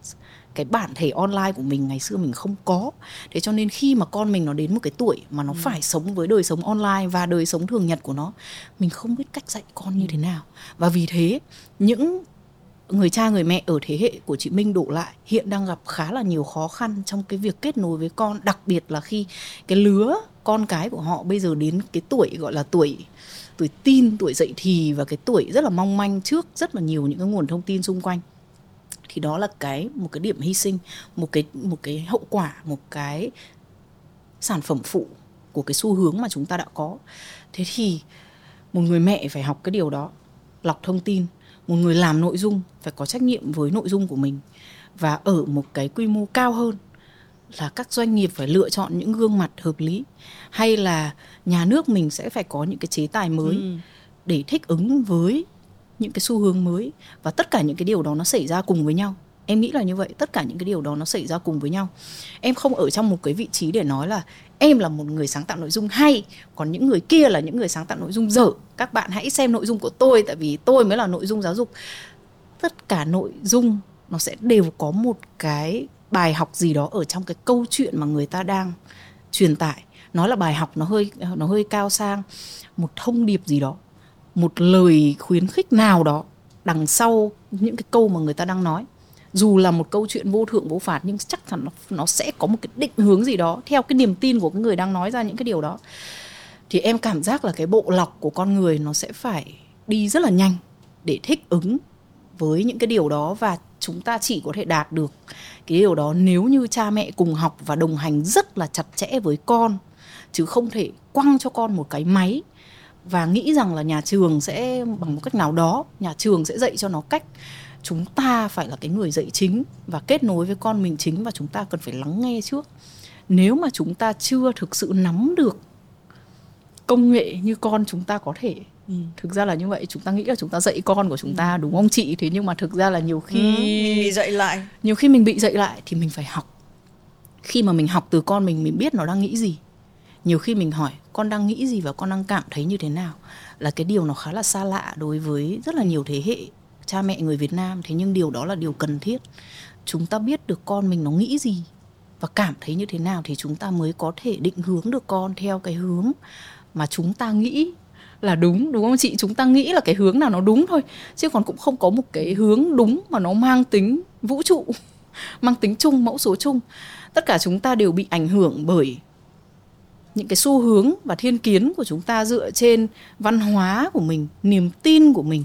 cái bản thể online của mình ngày xưa mình không có. Thế cho nên khi mà con mình nó đến một cái tuổi mà nó ừ. phải sống với đời sống online và đời sống thường nhật của nó mình không biết cách dạy con như thế nào. Và vì thế những người cha người mẹ ở thế hệ của chị Minh đổ lại hiện đang gặp khá là nhiều khó khăn trong cái việc kết nối với con đặc biệt là khi cái lứa con cái của họ bây giờ đến cái tuổi gọi là tuổi tuổi tin tuổi dậy thì và cái tuổi rất là mong manh trước rất là nhiều những cái nguồn thông tin xung quanh thì đó là cái một cái điểm hy sinh một cái một cái hậu quả một cái sản phẩm phụ của cái xu hướng mà chúng ta đã có thế thì một người mẹ phải học cái điều đó lọc thông tin một người làm nội dung phải có trách nhiệm với nội dung của mình và ở một cái quy mô cao hơn là các doanh nghiệp phải lựa chọn những gương mặt hợp lý hay là nhà nước mình sẽ phải có những cái chế tài mới ừ. để thích ứng với những cái xu hướng mới và tất cả những cái điều đó nó xảy ra cùng với nhau. Em nghĩ là như vậy, tất cả những cái điều đó nó xảy ra cùng với nhau. Em không ở trong một cái vị trí để nói là em là một người sáng tạo nội dung hay còn những người kia là những người sáng tạo nội dung dở. Các bạn hãy xem nội dung của tôi tại vì tôi mới là nội dung giáo dục. Tất cả nội dung nó sẽ đều có một cái bài học gì đó ở trong cái câu chuyện mà người ta đang truyền tải. Nói là bài học nó hơi nó hơi cao sang, một thông điệp gì đó một lời khuyến khích nào đó đằng sau những cái câu mà người ta đang nói. Dù là một câu chuyện vô thượng, vô phạt, nhưng chắc chắn nó nó sẽ có một cái định hướng gì đó theo cái niềm tin của cái người đang nói ra những cái điều đó. Thì em cảm giác là cái bộ lọc của con người nó sẽ phải đi rất là nhanh để thích ứng với những cái điều đó và chúng ta chỉ có thể đạt được cái điều đó nếu như cha mẹ cùng học và đồng hành rất là chặt chẽ với con, chứ không thể quăng cho con một cái máy và nghĩ rằng là nhà trường sẽ bằng một cách nào đó nhà trường sẽ dạy cho nó cách chúng ta phải là cái người dạy chính và kết nối với con mình chính và chúng ta cần phải lắng nghe trước. Nếu mà chúng ta chưa thực sự nắm được công nghệ như con chúng ta có thể ừ. thực ra là như vậy. Chúng ta nghĩ là chúng ta dạy con của chúng ta ừ. đúng không chị? Thế nhưng mà thực ra là nhiều khi ừ, mình bị dạy lại. nhiều khi mình bị dạy lại thì mình phải học. Khi mà mình học từ con mình mình biết nó đang nghĩ gì. Nhiều khi mình hỏi con đang nghĩ gì và con đang cảm thấy như thế nào là cái điều nó khá là xa lạ đối với rất là nhiều thế hệ cha mẹ người Việt Nam. Thế nhưng điều đó là điều cần thiết. Chúng ta biết được con mình nó nghĩ gì và cảm thấy như thế nào thì chúng ta mới có thể định hướng được con theo cái hướng mà chúng ta nghĩ là đúng đúng không chị? Chúng ta nghĩ là cái hướng nào nó đúng thôi, chứ còn cũng không có một cái hướng đúng mà nó mang tính vũ trụ, *laughs* mang tính chung, mẫu số chung. Tất cả chúng ta đều bị ảnh hưởng bởi những cái xu hướng và thiên kiến của chúng ta dựa trên văn hóa của mình niềm tin của mình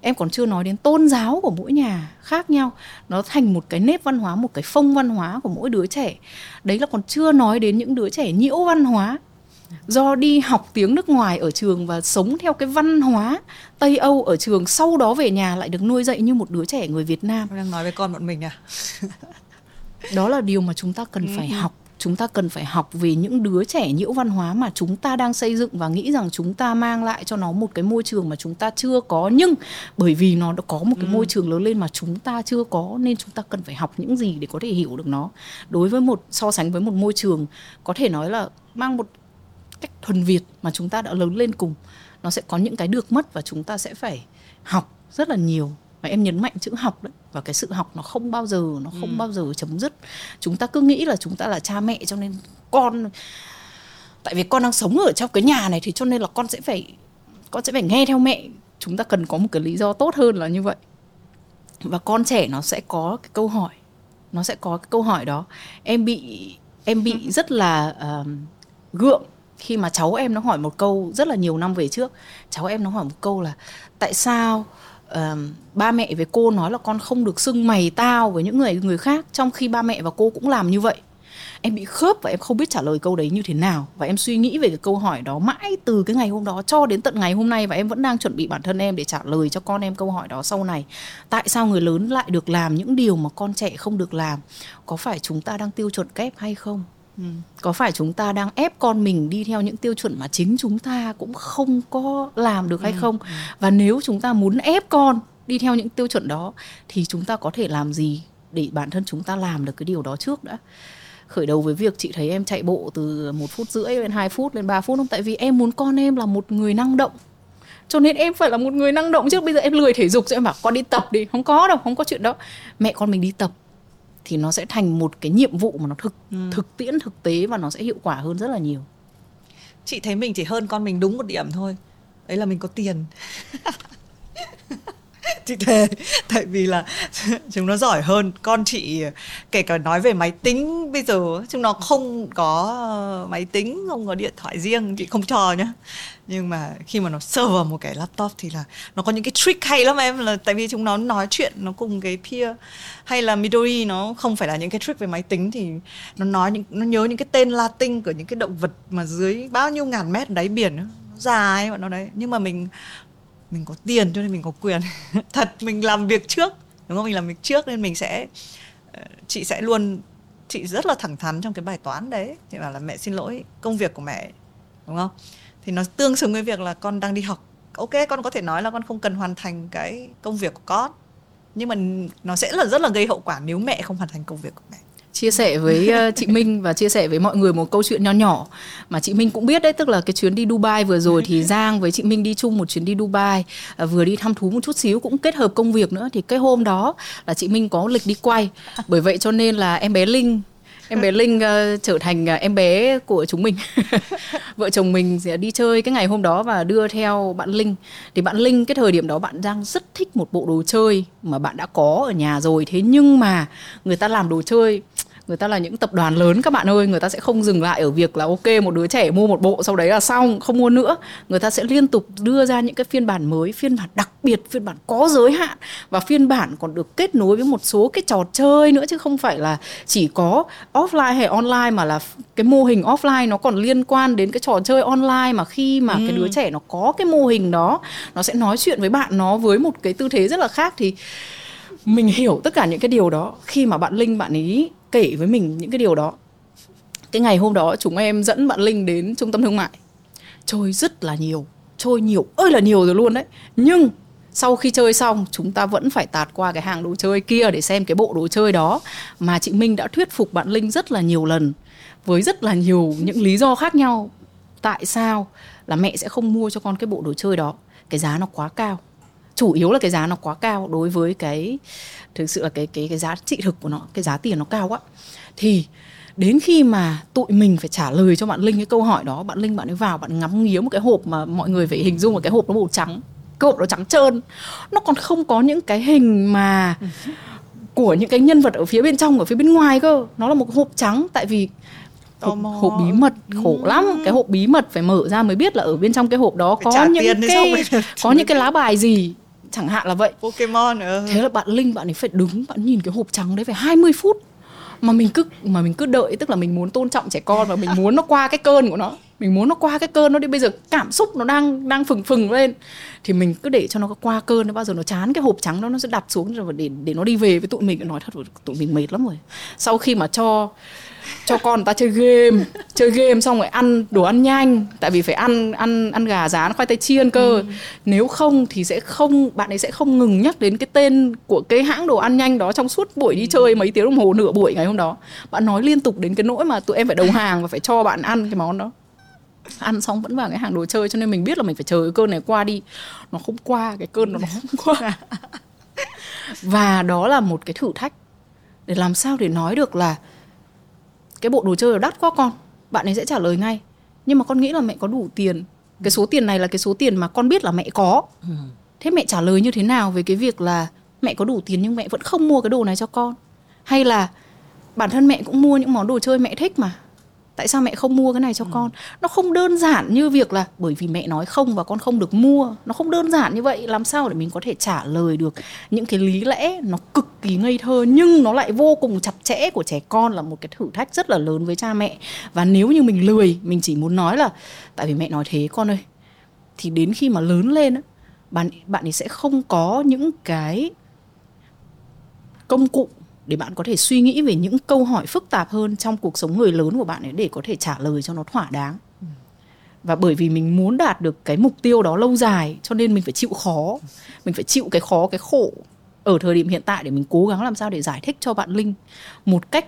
em còn chưa nói đến tôn giáo của mỗi nhà khác nhau nó thành một cái nếp văn hóa một cái phong văn hóa của mỗi đứa trẻ đấy là còn chưa nói đến những đứa trẻ nhiễu văn hóa do đi học tiếng nước ngoài ở trường và sống theo cái văn hóa Tây Âu ở trường sau đó về nhà lại được nuôi dạy như một đứa trẻ người Việt Nam. Đang nói với con bọn mình à? *laughs* đó là điều mà chúng ta cần phải ừ. học chúng ta cần phải học về những đứa trẻ nhiễu văn hóa mà chúng ta đang xây dựng và nghĩ rằng chúng ta mang lại cho nó một cái môi trường mà chúng ta chưa có. Nhưng bởi vì nó đã có một cái ừ. môi trường lớn lên mà chúng ta chưa có nên chúng ta cần phải học những gì để có thể hiểu được nó. Đối với một so sánh với một môi trường có thể nói là mang một cách thuần việt mà chúng ta đã lớn lên cùng nó sẽ có những cái được mất và chúng ta sẽ phải học rất là nhiều và em nhấn mạnh chữ học đấy. Và cái sự học nó không bao giờ nó không ừ. bao giờ chấm dứt. Chúng ta cứ nghĩ là chúng ta là cha mẹ cho nên con tại vì con đang sống ở trong cái nhà này thì cho nên là con sẽ phải con sẽ phải nghe theo mẹ. Chúng ta cần có một cái lý do tốt hơn là như vậy. Và con trẻ nó sẽ có cái câu hỏi nó sẽ có cái câu hỏi đó. Em bị em bị rất là uh, gượng khi mà cháu em nó hỏi một câu rất là nhiều năm về trước. Cháu em nó hỏi một câu là tại sao uh, ba mẹ với cô nói là con không được xưng mày tao với những người người khác trong khi ba mẹ và cô cũng làm như vậy. Em bị khớp và em không biết trả lời câu đấy như thế nào. Và em suy nghĩ về cái câu hỏi đó mãi từ cái ngày hôm đó cho đến tận ngày hôm nay và em vẫn đang chuẩn bị bản thân em để trả lời cho con em câu hỏi đó sau này. Tại sao người lớn lại được làm những điều mà con trẻ không được làm? Có phải chúng ta đang tiêu chuẩn kép hay không? Ừ. có phải chúng ta đang ép con mình đi theo những tiêu chuẩn mà chính chúng ta cũng không có làm được hay ừ. không? Ừ. và nếu chúng ta muốn ép con đi theo những tiêu chuẩn đó thì chúng ta có thể làm gì để bản thân chúng ta làm được cái điều đó trước đã? Khởi đầu với việc chị thấy em chạy bộ từ một phút rưỡi lên 2 phút lên 3 phút không? Tại vì em muốn con em là một người năng động. Cho nên em phải là một người năng động chứ. Bây giờ em lười thể dục rồi em bảo con đi tập đi. Không có đâu không có chuyện đó. Mẹ con mình đi tập thì nó sẽ thành một cái nhiệm vụ mà nó thực ừ. thực tiễn thực tế và nó sẽ hiệu quả hơn rất là nhiều. Chị thấy mình chỉ hơn con mình đúng một điểm thôi. Đấy là mình có tiền *laughs* *laughs* chị thề tại vì là *laughs* chúng nó giỏi hơn. Con chị, kể cả nói về máy tính, bây giờ chúng nó không có máy tính, không có điện thoại riêng, chị không cho nhá. Nhưng mà khi mà nó sờ vào một cái laptop thì là nó có những cái trick hay lắm em. Là tại vì chúng nó nói chuyện nó cùng cái peer hay là Midori, nó không phải là những cái trick về máy tính thì nó nói những, nó nhớ những cái tên Latin của những cái động vật mà dưới bao nhiêu ngàn mét đáy biển nó dài bọn nó đấy. Nhưng mà mình mình có tiền cho nên mình có quyền. *laughs* Thật, mình làm việc trước, đúng không? Mình làm việc trước nên mình sẽ ờ, chị sẽ luôn, chị rất là thẳng thắn trong cái bài toán đấy. Chị bảo là, mẹ xin lỗi công việc của mẹ đúng không? Thì nó tương xứng với việc là con đang đi học. Ok, con có thể nói là con không cần hoàn thành cái công việc của con, nhưng mà nó sẽ là rất là gây hậu quả nếu mẹ không hoàn thành công việc của mẹ chia sẻ với uh, chị Minh và chia sẻ với mọi người một câu chuyện nho nhỏ mà chị Minh cũng biết đấy tức là cái chuyến đi Dubai vừa rồi thì Giang với chị Minh đi chung một chuyến đi Dubai uh, vừa đi thăm thú một chút xíu cũng kết hợp công việc nữa. Thì cái hôm đó là chị Minh có lịch đi quay. Bởi vậy cho nên là em bé Linh em bé linh uh, trở thành uh, em bé của chúng mình. *laughs* Vợ chồng mình sẽ đi chơi cái ngày hôm đó và đưa theo bạn linh. Thì bạn linh cái thời điểm đó bạn đang rất thích một bộ đồ chơi mà bạn đã có ở nhà rồi. Thế nhưng mà người ta làm đồ chơi người ta là những tập đoàn lớn các bạn ơi người ta sẽ không dừng lại ở việc là ok một đứa trẻ mua một bộ sau đấy là xong không mua nữa người ta sẽ liên tục đưa ra những cái phiên bản mới phiên bản đặc biệt phiên bản có giới hạn và phiên bản còn được kết nối với một số cái trò chơi nữa chứ không phải là chỉ có offline hay online mà là cái mô hình offline nó còn liên quan đến cái trò chơi online mà khi mà ừ. cái đứa trẻ nó có cái mô hình đó nó sẽ nói chuyện với bạn nó với một cái tư thế rất là khác thì mình hiểu tất cả những cái điều đó khi mà bạn linh bạn ấy kể với mình những cái điều đó. Cái ngày hôm đó, chúng em dẫn bạn linh đến trung tâm thương mại. Chơi rất là nhiều, chơi nhiều, ơi là nhiều rồi luôn đấy. Nhưng sau khi chơi xong, chúng ta vẫn phải tạt qua cái hàng đồ chơi kia để xem cái bộ đồ chơi đó mà chị Minh đã thuyết phục bạn Linh rất là nhiều lần với rất là nhiều những lý do khác nhau. Tại sao là mẹ sẽ không mua cho con cái bộ đồ chơi đó? Cái giá nó quá cao chủ yếu là cái giá nó quá cao đối với cái thực sự là cái cái cái giá trị thực của nó cái giá tiền nó cao quá thì đến khi mà tụi mình phải trả lời cho bạn linh cái câu hỏi đó bạn linh bạn ấy vào bạn ngắm nghía một cái hộp mà mọi người phải hình dung là cái hộp nó màu trắng cái hộp nó trắng trơn. Nó còn không có những cái hình mà của những cái nhân vật ở phía bên trong ở phía bên ngoài cơ. Nó là một hộp trắng tại vì hộp, hộp bí mật khổ lắm. Cái hộp bí mật phải mở ra mới biết là ở bên trong cái hộp đó có những cái có những cái lá bài gì chẳng hạn là vậy. Pokemon ừ. thế là bạn Linh bạn ấy phải đứng bạn nhìn cái hộp trắng đấy phải 20 phút. Mà mình cứ mà mình cứ đợi tức là mình muốn tôn trọng trẻ con và mình muốn nó qua cái cơn của nó. Mình muốn nó qua cái cơn nó đi. Bây giờ cảm xúc nó đang đang phừng phừng lên. Thì mình cứ để cho nó qua cơn nó bao giờ nó chán cái hộp trắng đó nó sẽ đặt xuống. Rồi để để nó đi về với tụi mình. Nói thật tụi mình mệt lắm rồi. Sau khi mà cho cho con ta chơi game. Chơi game xong rồi ăn đồ ăn nhanh. Tại vì phải ăn ăn ăn gà rán khoai tây chiên cơ. Ừ. nếu không thì sẽ không bạn ấy sẽ không ngừng nhắc đến cái tên của cái hãng đồ ăn nhanh đó trong suốt buổi đi chơi mấy tiếng đồng hồ nửa buổi ngày hôm đó. Bạn nói liên tục đến cái nỗi mà tụi em phải đầu hàng và phải cho bạn ăn cái món đó. Ăn xong vẫn vào cái hàng đồ chơi cho nên mình biết là mình phải chờ cái cơn này qua đi. Nó không qua cái cơn nó không qua. *laughs* Và đó là một cái thử thách. Để làm sao để nói được là cái bộ đồ chơi đắt quá con. Bạn ấy sẽ trả lời ngay. Nhưng mà con nghĩ là mẹ có đủ tiền. Cái số tiền này là cái số tiền mà con biết là mẹ có. Ừ. thế mẹ trả lời như thế nào về cái việc là mẹ có đủ tiền nhưng mẹ vẫn không mua cái đồ này cho con? Hay là bản thân mẹ cũng mua những món đồ chơi mẹ thích mà tại sao mẹ không mua cái này cho ừ. con? Nó không đơn giản như việc là bởi vì mẹ nói không và con không được mua. Nó không đơn giản như vậy làm sao để mình có thể trả lời được những cái lý lẽ nó cực kỳ ngây thơ nhưng nó lại vô cùng chặt chẽ của trẻ con là một cái thử thách rất là lớn với cha mẹ. Và nếu như mình lười mình chỉ muốn nói là tại vì mẹ nói thế con ơi. Thì đến khi mà lớn lên bạn bạn ấy sẽ không có những cái công cụ để bạn có thể suy nghĩ về những câu hỏi phức tạp hơn trong cuộc sống người lớn của bạn ấy để có thể trả lời cho nó thỏa đáng. Và bởi vì mình muốn đạt được cái mục tiêu đó lâu dài, cho nên mình phải chịu khó. Mình phải chịu cái khó, cái khổ ở thời điểm hiện tại để mình cố gắng làm sao để giải thích cho bạn linh một cách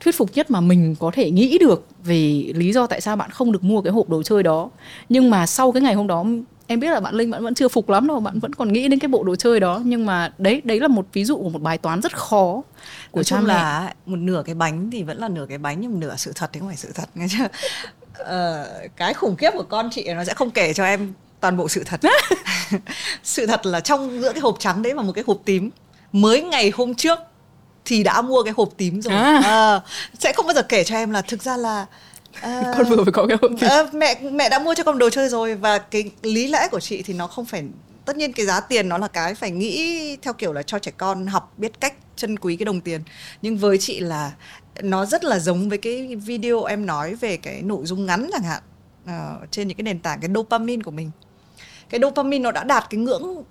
thuyết phục nhất mà mình có thể nghĩ được về lý do tại sao bạn không được mua cái hộp đồ chơi đó. Nhưng mà sau cái ngày hôm đó em biết là bạn linh bạn vẫn chưa phục lắm đâu bạn vẫn còn nghĩ đến cái bộ đồ chơi đó. Nhưng mà đấy đấy là một ví dụ của một bài toán rất khó của Nói cha mẹ. là một nửa cái bánh thì vẫn là nửa cái bánh nhưng một nửa sự thật thì không phải sự thật. Nghe chưa? *laughs* Ờ, cái khủng khiếp của con chị nó sẽ không kể cho em toàn bộ sự thật. *laughs* *laughs* Sự thật là trong giữa cái hộp trắng đấy và một cái hộp tím. Mới ngày hôm trước thì đã mua cái hộp tím rồi. À. À, sẽ không bao giờ kể cho em là thực ra là À, con vừa phải có cái hộp à, mẹ mẹ đã mua cho con đồ chơi rồi và cái lý lẽ của chị thì nó không phải tất nhiên cái giá tiền nó là cái phải nghĩ theo kiểu là cho trẻ con học biết cách trân quý cái đồng tiền. Nhưng với chị là nó rất là giống với cái video em nói về cái nội dung ngắn chẳng hạn uh, trên những cái nền tảng cái dopamine của mình. Cái dopamine nó đã đạt cái ngưỡng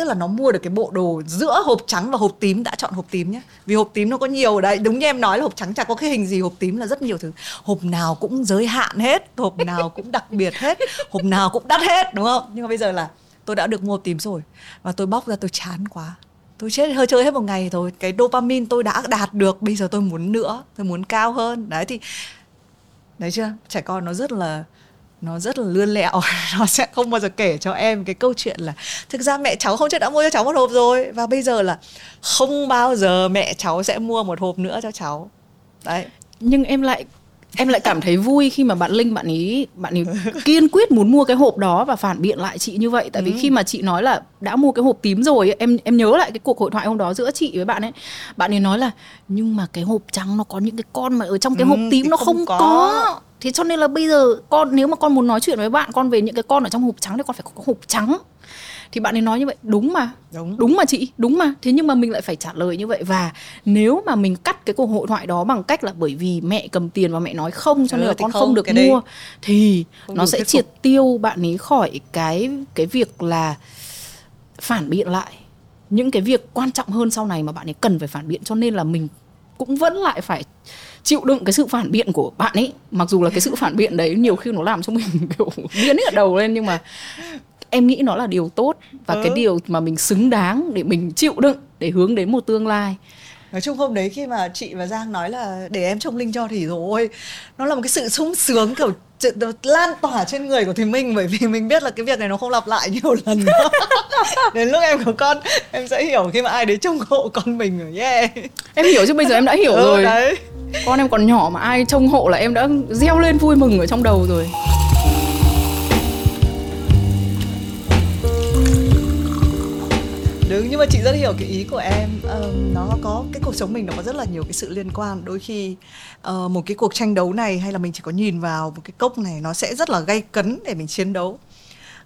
tức là nó mua được cái bộ đồ giữa hộp trắng và hộp tím, đã chọn hộp tím nhé. Vì hộp tím nó có nhiều ở đúng như em nói là hộp trắng chả có cái hình gì, hộp tím là rất nhiều thứ. Hộp nào cũng giới hạn hết, hộp nào cũng đặc biệt hết, hộp nào cũng đắt hết, đúng không? Nhưng mà bây giờ là tôi đã được mua hộp tím rồi và tôi bóc ra tôi chán quá. Tôi chết, hơi chơi hết một ngày rồi cái dopamine tôi đã đạt được, bây giờ tôi muốn nữa, tôi muốn cao hơn. Đấy thì, đấy chưa? Trẻ con nó rất là nó rất là lươn lẹo. *laughs* Nó sẽ không bao giờ kể cho em cái câu chuyện là thực ra mẹ cháu không chắc đã mua cho cháu một hộp rồi. Và bây giờ là không bao giờ mẹ cháu sẽ mua một hộp nữa cho cháu. Đấy. Nhưng em lại em lại cảm thấy vui khi mà bạn linh bạn ấy bạn ấy kiên quyết muốn mua cái hộp đó và phản biện lại chị như vậy. Tại vì ừ. khi mà chị nói là đã mua cái hộp tím rồi em em nhớ lại cái cuộc hội thoại hôm đó giữa chị với bạn ấy. Bạn ấy nói là nhưng mà cái hộp trắng nó có những cái con mà ở trong cái ừ, hộp tím nó không, không có. có thế cho nên là bây giờ con nếu mà con muốn nói chuyện với bạn con về những cái con ở trong hộp trắng thì con phải có hộp trắng thì bạn ấy nói như vậy đúng mà đúng đúng mà chị đúng mà thế nhưng mà mình lại phải trả lời như vậy và nếu mà mình cắt cái cuộc hội thoại đó bằng cách là bởi vì mẹ cầm tiền và mẹ nói không cho nên là con không, không được mua đấy. thì không nó sẽ triệt phục. tiêu bạn ấy khỏi cái cái việc là phản biện lại những cái việc quan trọng hơn sau này mà bạn ấy cần phải phản biện cho nên là mình cũng vẫn lại phải chịu đựng cái sự phản biện của bạn ấy mặc dù là cái sự phản biện đấy nhiều khi nó làm cho mình *laughs* kiểu biến hết đầu lên nhưng mà em nghĩ nó là điều tốt và ừ. cái điều mà mình xứng đáng để mình chịu đựng để hướng đến một tương lai nói chung hôm đấy khi mà chị và giang nói là để em trông linh cho thì rồi nó là một cái sự sung sướng kiểu lan tỏa trên người của thùy minh bởi vì mình biết là cái việc này nó không lặp lại *laughs* nhiều lần nữa đến lúc em có con em sẽ hiểu khi mà ai đấy trông hộ con mình rồi yeah. Em hiểu chứ bây giờ em đã hiểu ừ, rồi. đấy. con em còn nhỏ mà ai trông hộ là em đã reo lên vui mừng ở trong đầu rồi đúng nhưng mà chị rất hiểu cái ý của em. Um, nó có cái cuộc sống mình nó có rất là nhiều cái sự liên quan. Đôi khi uh, một cái cuộc tranh đấu này hay là mình chỉ có nhìn vào một cái cốc này nó sẽ rất là gây cấn để mình chiến đấu.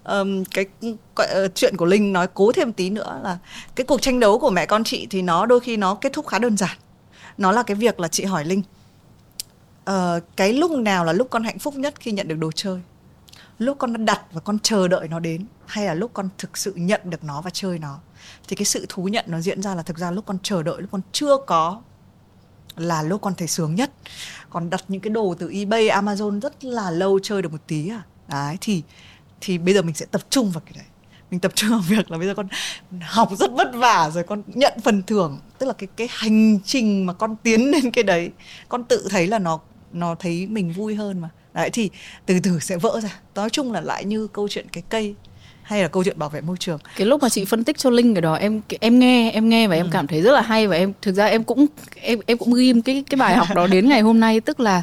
Um, cái uh, chuyện của linh nói cố thêm tí nữa là cái cuộc tranh đấu của mẹ con chị thì nó đôi khi nó kết thúc khá đơn giản. Nó là cái việc là chị hỏi linh uh, cái lúc nào là lúc con hạnh phúc nhất khi nhận được đồ chơi? Lúc con đặt và con chờ đợi nó đến, hay là lúc con thực sự nhận được nó và chơi nó. Thì cái sự thú nhận nó diễn ra là thực ra lúc con chờ đợi, lúc con chưa có là lúc con thấy sướng nhất. Còn đặt những cái đồ từ ebay, amazon rất là lâu chơi được một tí à. Đấy, thì thì bây giờ mình sẽ tập trung vào cái đấy. Mình tập trung vào việc là bây giờ con học rất vất vả rồi con nhận phần thưởng. Tức là cái cái hành trình mà con tiến lên cái đấy, con tự thấy là nó nó thấy mình vui hơn mà đấy thì từ từ sẽ vỡ ra. Nói chung là lại như câu chuyện cái cây hay là câu chuyện bảo vệ môi trường. Cái lúc mà chị phân tích cho linh cái đó em em nghe em nghe và em ừ. cảm thấy rất là hay và em thực ra em cũng em em cũng ghim cái cái bài học đó *laughs* đến ngày hôm nay. Tức là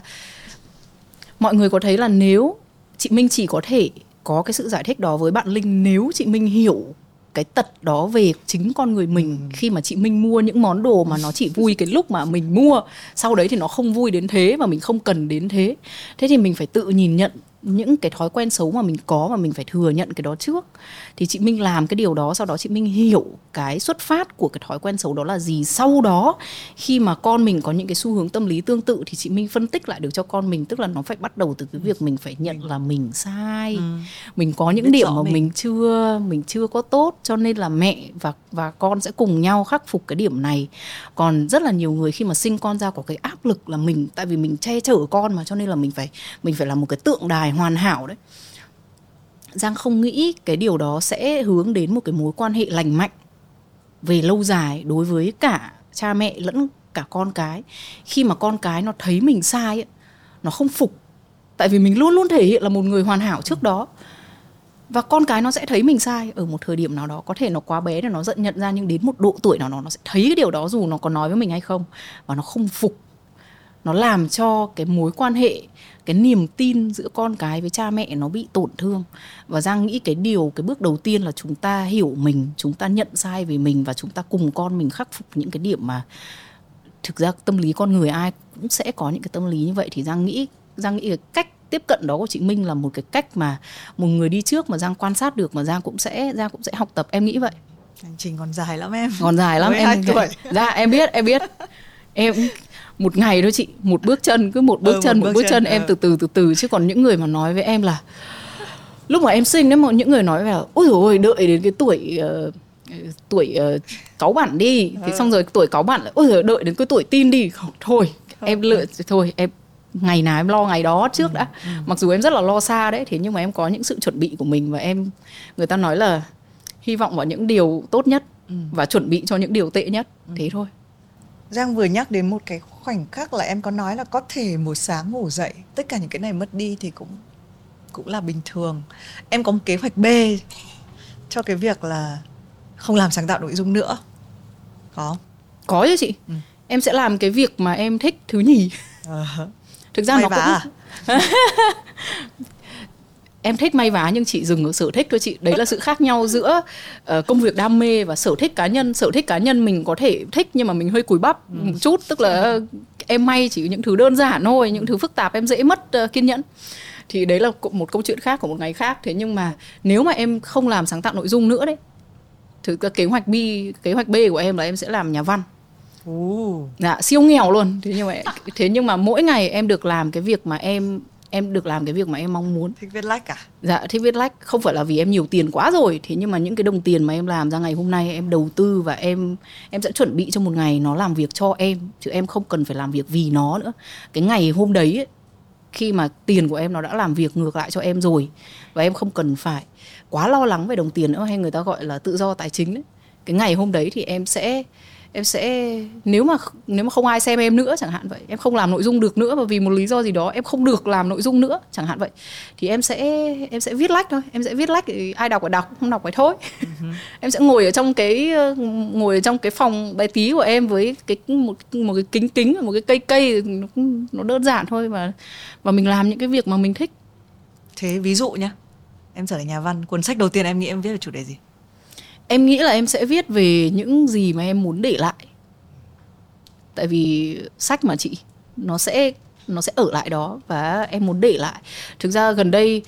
mọi người có thấy là nếu chị Minh chỉ có thể có cái sự giải thích đó với bạn Linh nếu chị Minh hiểu cái tật đó về chính con người mình ừ. khi mà chị Minh mua những món đồ mà nó chỉ vui cái lúc mà mình mua sau đấy thì nó không vui đến thế và mình không cần đến thế thế thì mình phải tự nhìn nhận những cái thói quen xấu mà mình có và mình phải thừa nhận cái đó trước thì chị Minh làm cái điều đó sau đó chị Minh hiểu cái xuất phát của cái thói quen xấu đó là gì sau đó khi mà con mình có những cái xu hướng tâm lý tương tự thì chị Minh phân tích lại được cho con mình tức là nó phải bắt đầu từ cái việc mình phải nhận là mình sai ừ. mình có những Biết điểm mà mình. mình chưa mình chưa có tốt cho nên là mẹ và và con sẽ cùng nhau khắc phục cái điểm này còn rất là nhiều người khi mà sinh con ra có cái áp lực là mình tại vì mình che chở con mà cho nên là mình phải mình phải là một cái tượng đài hoàn hảo đấy Giang không nghĩ cái điều đó sẽ hướng đến một cái mối quan hệ lành mạnh về lâu dài đối với cả cha mẹ lẫn cả con cái. Khi mà con cái nó thấy mình sai ấy, nó không phục. Tại vì mình luôn luôn thể hiện là một người hoàn hảo trước đó. Và con cái nó sẽ thấy mình sai ở một thời điểm nào đó, có thể nó quá bé để nó giận nhận ra nhưng đến một độ tuổi nào đó nó sẽ thấy cái điều đó dù nó có nói với mình hay không và nó không phục. Nó làm cho cái mối quan hệ cái niềm tin giữa con cái với cha mẹ nó bị tổn thương. Và giang nghĩ cái điều cái bước đầu tiên là chúng ta hiểu mình chúng ta nhận sai về mình và chúng ta cùng con mình khắc phục những cái điểm mà thực ra tâm lý con người ai cũng sẽ có những cái tâm lý như vậy. Thì giang nghĩ giang nghĩ cái cách tiếp cận đó của chị Minh là một cái cách mà một người đi trước mà Giang quan sát được mà Giang cũng sẽ Giang cũng sẽ học tập. Em nghĩ vậy? Hành trình còn dài lắm em. Còn dài lắm em. tuổi. dạ em biết em biết. Em một ngày thôi chị một bước chân cứ một bước ừ, chân một, bước, bước chân, chân em ừ. từ từ từ từ chứ còn những người mà nói với em là lúc mà em sinh đấy mà những người nói là ôi rồi đợi đến cái tuổi uh, tuổi uh, cáu bản đi thế ừ. xong rồi tuổi cáu bản ôi rồi đợi đến cái tuổi tin đi không thôi không. em lựa thôi em ngày nào em lo ngày đó trước ừ. đã ừ. mặc dù em rất là lo xa đấy thế nhưng mà em có những sự chuẩn bị của mình và em người ta nói là hy vọng vào những điều tốt nhất ừ. và chuẩn bị cho những điều tệ nhất ừ. thế thôi Giang vừa nhắc đến một cái khoảnh khắc là em có nói là có thể một sáng ngủ dậy tất cả những cái này mất đi thì cũng cũng là bình thường. Em có một kế hoạch B cho cái việc là không làm sáng tạo nội dung nữa. Có. Có chứ chị. Ừ. Em sẽ làm cái việc mà em thích thứ nhì. Uh-huh. Thực ra May nó cũng à? *laughs* em thích may vá nhưng chị dừng ở sở thích thôi chị. Đấy là sự khác nhau giữa uh, công việc đam mê và sở thích cá nhân. Sở thích cá nhân mình có thể thích nhưng mà mình hơi cùi bắp ừ. một chút. Tức là em may chỉ những thứ đơn giản thôi những thứ phức tạp em dễ mất uh, kiên nhẫn. Thì đấy là một câu chuyện khác của một ngày khác. Thế nhưng mà nếu mà em không làm sáng tạo nội dung nữa đấy ra kế hoạch B kế hoạch B của em là em sẽ làm nhà văn. Uh. Dạ, siêu nghèo luôn. Thế nhưng mà thế nhưng mà mỗi ngày em được làm cái việc mà em em được làm cái việc mà em mong muốn. Thích viết lách cả dạ thích viết lách. Không phải là vì em nhiều tiền quá rồi thế nhưng mà những cái đồng tiền mà em làm ra ngày hôm nay em đầu tư và em em sẽ chuẩn bị cho một ngày nó làm việc cho em chứ em không cần phải làm việc vì nó nữa. Cái ngày hôm đấy ấy, khi mà tiền của em nó đã làm việc ngược lại cho em rồi và em không cần phải quá lo lắng về đồng tiền nữa hay người ta gọi là tự do tài chính đấy cái ngày hôm đấy thì em sẽ em sẽ nếu mà nếu mà không ai xem em nữa chẳng hạn vậy. Em không làm nội dung được nữa và vì một lý do gì đó em không được làm nội dung nữa chẳng hạn vậy. Thì em sẽ em sẽ viết lách thôi. Em sẽ viết lách thì ai đọc phải đọc không đọc phải thôi. Uh-huh. *laughs* em sẽ ngồi ở trong cái ngồi ở trong cái phòng bé tí của em với cái một một cái kính kính một cái cây cây nó, nó đơn giản thôi và và mình làm những cái việc mà mình thích. Thế ví dụ nhá em trở thành nhà văn cuốn sách đầu tiên em nghĩ em viết về chủ đề gì em nghĩ là em sẽ viết về những gì mà em muốn để lại. Tại vì sách mà chị, nó sẽ nó sẽ ở lại đó và em muốn để lại. Thực ra gần đây,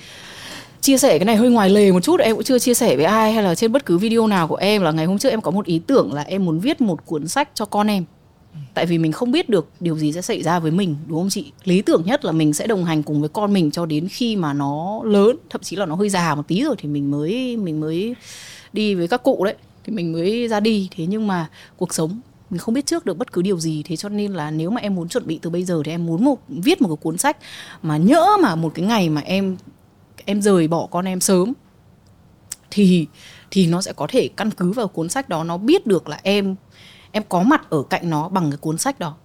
chia sẻ cái này hơi ngoài lề một chút, em cũng chưa chia sẻ với ai hay là trên bất cứ video nào của em là ngày hôm trước em có một ý tưởng là em muốn viết một cuốn sách cho con em. Tại vì mình không biết được điều gì sẽ xảy ra với mình, đúng không chị? Lý tưởng nhất là mình sẽ đồng hành cùng với con mình cho đến khi mà nó lớn, thậm chí là nó hơi già một tí rồi thì mình mới mình mới đi với các cụ đấy thì mình mới ra đi. Thế nhưng mà cuộc sống mình không biết trước được bất cứ điều gì. Thế cho nên là nếu mà em muốn chuẩn bị từ bây giờ thì em muốn một viết một cái cuốn sách mà nhỡ mà một cái ngày mà em em rời bỏ con em sớm thì thì nó sẽ có thể căn cứ vào cuốn sách đó nó biết được là em em có mặt ở cạnh nó bằng cái cuốn sách đó.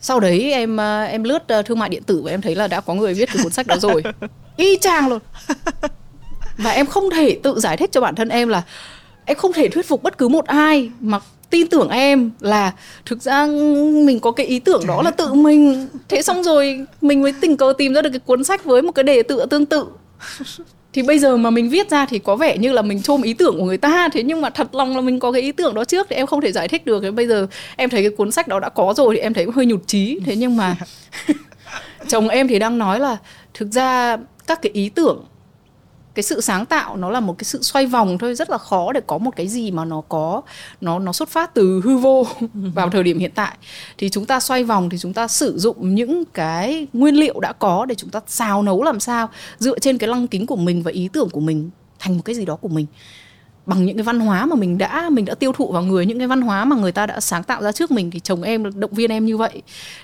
Sau đấy em ờ, em lướt ờ, thương mại điện tử và em thấy là đã có người viết cái cuốn sách đó rồi. *laughs* Y chang luôn và em không thể tự giải thích cho bản thân em là em không thể thuyết phục bất cứ một ai mà tin tưởng em là thực ra mình có cái ý tưởng đó là tự mình. Thế xong rồi mình mới tình cờ tìm ra được cái cuốn sách với một cái đề tựa tương tự. Thì bây giờ mà mình viết ra thì có vẻ như là mình chôm ý tưởng của người ta. Thế nhưng mà thật lòng là mình có cái ý tưởng đó trước thì em không thể giải thích được. Thế bây giờ em thấy cái cuốn sách đó đã có rồi thì em thấy hơi nhụt chí. Thế nhưng mà *laughs* chồng em thì đang nói là thực ra các cái ý tưởng cái sự sáng tạo nó là một cái sự xoay vòng thôi, rất là khó để có một cái gì mà nó có, nó nó xuất phát từ hư vô *laughs* vào thời điểm hiện tại. Thì chúng ta xoay vòng, thì chúng ta sử dụng những cái nguyên liệu đã có để chúng ta xào nấu làm sao, dựa trên cái lăng kính của mình và ý tưởng của mình thành một cái gì đó của mình. Bằng những cái văn hóa mà mình đã mình đã tiêu thụ vào người, những cái văn hóa mà người ta đã sáng tạo ra trước mình, thì chồng em, động viên em như vậy.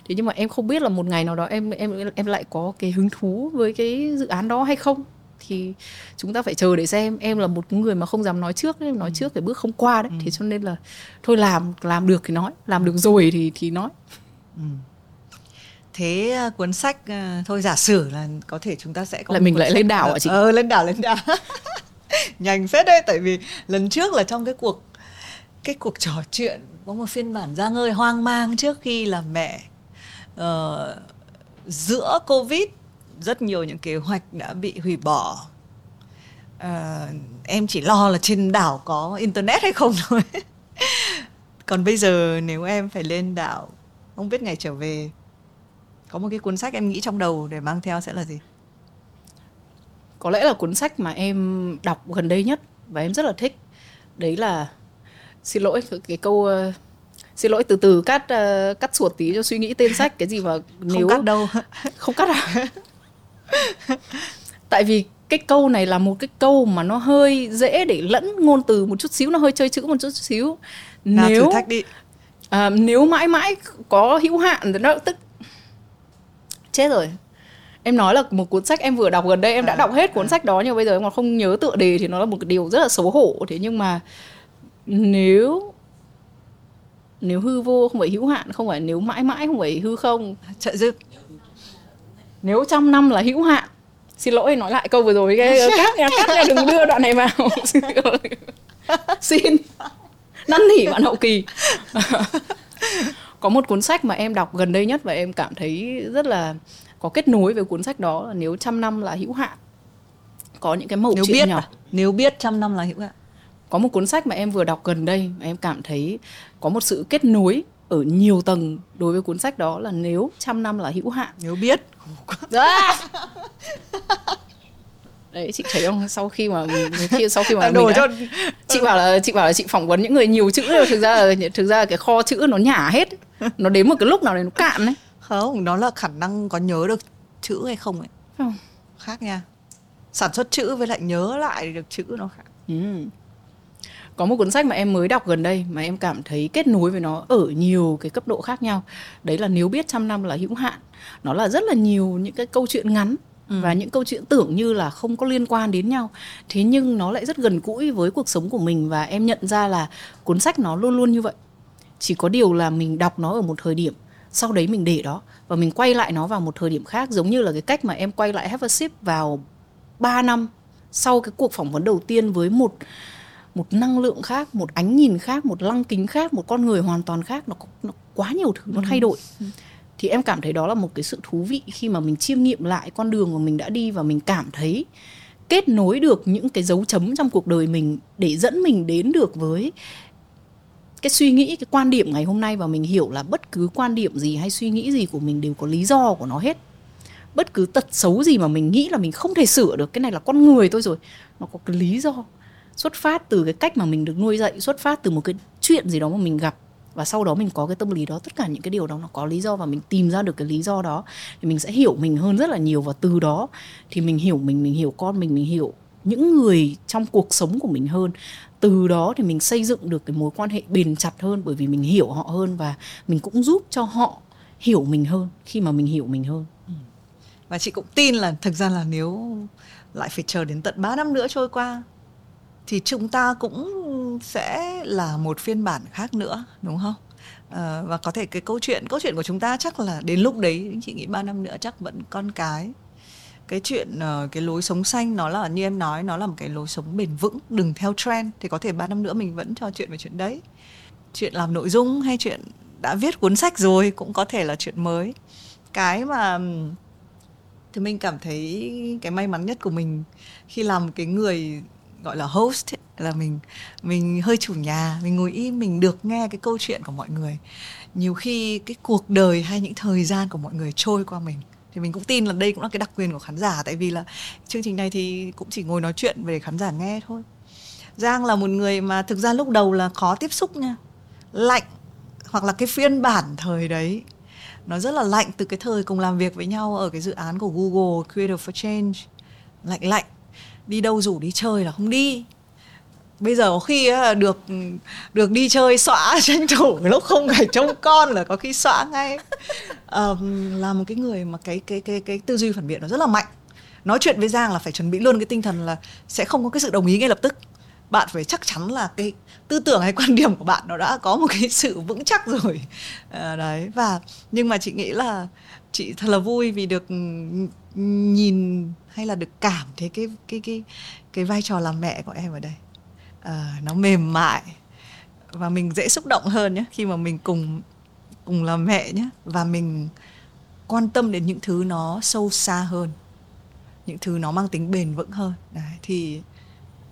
Thế nhưng mà em không biết là một ngày nào đó em em em lại có cái hứng thú với cái dự án đó hay không thì chúng ta phải chờ để xem em là một người mà không dám nói trước nói ừ. trước cái bước không qua đấy ừ. thế cho nên là thôi làm làm được thì nói làm được rồi thì thì nói ừ. thế à, cuốn sách à, thôi giả sử là có thể chúng ta sẽ có lại mình lại lên đảo à chị ờ lên đảo lên đảo *laughs* nhanh phết đấy tại vì lần trước là trong cái cuộc cái cuộc trò chuyện có một phiên bản ra ngơi hoang mang trước khi là mẹ uh, giữa covid rất nhiều những kế hoạch đã bị hủy bỏ. À, em chỉ lo là trên đảo có internet hay không thôi. *laughs* Còn bây giờ nếu em phải lên đảo không biết ngày trở về có một cái cuốn sách em nghĩ trong đầu để mang theo sẽ là gì? Có lẽ là cuốn sách mà em đọc gần đây nhất và em rất là thích. Đấy là xin lỗi cái câu uh, xin lỗi từ từ cắt uh, cắt chuột tí cho suy nghĩ tên sách cái gì mà *laughs* nếu không cắt đâu. *laughs* Không cắt à *laughs* tại vì cái câu này là một cái câu mà nó hơi dễ để lẫn ngôn từ một chút xíu nó hơi chơi chữ một chút xíu. Nào nếu thử thách đi. À, nếu mãi mãi có hữu hạn thì nó tức. Chết rồi. Em nói là một cuốn sách em vừa đọc gần đây em đã à, đọc hết cuốn à. sách đó nhưng bây giờ em còn không nhớ tựa đề thì nó là một cái điều rất là xấu hổ. Thế nhưng mà nếu nếu hư vô không phải hữu hạn không phải nếu mãi mãi không phải hư không. Trợ giúp nếu trăm năm là hữu hạn xin lỗi nói lại câu vừa rồi cái cắt nha cắt nha đừng đưa đoạn này vào. *laughs* Xin. Năn nỉ bạn hậu kỳ. Có một cuốn sách mà em đọc gần đây nhất và em cảm thấy rất là có kết nối với cuốn sách đó là nếu trăm năm là hữu hạn. Có những cái mẩu nếu chuyện biết nhỏ. à? nếu biết trăm năm là hữu hạn. Có một cuốn sách mà em vừa đọc gần đây mà em cảm thấy có một sự kết nối ở nhiều tầng đối với cuốn sách đó là nếu trăm năm là hữu hạn. Nếu biết. À! *laughs* đấy chị thấy không? Sau khi mà khi sau khi mà mình đã, cho... chị bảo là chị bảo là chị phỏng vấn những người nhiều chữ thực ra là thực ra là cái kho chữ nó nhả hết. Nó đến một cái lúc nào đấy nó cạn đấy. Không đó là khả năng có nhớ được chữ hay không ấy. Không. Khác nha. Sản xuất chữ với lại nhớ lại được chữ nó khác. Ừ có một cuốn sách mà em mới đọc gần đây mà em cảm thấy kết nối với nó ở nhiều cái cấp độ khác nhau. Đấy là nếu biết trăm năm là hữu hạn. Nó là rất là nhiều những cái câu chuyện ngắn Ừ. và những câu chuyện tưởng như là không có liên quan đến nhau. Thế nhưng nó lại rất gần gũi với cuộc sống của mình và em nhận ra là cuốn sách nó luôn luôn như vậy. Chỉ có điều là mình đọc nó ở một thời điểm sau đấy mình để đó và mình quay lại nó vào một thời điểm khác giống như là cái cách mà em quay lại Have a Sip vào 3 năm sau cái cuộc phỏng vấn đầu tiên với một một năng lượng khác một ánh nhìn khác một lăng kính khác một con người hoàn toàn khác nó nó quá nhiều thứ nó thay đổi. Ừ. thì em cảm thấy đó là một cái sự thú vị khi mà mình chiêm nghiệm lại con đường mà mình đã đi và mình cảm thấy kết nối được những cái dấu chấm trong cuộc đời mình để dẫn mình đến được với cái suy nghĩ cái quan điểm ngày hôm nay và mình hiểu là bất cứ quan điểm gì hay suy nghĩ gì của mình đều có lý do của nó hết. Bất cứ tật xấu gì mà mình nghĩ là mình không thể sửa được cái này là con người tôi rồi nó có cái lý do xuất phát từ cái cách mà mình được nuôi dạy, xuất phát từ một cái chuyện gì đó mà mình gặp. Và sau đó mình có cái tâm lý đó, tất cả những cái điều đó nó có lý do và mình tìm ra được cái lý do đó thì mình sẽ hiểu mình hơn rất là nhiều. Và từ đó thì mình hiểu mình mình hiểu con mình mình hiểu những người trong cuộc sống của mình hơn. Từ đó thì mình xây dựng được cái mối quan hệ bền chặt hơn bởi vì mình hiểu họ hơn và mình cũng giúp cho họ hiểu mình hơn khi mà mình hiểu mình hơn. Ừ. Và chị cũng tin là thực ra là nếu lại phải chờ đến tận 3 năm nữa trôi qua thì chúng ta cũng sẽ là một phiên bản khác nữa đúng không? À, và có thể cái câu chuyện câu chuyện của chúng ta chắc là đến lúc đấy chị nghĩ ba năm nữa chắc vẫn con cái. Cái chuyện ờ, cái lối sống xanh nó là như em nói nó là một cái lối sống bền vững đừng theo trend thì có thể ba năm nữa mình vẫn trò chuyện về chuyện đấy. Chuyện làm nội dung hay chuyện đã viết cuốn sách rồi cũng có thể là chuyện mới. Cái mà thì mình cảm thấy cái may mắn nhất của mình khi làm cái người gọi là host ấy, là mình mình hơi chủ nhà mình ngồi im mình được nghe cái câu chuyện của mọi người. Nhiều khi cái cuộc đời hay những thời gian của mọi người trôi qua mình thì mình cũng tin là đây cũng là cái đặc quyền của khán giả tại vì là chương trình này thì cũng chỉ ngồi nói chuyện về khán giả nghe thôi. Giang là một người mà thực ra lúc đầu là khó tiếp xúc nha lạnh hoặc là cái phiên bản thời đấy nó rất là lạnh từ cái thời cùng làm việc với nhau ở cái dự án của Google Creative for Change. Lạnh lạnh đi đâu rủ đi chơi là không đi. Bây giờ có khi được được đi chơi xóa *laughs* tranh thủ lúc không phải trông con là có khi xóa ngay. À, là một cái người mà cái cái cái cái tư duy phản biện nó rất là mạnh. Nói chuyện với giang là phải chuẩn bị luôn cái tinh thần là sẽ không có cái sự đồng ý ngay lập tức. Bạn phải chắc chắn là cái tư tưởng hay quan điểm của bạn nó đã có một cái sự vững chắc rồi. À, đấy và nhưng mà chị nghĩ là chị thật là vui vì được ừ, nhìn hay là được cảm thấy cái cái cái cái vai trò làm mẹ của em ở đây? À, nó mềm mại và mình dễ xúc động hơn nhé khi mà mình cùng cùng làm mẹ nhé và mình quan tâm đến những thứ nó sâu xa hơn những thứ nó mang tính bền vững hơn. Đấy thì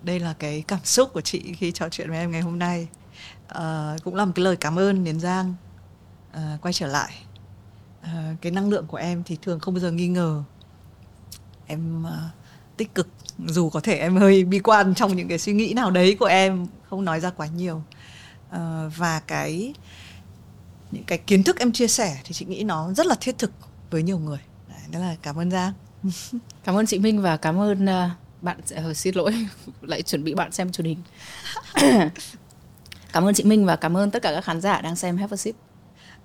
đây là cái cảm xúc của chị khi trò chuyện với em ngày hôm nay. À, cũng là một cái lời cảm ơn đến giang à, ờ, quay trở lại. À, cái năng lượng của em thì thường không bao giờ nghi ngờ em uh, tích cực dù có thể em hơi bi quan trong những cái suy nghĩ nào đấy của em không nói ra quá nhiều. Uh, và cái những cái kiến thức em chia sẻ thì chị nghĩ nó rất là thiết thực với nhiều người. Đấy, đó là cảm ơn giang. *laughs* Cảm ơn chị minh và cảm ơn uh, bạn uh, xin lỗi *laughs* lại chuẩn bị bạn xem truyền hình. Cảm ơn chị minh và cảm ơn tất cả các khán giả đang xem have a sip.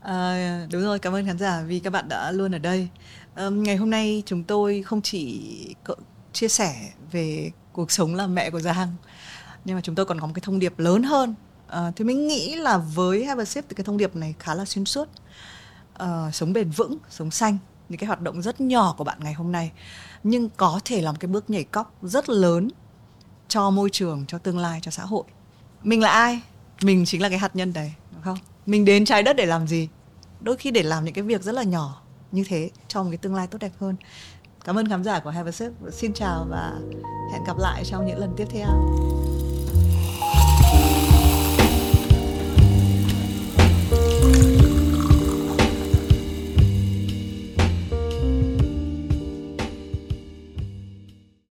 À, đúng rồi, cảm ơn khán giả vì các bạn đã luôn ở đây. Um, ngày hôm nay chúng tôi không chỉ chia sẻ về cuộc sống làm mẹ của Giang, nhưng mà chúng tôi còn có một cái thông điệp lớn hơn. Uh, thì mình nghĩ là với Have a Sip thì cái thông điệp này khá là xuyên suốt. Uh, sống bền vững, sống xanh, những cái hoạt động rất nhỏ của bạn ngày hôm nay, nhưng có thể làm cái bước nhảy cóc rất lớn cho môi trường, cho tương lai, cho xã hội. Mình là ai? Mình chính là cái hạt nhân đấy, đúng không? Mình đến trái đất để làm gì? đôi khi để làm những cái việc rất là nhỏ như thế cho một cái tương lai tốt đẹp hơn. Cảm ơn khán giả của Have a Sip. Xin chào và hẹn gặp lại trong những lần tiếp theo.